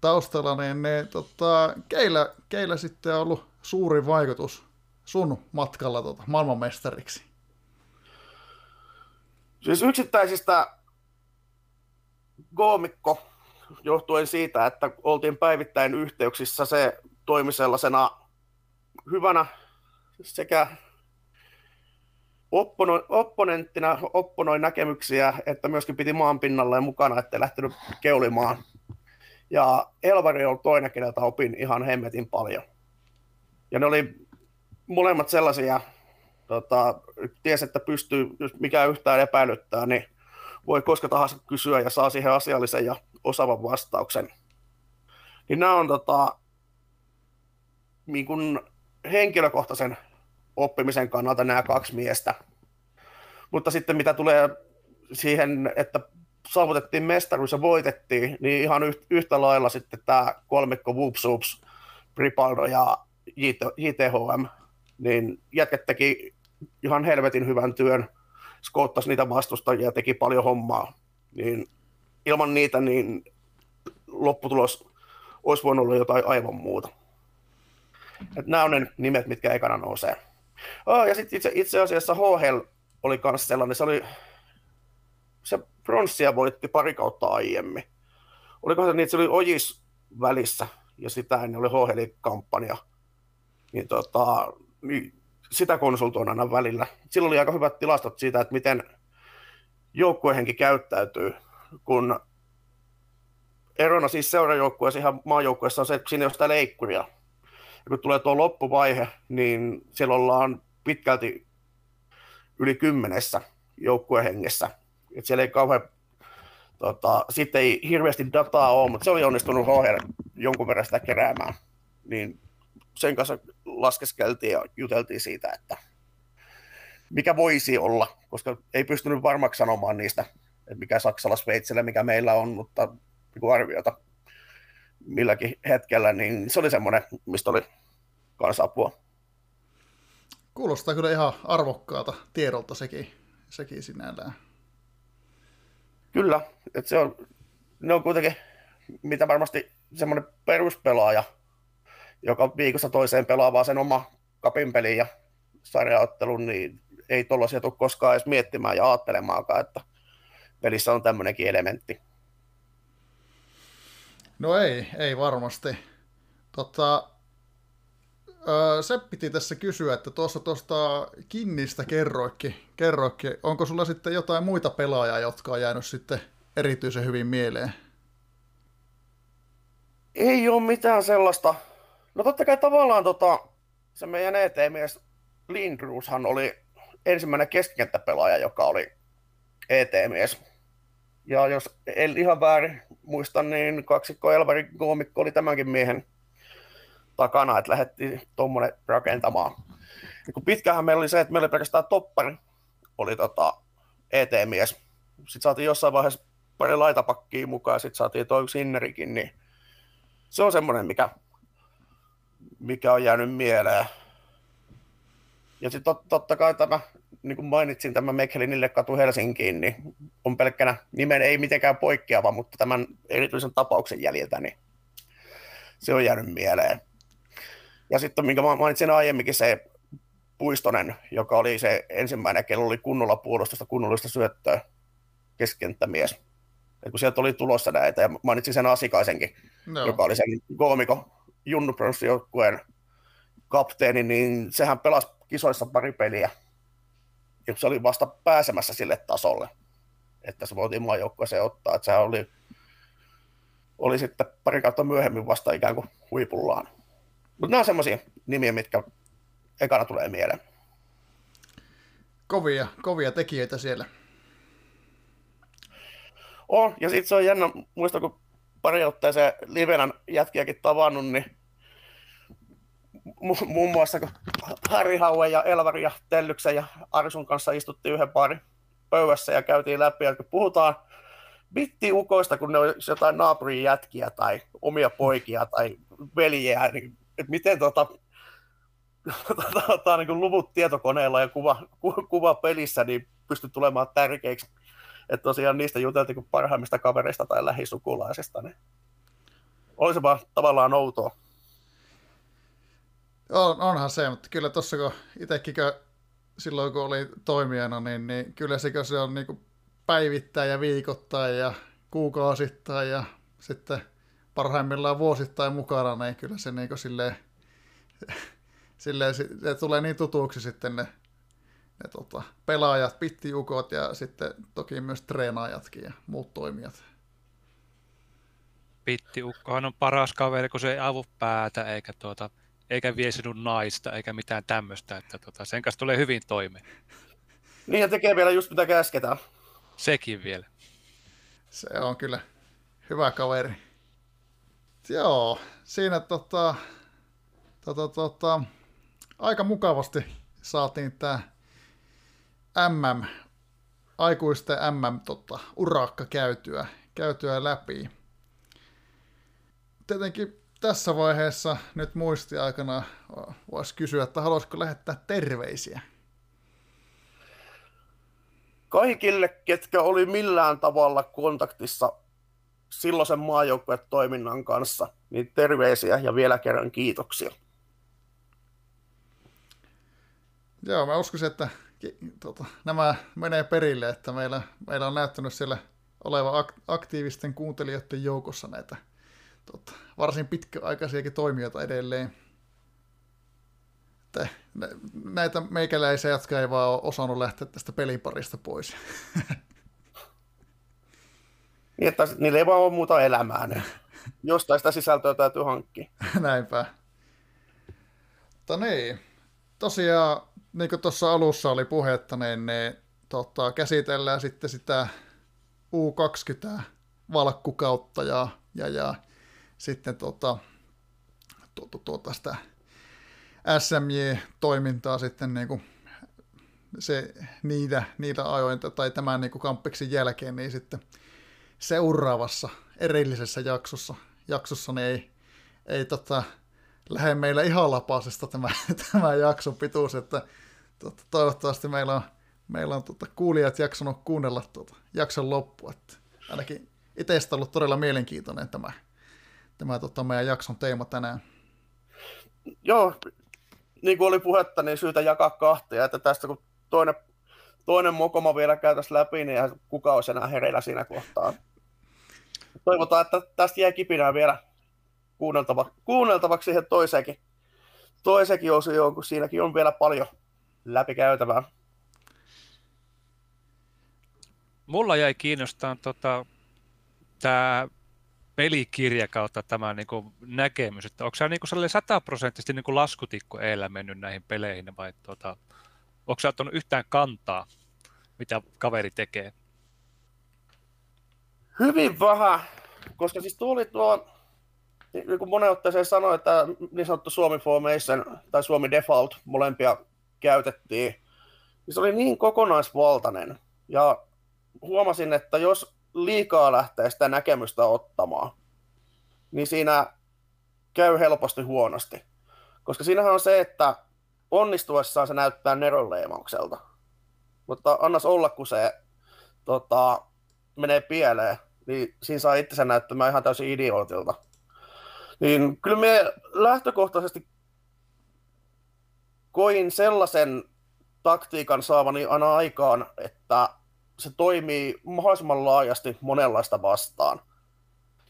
taustalla niin ne, tota, keillä, keillä sitten on ollut suuri vaikutus sun matkalla tota, maailmanmestariksi? Siis yksittäisistä koomikko johtuen siitä, että oltiin päivittäin yhteyksissä, se toimi sellaisena hyvänä sekä oppono, opponenttina opponoi näkemyksiä, että myöskin piti maan pinnalla ja mukana, ettei lähtenyt keulimaan. Ja Elvari on toinen, keneltä opin ihan hemmetin paljon. Ja ne oli molemmat sellaisia, tota, ties, että pystyy, jos mikä yhtään epäilyttää, niin voi koska tahansa kysyä ja saa siihen asiallisen ja osaavan vastauksen. Niin nämä on tota, niin kuin henkilökohtaisen oppimisen kannalta nämä kaksi miestä. Mutta sitten mitä tulee siihen, että saavutettiin mestaruus ja voitettiin, niin ihan yhtä lailla sitten tämä kolmikko Whoops Oops, Ripaldo ja JTHM, niin jätket teki ihan helvetin hyvän työn, skoottasi niitä vastustajia ja teki paljon hommaa. Niin ilman niitä niin lopputulos olisi voinut olla jotain aivan muuta. Et nämä on ne nimet, mitkä ekana nousee. Oh, ja sitten itse, itse asiassa HL oli myös sellainen, se oli se pronssia voitti pari kautta aiemmin. Oliko se että se oli Ojis välissä ja sitä ennen oli HL kampanja. Niin, tota, niin sitä konsultoin aina välillä. Silloin oli aika hyvät tilastot siitä, että miten joukkuehenki käyttäytyy, kun erona siis seurajoukkueessa ihan maajoukkueessa on se, että siinä ei ole sitä leikkuria. Ja kun tulee tuo loppuvaihe, niin siellä ollaan pitkälti yli kymmenessä joukkuehengessä. Et siellä ei kauhean, tota, sitten ei hirveästi dataa ole, mutta se oli onnistunut HR jonkun verran sitä keräämään. Niin sen kanssa laskeskeltiin ja juteltiin siitä, että mikä voisi olla, koska ei pystynyt varmaksi sanomaan niistä, että mikä Saksalla, Sveitsillä, mikä meillä on, mutta niin arviota milläkin hetkellä, niin se oli semmoinen, mistä oli kansapua. Kuulostaa kyllä ihan arvokkaalta tiedolta sekin, sekin sinällään. Kyllä, että se on, ne on kuitenkin, mitä varmasti semmoinen peruspelaaja, joka viikossa toiseen pelaa vaan sen oma kapin pelin ja sarjaottelun, niin ei tuollaisia tule koskaan edes miettimään ja ajattelemaankaan, että pelissä on tämmöinenkin elementti. No ei, ei varmasti. Tota, se piti tässä kysyä, että tuossa tuosta Kinnistä kerroikki, kerroikki, onko sulla sitten jotain muita pelaajia, jotka on jäänyt sitten erityisen hyvin mieleen? Ei ole mitään sellaista. No totta kai tavallaan tota, se meidän ET-mies Lindruushan oli ensimmäinen keskikenttäpelaaja, joka oli ET-mies. Ja jos en ihan väärin muista, niin kaksikko Elvari Goomikko oli tämänkin miehen takana, että lähdettiin tuommoinen rakentamaan. Ja kun pitkähän meillä oli se, että meillä oli pelkästään toppari, oli tota ET-mies. Sitten saatiin jossain vaiheessa pari laitapakkiin mukaan, sitten saatiin toi Sinnerikin, niin se on semmoinen, mikä, mikä on jäänyt mieleen. Ja sitten tot, totta kai tämä, niin kuin mainitsin, tämä Mekhelinille katu Helsinkiin, niin on pelkkänä nimen ei mitenkään poikkeava, mutta tämän erityisen tapauksen jäljiltä, niin se on jäänyt mieleen. Ja sitten, minkä mainitsin aiemminkin, se Puistonen, joka oli se ensimmäinen, kello oli kunnolla puolustusta, kunnollista syöttöä, keskenttämies. Ja kun sieltä oli tulossa näitä, ja mainitsin sen Asikaisenkin, no. joka oli sen koomiko Junnu joukkueen kapteeni, niin sehän pelasi kisoissa pari peliä. Ja se oli vasta pääsemässä sille tasolle, että se voitiin maajoukkueeseen ottaa. Että sehän oli, oli sitten pari kautta myöhemmin vasta ikään kuin huipullaan. Mutta nämä on semmoisia nimiä, mitkä ekana tulee mieleen. Kovia, kovia tekijöitä siellä. On, ja sitten se on jännä, muista kun pari otteeseen livenä jätkiäkin tavannut, niin mu- muun muassa kun Harri Haue ja Elvari ja Tellyksen ja Arsun kanssa istuttiin yhden parin pöydässä ja käytiin läpi, ja kun puhutaan bittiukoista, kun ne on jotain naapurin jätkiä tai omia poikia tai veljeä, niin että miten tota, tota, niin kuin luvut tietokoneella ja kuva, ku, kuva pelissä niin pystyy tulemaan tärkeiksi. Että tosiaan niistä juteltiin kuin parhaimmista kavereista tai lähisukulaisista. Niin oli se vaan tavallaan outoa. On, onhan se, mutta kyllä tuossa kun itsekin silloin kun oli toimijana, niin, niin kyllä se, se on niin päivittäin ja viikoittain ja kuukausittain ja sitten parhaimmillaan vuosittain mukana, niin kyllä se niin silleen, silleen, se tulee niin tutuksi sitten ne ne tota, pelaajat, pittiukot ja sitten toki myös treenaajatkin ja muut toimijat. Pittiukkohan on paras kaveri, kun se ei avu päätä eikä, tuota, eikä vie sinun naista eikä mitään tämmöistä, että tuota, sen kanssa tulee hyvin toimeen. Niin ja tekee vielä just mitä käsketään. Sekin vielä. Se on kyllä hyvä kaveri. Joo, siinä tota, tota, tota, aika mukavasti saatiin tämä MM, aikuisten MM tota, urakka käytyä, käytyä läpi. Tietenkin tässä vaiheessa nyt muistiaikana voisi kysyä, että haluaisiko lähettää terveisiä kaikille, ketkä oli millään tavalla kontaktissa silloisen maajoukkuetoiminnan kanssa, niin terveisiä ja vielä kerran kiitoksia. Joo, mä uskoisin, että tota, nämä menee perille, että meillä, meillä on näyttänyt siellä oleva aktiivisten kuuntelijoiden joukossa näitä tota, varsin pitkäaikaisiakin toimijoita edelleen että näitä meikäläisiä, jotka ei vaan ole osannut lähteä tästä peliparista pois. niin, että niillä ei vaan ole muuta elämää. Niin jostain sitä sisältöä täytyy hankkia. Näinpä. Mutta niin, tosiaan, niin kuin tuossa alussa oli puhetta, niin ne tota, käsitellään sitten sitä U20 valkkukautta ja, ja, ja sitten tota, tuota, tuota sitä SMJ-toimintaa sitten niin kuin se, niitä, niitä ajointa tai tämän niin kuin kamppiksen jälkeen, niin sitten seuraavassa erillisessä jaksossa, jaksossa niin ei, ei tota, lähde meillä ihan lapasesta tämä, tämä jakson pituus, että tota, toivottavasti meillä on, meillä on tota, kuulijat jaksanut kuunnella tota, jakson loppua. Että ainakin itsestä ollut todella mielenkiintoinen tämä, tämä tota, meidän jakson teema tänään. Joo, niin kuin oli puhetta, niin syytä jakaa kahtia, että tästä kun toinen, toinen mokoma vielä käytäisiin läpi, niin kuka olisi enää hereillä siinä kohtaa. Toivotaan, että tästä jää kipinää vielä kuunneltava, kuunneltavaksi siihen toiseenkin, toisenkin osioon, kun siinäkin on vielä paljon läpikäytävää. Mulla jäi kiinnostaa tota, tämä pelikirja kautta tämä niin kuin näkemys, että onko se niin sataprosenttisesti niin kuin laskutikku eellä mennyt näihin peleihin vai tuota, onko sä ottanut yhtään kantaa, mitä kaveri tekee? Hyvin vähän, koska siis tuli tuo, niin kuin monen otteeseen sanoi, että niin sanottu Suomi Formation tai Suomi Default, molempia käytettiin, niin se oli niin kokonaisvaltainen. Ja huomasin, että jos liikaa lähtee sitä näkemystä ottamaan, niin siinä käy helposti huonosti. Koska siinähän on se, että onnistuessaan se näyttää neronleimaukselta. Mutta annas olla, kun se tota, menee pieleen, niin siinä saa itsensä näyttämään ihan täysin idiootilta. Niin kyllä me lähtökohtaisesti koin sellaisen taktiikan saavani aina aikaan, että se toimii mahdollisimman laajasti monenlaista vastaan.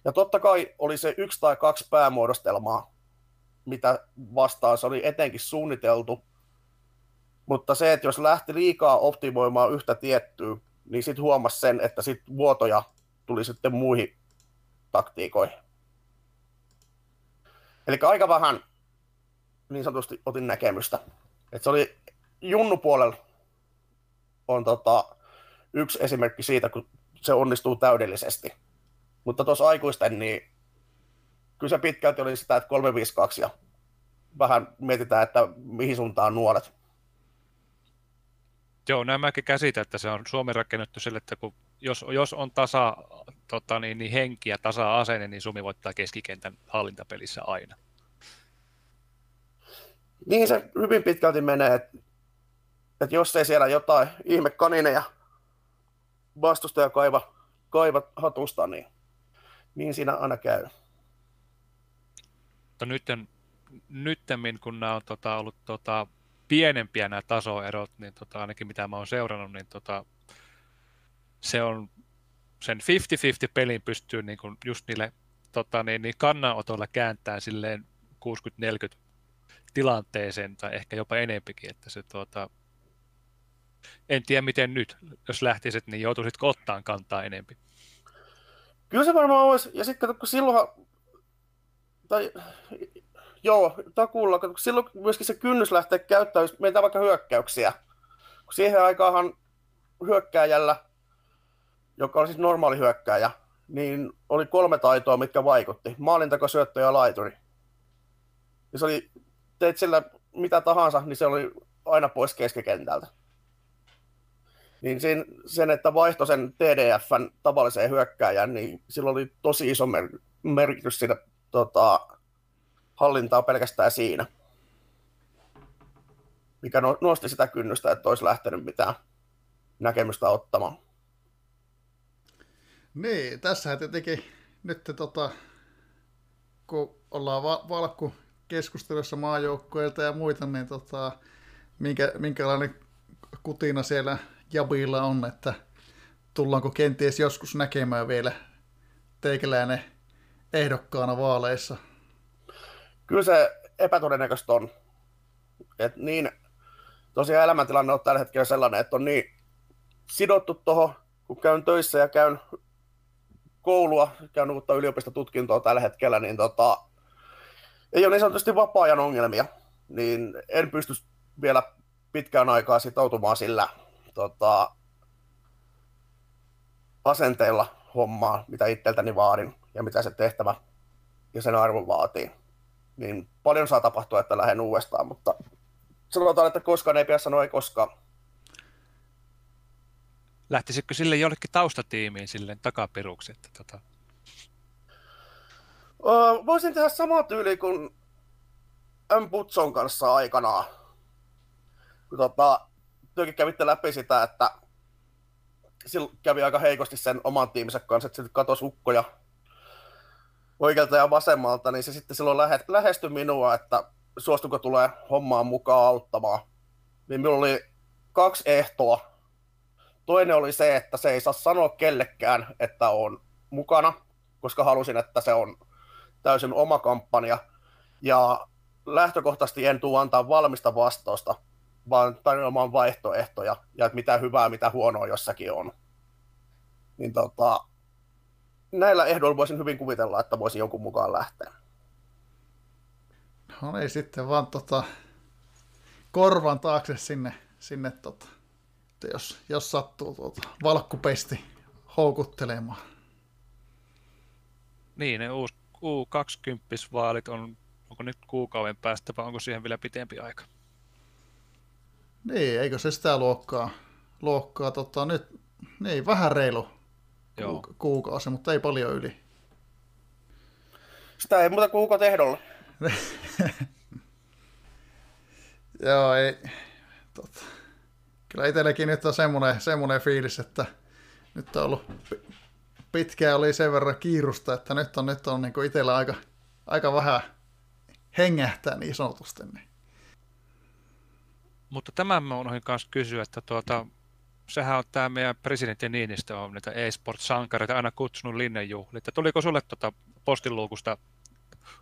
Ja totta kai oli se yksi tai kaksi päämuodostelmaa, mitä vastaan se oli etenkin suunniteltu. Mutta se, että jos lähti liikaa optimoimaan yhtä tiettyä, niin sitten huomasi sen, että sit vuotoja tuli sitten muihin taktiikoihin. Eli aika vähän niin sanotusti otin näkemystä. Et se oli Junnu puolella on tota, yksi esimerkki siitä, kun se onnistuu täydellisesti. Mutta tuossa aikuisten, niin kyllä se pitkälti oli sitä, että 352 ja vähän mietitään, että mihin suuntaan nuoret. Joo, näin mäkin käsitän, että se on Suomi rakennettu sille, että kun jos, jos on tasa tota, niin, niin henki ja tasa-asenne, niin Suomi voittaa keskikentän hallintapelissä aina. Niin se hyvin pitkälti menee, että, että jos ei siellä jotain ihme kanineja vastustaja kaiva, kaiva hatusta, niin, niin siinä aina käy. Mutta nytten, nyttemmin, kun nämä on tota, ollut tota, pienempiä nämä tasoerot, niin tota, ainakin mitä mä oon seurannut, niin tota, se on sen 50-50 pelin pystyy niin kuin just niille tota, niin, niin kannanotoilla kääntää silleen 60-40 tilanteeseen tai ehkä jopa enempikin, että se tuota, en tiedä miten nyt, jos lähtisit, niin joutuisitko ottaan kantaa enempi? Kyllä se varmaan olisi, ja sitten kun silloin, tai joo, takuulla, kun silloin myöskin se kynnys lähtee käyttämään, jos meitä vaikka hyökkäyksiä, kun siihen aikaanhan hyökkääjällä, joka on siis normaali hyökkääjä, niin oli kolme taitoa, mitkä vaikutti. Maalintako, syöttö ja laituri. Ja se oli, teit sillä mitä tahansa, niin se oli aina pois keskikentältä. Niin sen, että vaihto sen TDFn tavalliseen hyökkääjän, niin sillä oli tosi iso mer- merkitys siinä tota, hallintaa pelkästään siinä. Mikä no, nosti sitä kynnystä, että olisi lähtenyt mitään näkemystä ottamaan. Niin, tässä tietenkin nyt tota, kun ollaan va- valkku keskustelussa maajoukkoilta ja muita, niin tota, minkä, minkälainen kutina siellä Jabilla on, että tullaanko kenties joskus näkemään vielä teikäläinen ehdokkaana vaaleissa? Kyllä se epätodennäköistä on. Et niin, tosiaan elämäntilanne on tällä hetkellä sellainen, että on niin sidottu tuohon, kun käyn töissä ja käyn koulua, käyn uutta yliopistotutkintoa tällä hetkellä, niin tota, ei ole niin sanotusti vapaa-ajan ongelmia, niin en pysty vielä pitkään aikaa sitoutumaan sillä tota, asenteella hommaa, mitä itseltäni vaadin ja mitä se tehtävä ja sen arvo vaatii. Niin paljon saa tapahtua, että lähden uudestaan, mutta sanotaan, että koskaan ei pidä sanoa ei koskaan. Lähtisikö sille jollekin taustatiimiin silleen takapiruksi? Että tota... öö, voisin tehdä sama tyyli kuin M. Butson kanssa aikanaan. Kun tota, työkin kävitte läpi sitä, että silloin kävi aika heikosti sen oman tiiminsä kanssa, että sitten katosi ukkoja oikealta ja vasemmalta, niin se sitten silloin lähe, lähestyi minua, että suostuko tulee hommaan mukaan auttamaan. Niin minulla oli kaksi ehtoa. Toinen oli se, että se ei saa sanoa kellekään, että on mukana, koska halusin, että se on täysin oma kampanja. Ja lähtökohtaisesti en tule antaa valmista vastausta, vaan tarjoamaan vaihtoehtoja ja että mitä hyvää, mitä huonoa jossakin on. Niin tota, näillä ehdoilla voisin hyvin kuvitella, että voisi jonkun mukaan lähteä. No niin, sitten vaan tota, korvan taakse sinne, sinne tota, jos, jos sattuu tuota, valkkupesti houkuttelemaan. Niin, ne uusi U20-vaalit on, onko nyt kuukauden päästä vai onko siihen vielä pitempi aika? Niin, eikö se sitä luokkaa, luokkaa tota, nyt, niin, vähän reilu Joo. kuukausi, mutta ei paljon yli. Sitä ei muuta kuukausi ehdolla. Joo, ei. Tota. Kyllä itselläkin nyt on semmoinen, semmoinen fiilis, että nyt on ollut pitkään oli sen verran kiirusta, että nyt on, nyt on niin itsellä aika, aika vähän hengähtää niin sanotusti. Niin. Mutta tämän mä unohdin kanssa kysyä, että tuota, sehän on tämä meidän presidentti Niinistö on niitä e-sport-sankareita aina kutsunut linnenjuhliin. Että tuliko sulle tuota postiluukusta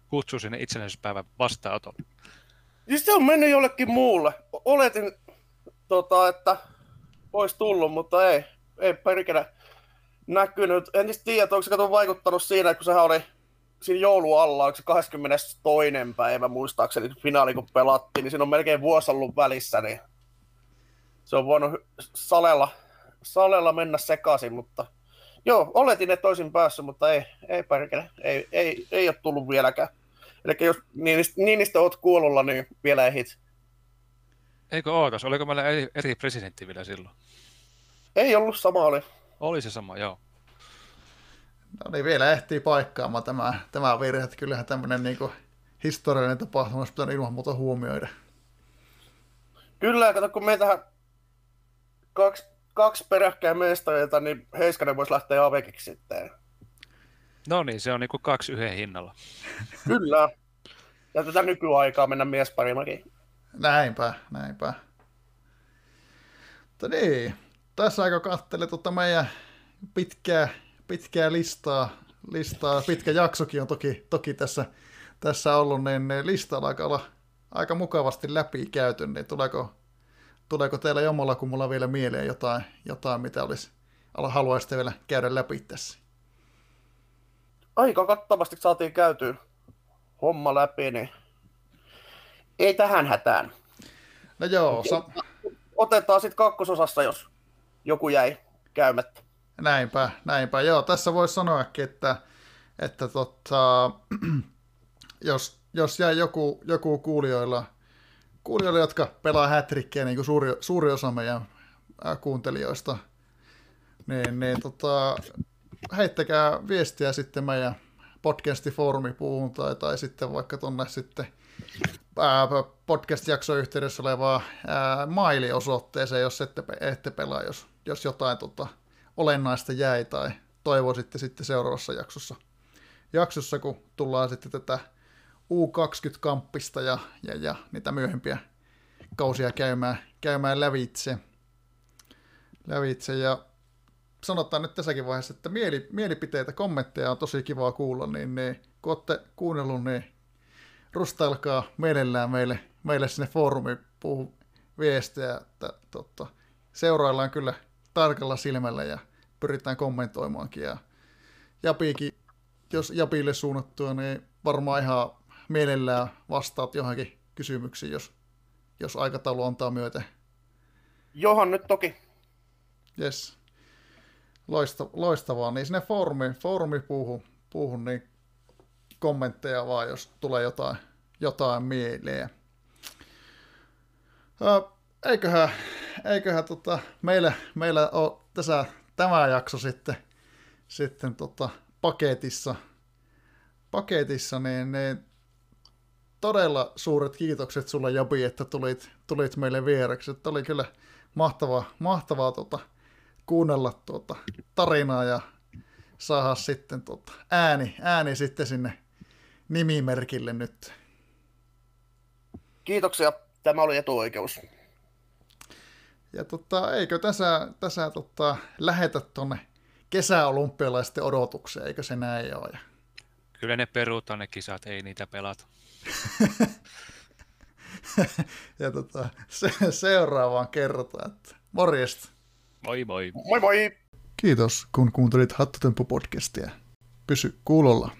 kutsu sinne itsenäisyyspäivän vastaanotolle? Siis se on mennyt jollekin muulle. Oletin, tota, että olisi tullut, mutta ei, ei perkele näkynyt. En siis tiedä, onko se vaikuttanut siinä, kun sehän oli siinä joulualla, onko se 22. päivä muistaakseni finaali, kun pelattiin, niin siinä on melkein vuosi ollut välissä, niin se on voinut salella, salella mennä sekaisin, mutta joo, oletin, että olisin päässyt, mutta ei, ei perkele, ei, ei, ei ole tullut vieläkään. Eli jos Niinistö, Niinistö oot kuollulla, niin vielä ehit. Eikö ootas? Oliko meillä eri, eri presidentti vielä silloin? Ei ollut, sama oli. Oli se sama, joo. No niin, vielä ehtii paikkaamaan tämä, tämä virhe, että kyllähän tämmöinen niin historiallinen tapahtuma olisi pitänyt ilman muuta huomioida. Kyllä, kato kun meitä kaksi, kaksi peräkkäin mestareita, niin Heiskanen voisi lähteä avekiksi sitten. No niin, se on niin kuin kaksi yhden hinnalla. Kyllä. Ja tätä nykyaikaa mennä miesparimakin. Näinpä, näinpä. Mutta niin, tässä aika kattele tuota meidän pitkää, pitkää listaa, listaa, pitkä jaksokin on toki, toki tässä, tässä ollut, niin listalla aika olla aika mukavasti läpi käyty, niin tuleeko, tuleeko teillä jommalla kummulla vielä mieleen jotain, jotain mitä olisi, haluaisitte vielä käydä läpi tässä? Aika kattavasti saatiin käytyä homma läpi, niin ei tähän hätään. No joo. Sa- Otetaan sitten kakkososassa, jos joku jäi käymättä. Näinpä, näinpä. Joo, tässä voisi sanoakin, että, että tota, jos, jos jäi joku, joku kuulijoilla, kuulijoilla, jotka pelaa hätrikkiä, niin kuin suuri, suuri osa meidän kuuntelijoista, niin, niin tota, heittäkää viestiä sitten meidän podcastifoorumipuuhun tai, tai sitten vaikka tuonne sitten podcast-jakson yhteydessä olevaa mailiosoitteeseen, jos ette, ette pelaa, jos, jos jotain tota, olennaista jäi tai toivoisitte sitten seuraavassa jaksossa, jaksossa kun tullaan sitten tätä U20-kamppista ja, ja, ja niitä myöhempiä kausia käymään, käymään lävitse. lävitse. Ja sanotaan nyt tässäkin vaiheessa, että mieli, mielipiteitä, kommentteja on tosi kivaa kuulla, niin, niin kun olette kuunnellut, niin rustailkaa mielellään meille, meille sinne foorumiin puhu viestejä, että totta, seuraillaan kyllä tarkalla silmällä ja pyritään kommentoimaankin. Ja Japiikin, jos Japille suunnattua, niin varmaan ihan mielellään vastaat johonkin kysymyksiin, jos, jos aikataulu antaa myöten. Johan nyt toki. Yes. Loista, loistavaa. Niin sinne foorumi, foorumi puuhun, puuhun, niin kommentteja vaan, jos tulee jotain, jotain mieleen. eiköhän, eiköhän tota, meillä, meillä on tässä tämä jakso sitten, sitten tota, paketissa, paketissa niin, niin todella suuret kiitokset sulle Jabi, että tulit, tulit meille vieraksi. Että oli kyllä mahtavaa, mahtavaa tota, kuunnella tuota tarinaa ja saada sitten tuota, ääni, ääni sitten sinne nimimerkille nyt. Kiitoksia. Tämä oli etuoikeus. Ja tota, eikö tässä, tässä tota, lähetä tuonne kesäolympialaisten odotukseen, eikö se näin ole? Kyllä ne peruutaan ne kisat, ei niitä pelata. ja tota, se, seuraavaan kerrotaan, että morjesta. Moi moi. Moi moi. Kiitos, kun kuuntelit Hattutemppu-podcastia. Pysy kuulolla.